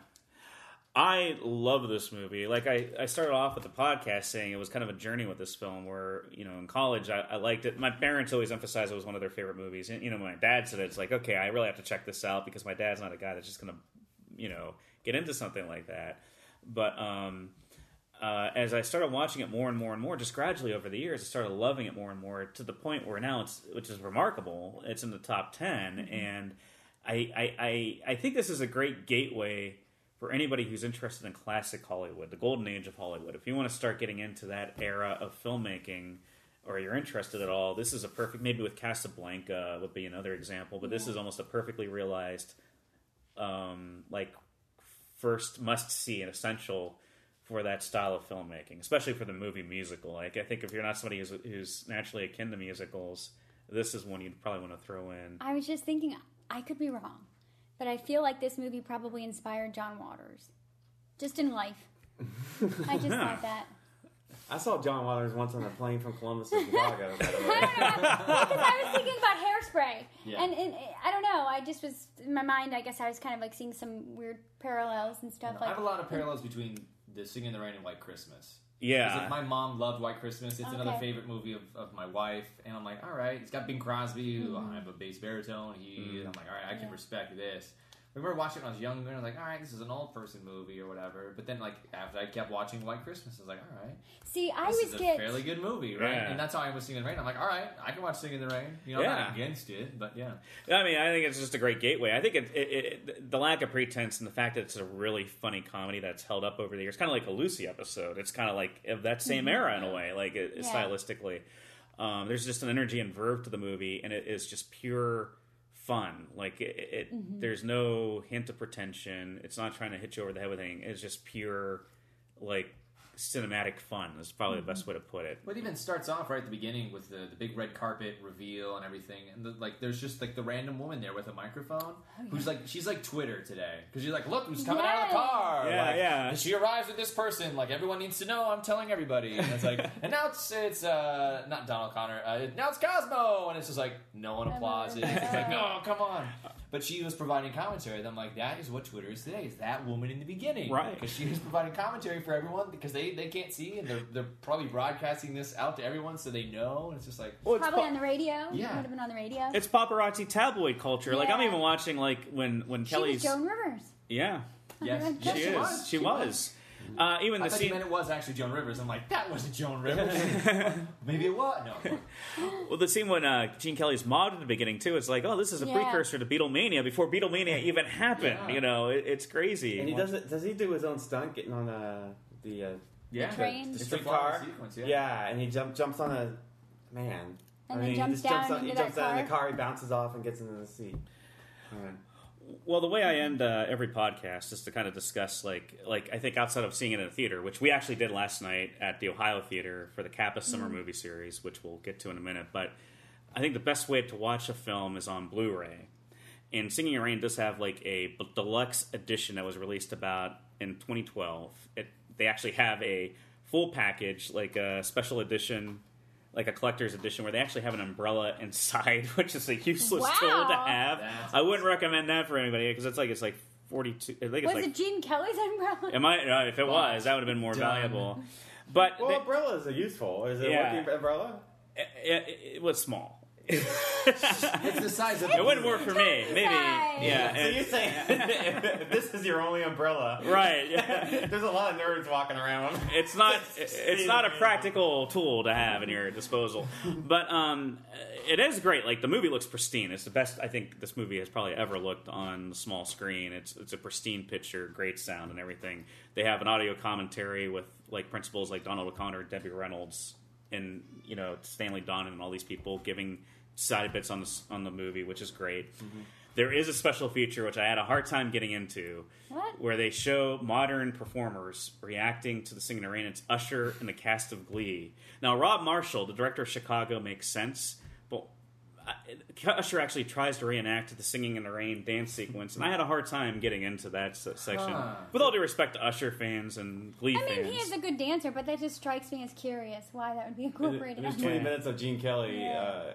Speaker 3: I love this movie. Like I, I started off with the podcast saying it was kind of a journey with this film. Where you know in college I, I liked it. My parents always emphasized it was one of their favorite movies. And you know my dad said it, it's like okay, I really have to check this out because my dad's not a guy that's just gonna you know get into something like that. But um, uh, as I started watching it more and more and more, just gradually over the years, I started loving it more and more to the point where now it's, which is remarkable, it's in the top 10 and I, I, I, I think this is a great gateway for anybody who's interested in classic Hollywood, the golden age of Hollywood. If you want to start getting into that era of filmmaking, or you're interested at all, this is a perfect. Maybe with Casablanca would be another example, but this is almost a perfectly realized, um, like first must see and essential for that style of filmmaking, especially for the movie musical. Like I think if you're not somebody who's, who's naturally akin to musicals, this is one you'd probably want to throw in.
Speaker 4: I was just thinking, I could be wrong, but I feel like this movie probably inspired John Waters, just in life. I just thought that.
Speaker 6: I saw John Waters once on a plane from Columbus to Chicago. By the way.
Speaker 4: Because I was thinking about hairspray,
Speaker 5: Yeah.
Speaker 4: and, and I don't know. I just was in my mind. I guess I was kind of like seeing some weird parallels and stuff.
Speaker 5: I
Speaker 4: like
Speaker 5: have a lot of parallels between the Singing in the Rain and White Christmas.
Speaker 3: Yeah,
Speaker 5: if my mom loved White Christmas. It's another favorite movie of, of my wife, and I'm like, all right, it's got Bing Crosby.
Speaker 4: Mm-hmm.
Speaker 5: I have a bass baritone. He, and I'm like, all right, I can
Speaker 4: Yeah.
Speaker 5: respect this. I remember watching it when I was younger, and I was like, all right, this is an old person movie or whatever. But then, like after I kept watching White Christmas, I was like, all right,
Speaker 4: see, I
Speaker 5: this
Speaker 4: always
Speaker 5: is a
Speaker 4: get
Speaker 5: fairly good movie, right?
Speaker 3: Yeah.
Speaker 5: And that's how I was Singing in the Rain. I'm like, all right, I can watch Singing in the Rain. You know, I'm
Speaker 3: Yeah.
Speaker 5: not against it, but yeah.
Speaker 3: I mean, I think it's just a great gateway. I think it, it, it, the lack of pretense and the fact that it's a really funny comedy that's held up over the years, kind of like a Lucy episode. It's kind of like of that same era in a way, like it,
Speaker 4: Yeah.
Speaker 3: stylistically. Um, there's just an energy and verve to the movie, and it is just pure fun. Like it, it mm-hmm. there's no hint of pretension. It's not trying to hit you over the head with anything. It's just pure, like cinematic fun. Is probably the best way to put it.
Speaker 5: Well, it even starts off right at the beginning with the, the big red carpet reveal and everything, and the, like there's just like the random woman there with a microphone who's like she's like Twitter today because you're like, look who's coming out of the car,
Speaker 3: Yeah,
Speaker 5: like,
Speaker 3: yeah.
Speaker 5: And she arrives with this person, like everyone needs to know. I'm telling everybody, and it's like, and now it's it's uh not Donald Connor, uh, now it's Cosmo, and it's just like no one applauds it. It's like no, come on. But she was providing commentary, and I'm like, that is what Twitter is today. Is that woman in the beginning,
Speaker 3: Right.
Speaker 5: Because she was providing commentary for everyone because they, they can't see and they're, they're probably broadcasting this out to everyone so they know. And it's just like,
Speaker 3: Well, it's
Speaker 4: probably
Speaker 3: pa-
Speaker 4: on the radio.
Speaker 5: Yeah.
Speaker 4: would have been on the radio.
Speaker 3: it's paparazzi tabloid culture. Like I'm even watching like when when
Speaker 4: she
Speaker 3: Kelly's
Speaker 4: was Joan Rivers.
Speaker 3: yeah.
Speaker 5: yes,
Speaker 4: Yes,
Speaker 3: she,
Speaker 5: she
Speaker 3: is.
Speaker 5: was.
Speaker 3: She, was. Uh, even
Speaker 5: I
Speaker 3: the
Speaker 5: thought you
Speaker 3: scene.
Speaker 5: meant it was actually Joan Rivers. I'm like, that wasn't Joan Rivers. Maybe it was. No.
Speaker 3: Well, the scene when uh, Gene Kelly's mobbed at the beginning too. It's like, oh, this is a
Speaker 4: Yeah.
Speaker 3: precursor to Beatlemania before Beatlemania even happened.
Speaker 5: Yeah.
Speaker 3: You know, it, it's crazy.
Speaker 6: And he does it. Does he do his own stunt getting on uh, the uh,
Speaker 5: Yeah.
Speaker 4: train.
Speaker 6: the
Speaker 5: It's a
Speaker 6: streetcar?
Speaker 5: flying sequence, yeah.
Speaker 6: yeah. and he jump, jumps on a man.
Speaker 4: And
Speaker 6: I
Speaker 4: then
Speaker 6: mean,
Speaker 4: jumps
Speaker 6: he just jumps
Speaker 4: down
Speaker 6: on, he
Speaker 4: into
Speaker 6: jumps
Speaker 4: that
Speaker 6: down in the
Speaker 4: car.
Speaker 6: car. He bounces off and gets into the seat. Alright.
Speaker 3: Well, the way I end uh, every podcast is to kind of discuss, like, like I think outside of seeing it in a theater, which we actually did last night at the Ohio Theater for the CAPA Summer Movie Series, which we'll get to in a minute. But I think the best way to watch a film is on Blu-ray. And Singing in Rain does have like a deluxe edition that was released about in 2012. It they actually have a full package, like a special edition, like a collector's edition, where they actually have an umbrella inside, which is a useless tool to have.
Speaker 5: That's
Speaker 3: I wouldn't recommend that for anybody because it's like it's like 42. I think
Speaker 4: Was
Speaker 3: like.
Speaker 4: it Gene Kelly's umbrella?
Speaker 3: Am I? Uh, if it was, that would have been more
Speaker 5: Done.
Speaker 3: valuable. But
Speaker 6: Well,
Speaker 3: they-
Speaker 6: umbrellas are useful. Is it a
Speaker 3: Yeah.
Speaker 6: working umbrella?
Speaker 3: it, it, it was small.
Speaker 5: It's the size of
Speaker 3: It wouldn't work for me. Maybe.
Speaker 4: Size.
Speaker 3: Yeah.
Speaker 6: So you're saying if this is your only umbrella?
Speaker 3: right. Yeah.
Speaker 6: There's a lot of nerds walking around.
Speaker 3: It's not. It's not a practical tool to have in your disposal, but um, it is great. Like the movie looks pristine. It's the best I think this movie has probably ever looked on the small screen. It's it's a pristine picture, great sound, and everything. They have an audio commentary with like principals like Donald O'Connor, Debbie Reynolds, and you know Stanley Donen and all these people giving side bits on the on the movie, which is great. Mm-hmm. There is a special feature which I had a hard time getting into,
Speaker 4: What?
Speaker 3: where they show modern performers reacting to the Singing in the Rain. It's Usher and the cast of Glee. Now, Rob Marshall, the director of Chicago, makes sense, but I, Usher actually tries to reenact the singing in the rain dance sequence, and I had a hard time getting into that section.
Speaker 5: Huh.
Speaker 3: With all due respect to Usher fans and Glee
Speaker 4: I mean,
Speaker 3: fans,
Speaker 4: he is a good dancer, but that just strikes me as curious why that would be incorporated.
Speaker 6: There's 20
Speaker 3: Yeah.
Speaker 6: minutes of Gene Kelly uh,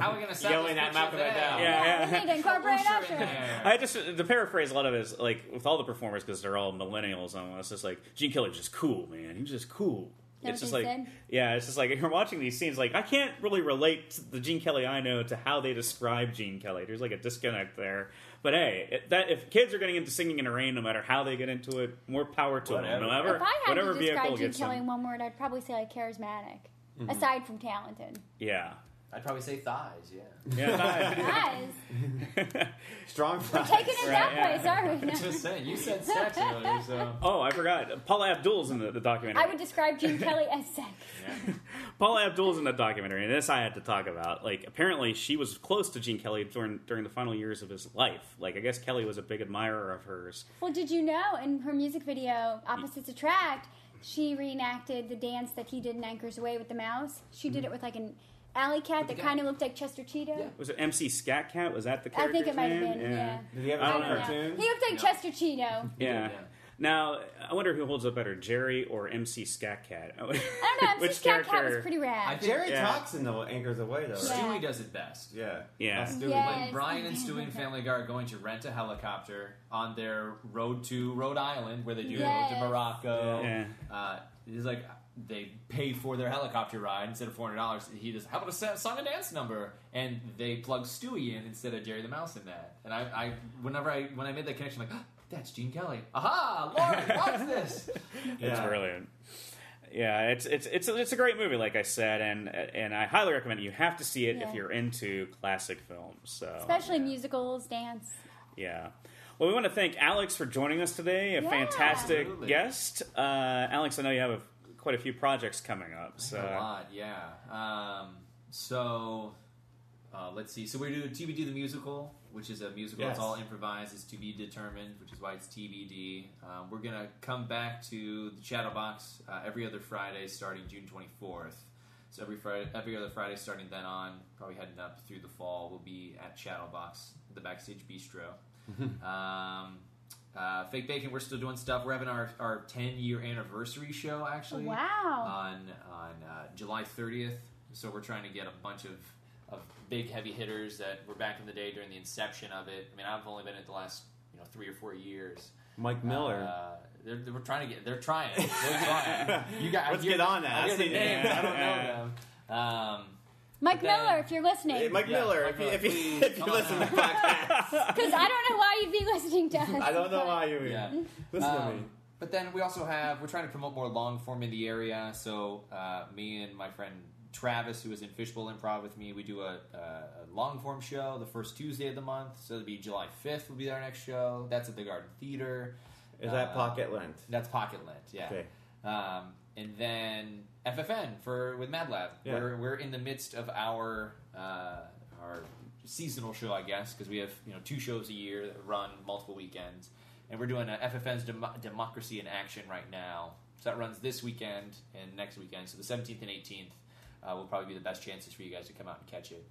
Speaker 5: How are we gonna set
Speaker 6: yelling
Speaker 5: this
Speaker 6: at Malcolm
Speaker 5: picture
Speaker 6: McDowell.
Speaker 5: there?
Speaker 3: Yeah,
Speaker 4: we need to incorporate
Speaker 5: Usher
Speaker 4: Usher.
Speaker 5: in.
Speaker 3: I just to paraphrase a lot of his like with all the performers because they're all millennials almost. It's just like Gene Kelly's just cool, man. He's just cool.
Speaker 4: That
Speaker 3: it's just like
Speaker 4: said?
Speaker 3: yeah, it's just like you're watching these scenes. Like I can't really relate to the Gene Kelly I know to how they describe Gene Kelly. There's like a disconnect there. But hey, that if kids are getting into singing in the rain, no matter how they get into it, more power to
Speaker 6: Whatever.
Speaker 3: them. Whatever,
Speaker 4: If I had
Speaker 3: whatever
Speaker 4: to
Speaker 3: vehicle
Speaker 4: describe Gene Kelly in one word, I'd probably say like charismatic.
Speaker 3: Mm-hmm.
Speaker 4: Aside from talented,
Speaker 3: Yeah,
Speaker 5: I'd probably say thighs. Yeah.
Speaker 3: yeah.
Speaker 4: guys,
Speaker 6: strong
Speaker 4: we're
Speaker 6: thighs.
Speaker 4: taking it that
Speaker 3: Right,
Speaker 4: way. Sorry, no.
Speaker 5: Just saying. You said sex earlier, so.
Speaker 3: oh, I forgot. Paula Abdul's in the, the documentary.
Speaker 4: I would describe Gene Kelly as sex.
Speaker 3: Paula Abdul's in the documentary, and this I had to talk about. Like, apparently, she was close to Gene Kelly during during the final years of his life. Like, I guess Kelly was a big admirer of hers.
Speaker 4: Well, did you know in her music video "Opposites Attract," she reenacted the dance that he did in Anchors Aweigh with the mouse. She
Speaker 3: Mm-hmm.
Speaker 4: did it with like an alley cat
Speaker 5: the
Speaker 4: that kind of looked like Chester Cheetah.
Speaker 5: Yeah.
Speaker 3: Was it MC Scat Cat? Was that the
Speaker 4: character?
Speaker 3: I
Speaker 4: think it might have been. Yeah.
Speaker 6: Did he have
Speaker 3: I
Speaker 6: his
Speaker 3: know.
Speaker 6: cartoon?
Speaker 4: He looked like
Speaker 5: No.
Speaker 4: Chester Cheetah.
Speaker 3: Yeah.
Speaker 5: Yeah.
Speaker 3: Now, I wonder who holds up better, Jerry or MC Scat Cat?
Speaker 4: I don't know. MC
Speaker 3: Which
Speaker 4: Scat Cat was pretty rad.
Speaker 5: think-
Speaker 6: Jerry
Speaker 3: Yeah.
Speaker 6: talks in the Anchors Aweigh, though.
Speaker 4: Yeah.
Speaker 6: Right?
Speaker 5: Stewie does it best.
Speaker 6: Yeah.
Speaker 3: Yeah.
Speaker 6: That's Stewie.
Speaker 4: Yes.
Speaker 5: When Brian and Stewie and Family Guy are going to rent a helicopter on their road to Rhode Island, where they do
Speaker 4: Yes.
Speaker 5: road to Morocco,
Speaker 3: Yeah.
Speaker 5: uh, he's like they pay for their helicopter ride instead of four hundred dollars. He just how about a song and dance number, and they plug Stewie in instead of Jerry the Mouse in that. And I, I whenever I when I made that connection, I'm like. "Ah, That's Gene Kelly. Aha, Lauren, watch this.
Speaker 3: It's
Speaker 6: Yeah.
Speaker 3: brilliant. Yeah, it's it's it's a, it's a great movie, like I said, and and I highly recommend it. You have to see it
Speaker 4: Yeah.
Speaker 3: if you're into classic films. So
Speaker 4: Especially musicals, dance.
Speaker 3: Yeah. Well, we want to thank Alex for joining us today. A
Speaker 4: Yeah.
Speaker 3: fantastic
Speaker 5: Absolutely.
Speaker 3: guest. Uh, Alex, I know you have a, quite a few projects coming up. So
Speaker 5: a lot, yeah. Um, so uh, let's see. So we do TBD the musical, which is a musical. It's all improvised. It's to be determined, which is why it's TBD. Um, we're gonna come back to the Shadowbox uh, every other Friday, starting June twenty fourth. So every Friday, every other Friday, starting then on, probably heading up through the fall, we'll be at Shadowbox, the backstage bistro. um, uh, Fake Bacon, we're still doing stuff. We're having our, our 10 year anniversary show actually
Speaker 4: Wow.
Speaker 5: on on uh, July 30th. So we're trying to get a bunch of, of big heavy hitters that were back in the day during the inception of it. I mean, I've only been at the last you know three or four years.
Speaker 6: Mike Miller.
Speaker 5: Uh, they're, they're trying to get. They're trying. They're trying. You guys,
Speaker 6: Let's get on that.
Speaker 5: I hear
Speaker 6: I've
Speaker 5: the names.
Speaker 6: it.
Speaker 5: I don't know
Speaker 3: Yeah.
Speaker 5: them. Um,
Speaker 4: Mike
Speaker 5: then-
Speaker 4: Miller, if you're listening.
Speaker 6: Hey, Mike
Speaker 5: Yeah,
Speaker 6: Miller,
Speaker 5: Mike
Speaker 6: if you,
Speaker 5: Miller,
Speaker 6: if you,
Speaker 5: please,
Speaker 6: if you
Speaker 5: come on
Speaker 6: listen to
Speaker 5: out.
Speaker 6: the podcast,
Speaker 4: Because I don't know why you'd be listening to us.
Speaker 6: I don't know why you
Speaker 5: Yeah.
Speaker 6: listen to
Speaker 5: Um,
Speaker 6: me.
Speaker 5: But then we also have we're trying to promote more long form in the area. So uh, me and my friend Travis, who is in Fishbowl Improv with me, we do a, a, a long form show the first Tuesday of the month. So it'll be July fifth. Will be our next show. That's at the Garden Theater.
Speaker 6: Is that
Speaker 5: uh,
Speaker 6: Pocket Lent?
Speaker 5: That's Pocket Lent. Yeah.
Speaker 6: Okay.
Speaker 5: Um, and then FFN for with Mad Lab.
Speaker 6: Yeah.
Speaker 5: We're, we're in the midst of our uh, our seasonal show, I guess, because we have you know two shows a year that run multiple weekends, and we're doing a FFN's Demo- Democracy in Action right now. So that runs this weekend and next weekend. So the 17th and 18th uh, will probably be the best chances for you guys to come out and catch it.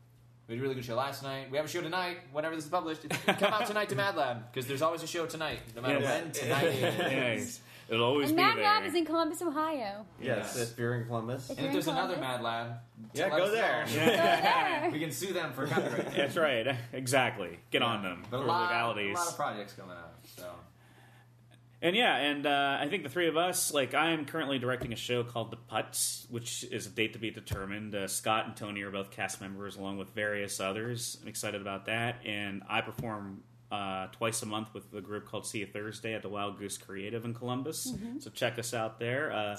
Speaker 5: We had a really good show last night. We have a show tonight. Whenever this is published, come out tonight to Mad Lab because there's always a show tonight, no matter when. Tonight is.
Speaker 3: It'll always
Speaker 4: and
Speaker 3: be
Speaker 4: Mad
Speaker 3: there.
Speaker 4: Lab is in Columbus, Ohio.
Speaker 6: Yes,
Speaker 5: Yes.
Speaker 6: if you're in Columbus.
Speaker 4: If
Speaker 5: And if there's another Mad Lab,
Speaker 6: Yeah,
Speaker 5: let
Speaker 6: go
Speaker 5: us
Speaker 6: there.
Speaker 5: know.
Speaker 4: Go there.
Speaker 5: we can sue them for copyright.
Speaker 3: That's right. Exactly. Get on them
Speaker 5: But a
Speaker 3: for
Speaker 5: lot, a
Speaker 3: legalities.
Speaker 5: lot of projects coming out. So
Speaker 3: And yeah, and uh, I think the three of us, like I am currently directing a show called The Putts, which is a date to be determined. Uh, Scott and Tony are both cast members, along with various others. I'm excited about that. And I perform uh, twice a month with a group called See You Thursday at the Wild Goose Creative in Columbus. So check us out there. Uh,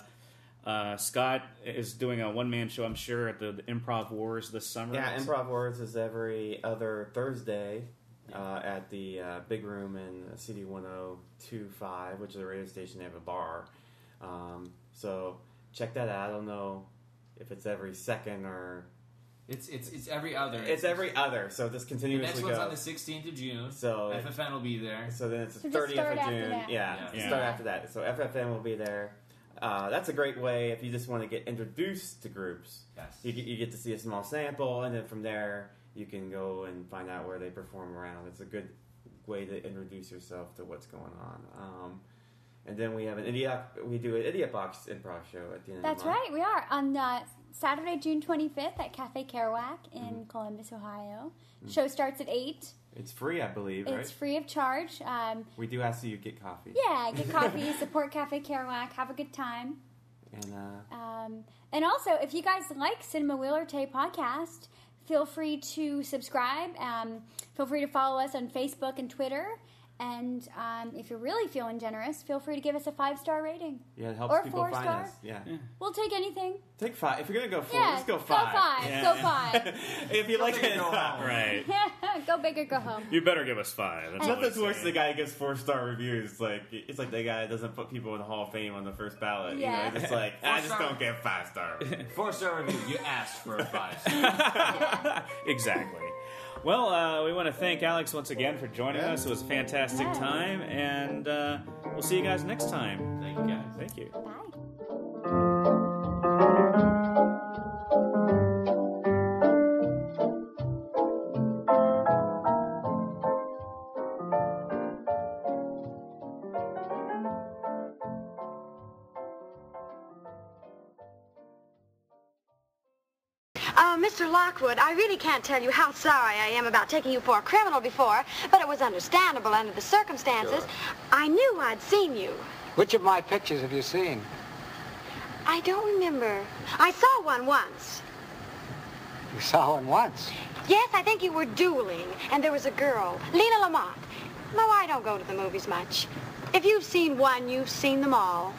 Speaker 3: uh, Scott is doing a one man show, I'm sure, at the, the Improv Wars this summer.
Speaker 6: Yeah, Improv Wars is every other Thursday uh, at the uh, big room in CD 1025, which is a radio station. They have a bar. Um, so check that out. I don't know if it's every second or.
Speaker 5: It's it's it's every other.
Speaker 6: It's every other, so this
Speaker 5: The
Speaker 6: continuously
Speaker 5: next one's on the 16th of June.
Speaker 6: So,
Speaker 5: FFN will be there.
Speaker 6: so then it's the
Speaker 4: So
Speaker 6: 30th of June.
Speaker 4: that.
Speaker 6: Yeah,
Speaker 5: Yeah.
Speaker 6: start after that. So FFN will be there. Uh, that's a great way if you just want to get introduced to groups.
Speaker 5: Yes.
Speaker 6: You get, you get to see a small sample, and then from there, you can go and find out where they perform around. It's a good way to introduce yourself to what's going on. Um, and then we have an idiot. We do an idiot box improv show at the end.
Speaker 4: That's
Speaker 6: of the month.
Speaker 4: right. We are on uh, Saturday, June 25th at Cafe Kerouac in Columbus, Ohio. Show starts at 8.
Speaker 6: It's free, I believe,
Speaker 4: It's free of charge. Um,
Speaker 6: We do ask you to get coffee.
Speaker 4: yeah, get coffee, support Cafe Kerouac, have a good time.
Speaker 6: And uh,
Speaker 4: Um, and also, if you guys like Cinema Wheeler Tay podcast, feel free to subscribe. Um, feel free to follow us on Facebook and Twitter. And um, if you're really feeling generous, feel free to give us a five star rating.
Speaker 6: yeah, it helps
Speaker 4: Or
Speaker 6: people
Speaker 4: four
Speaker 6: find
Speaker 4: star.
Speaker 6: us. Yeah.
Speaker 4: We'll take anything.
Speaker 6: Take five. If you're gonna go four,
Speaker 4: Yeah,
Speaker 6: let's go
Speaker 4: go
Speaker 6: five.
Speaker 4: five.
Speaker 3: Yeah.
Speaker 4: Go five.
Speaker 6: if you like it,
Speaker 5: go home.
Speaker 3: Right.
Speaker 4: go big or go home.
Speaker 3: You better give us five. That's
Speaker 6: Nothing's worse than the guy who gets four star reviews. Like it's like the guy that doesn't put people in the Hall of Fame on the first ballot.
Speaker 4: Yeah.
Speaker 6: You know, it's like I just don't get five star.
Speaker 5: Four star review. You asked for a five. star.
Speaker 3: exactly. Well, uh, we want to thank Alex once again for joining
Speaker 6: Yeah.
Speaker 3: us. It was a fantastic
Speaker 4: Yes.
Speaker 3: time, and uh, we'll see you guys next time.
Speaker 5: Thank you guys.
Speaker 3: Thank you.
Speaker 4: Bye.
Speaker 7: Lockwood, I really can't tell you how sorry I am about taking you for a criminal before, but it was understandable under the circumstances.
Speaker 8: Sure.
Speaker 7: I knew I'd seen you.
Speaker 8: Which of my pictures have you seen?
Speaker 7: I don't remember. I saw one once.
Speaker 8: You saw one once.
Speaker 7: Yes, I think you were dueling, and there was a girl, Lina Lamont. No, I don't go to the movies much. If you've seen one, you've seen them all.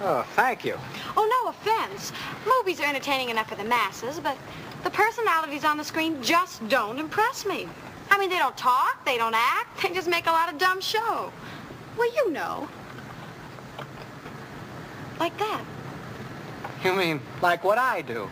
Speaker 8: Oh, thank you.
Speaker 7: Oh, no offense. Movies are entertaining enough for the masses, but the personalities on the screen just don't impress me. I mean, they don't talk, they don't act, they just make a lot of dumb show. Well, you know. Like that.
Speaker 8: You mean like what I do?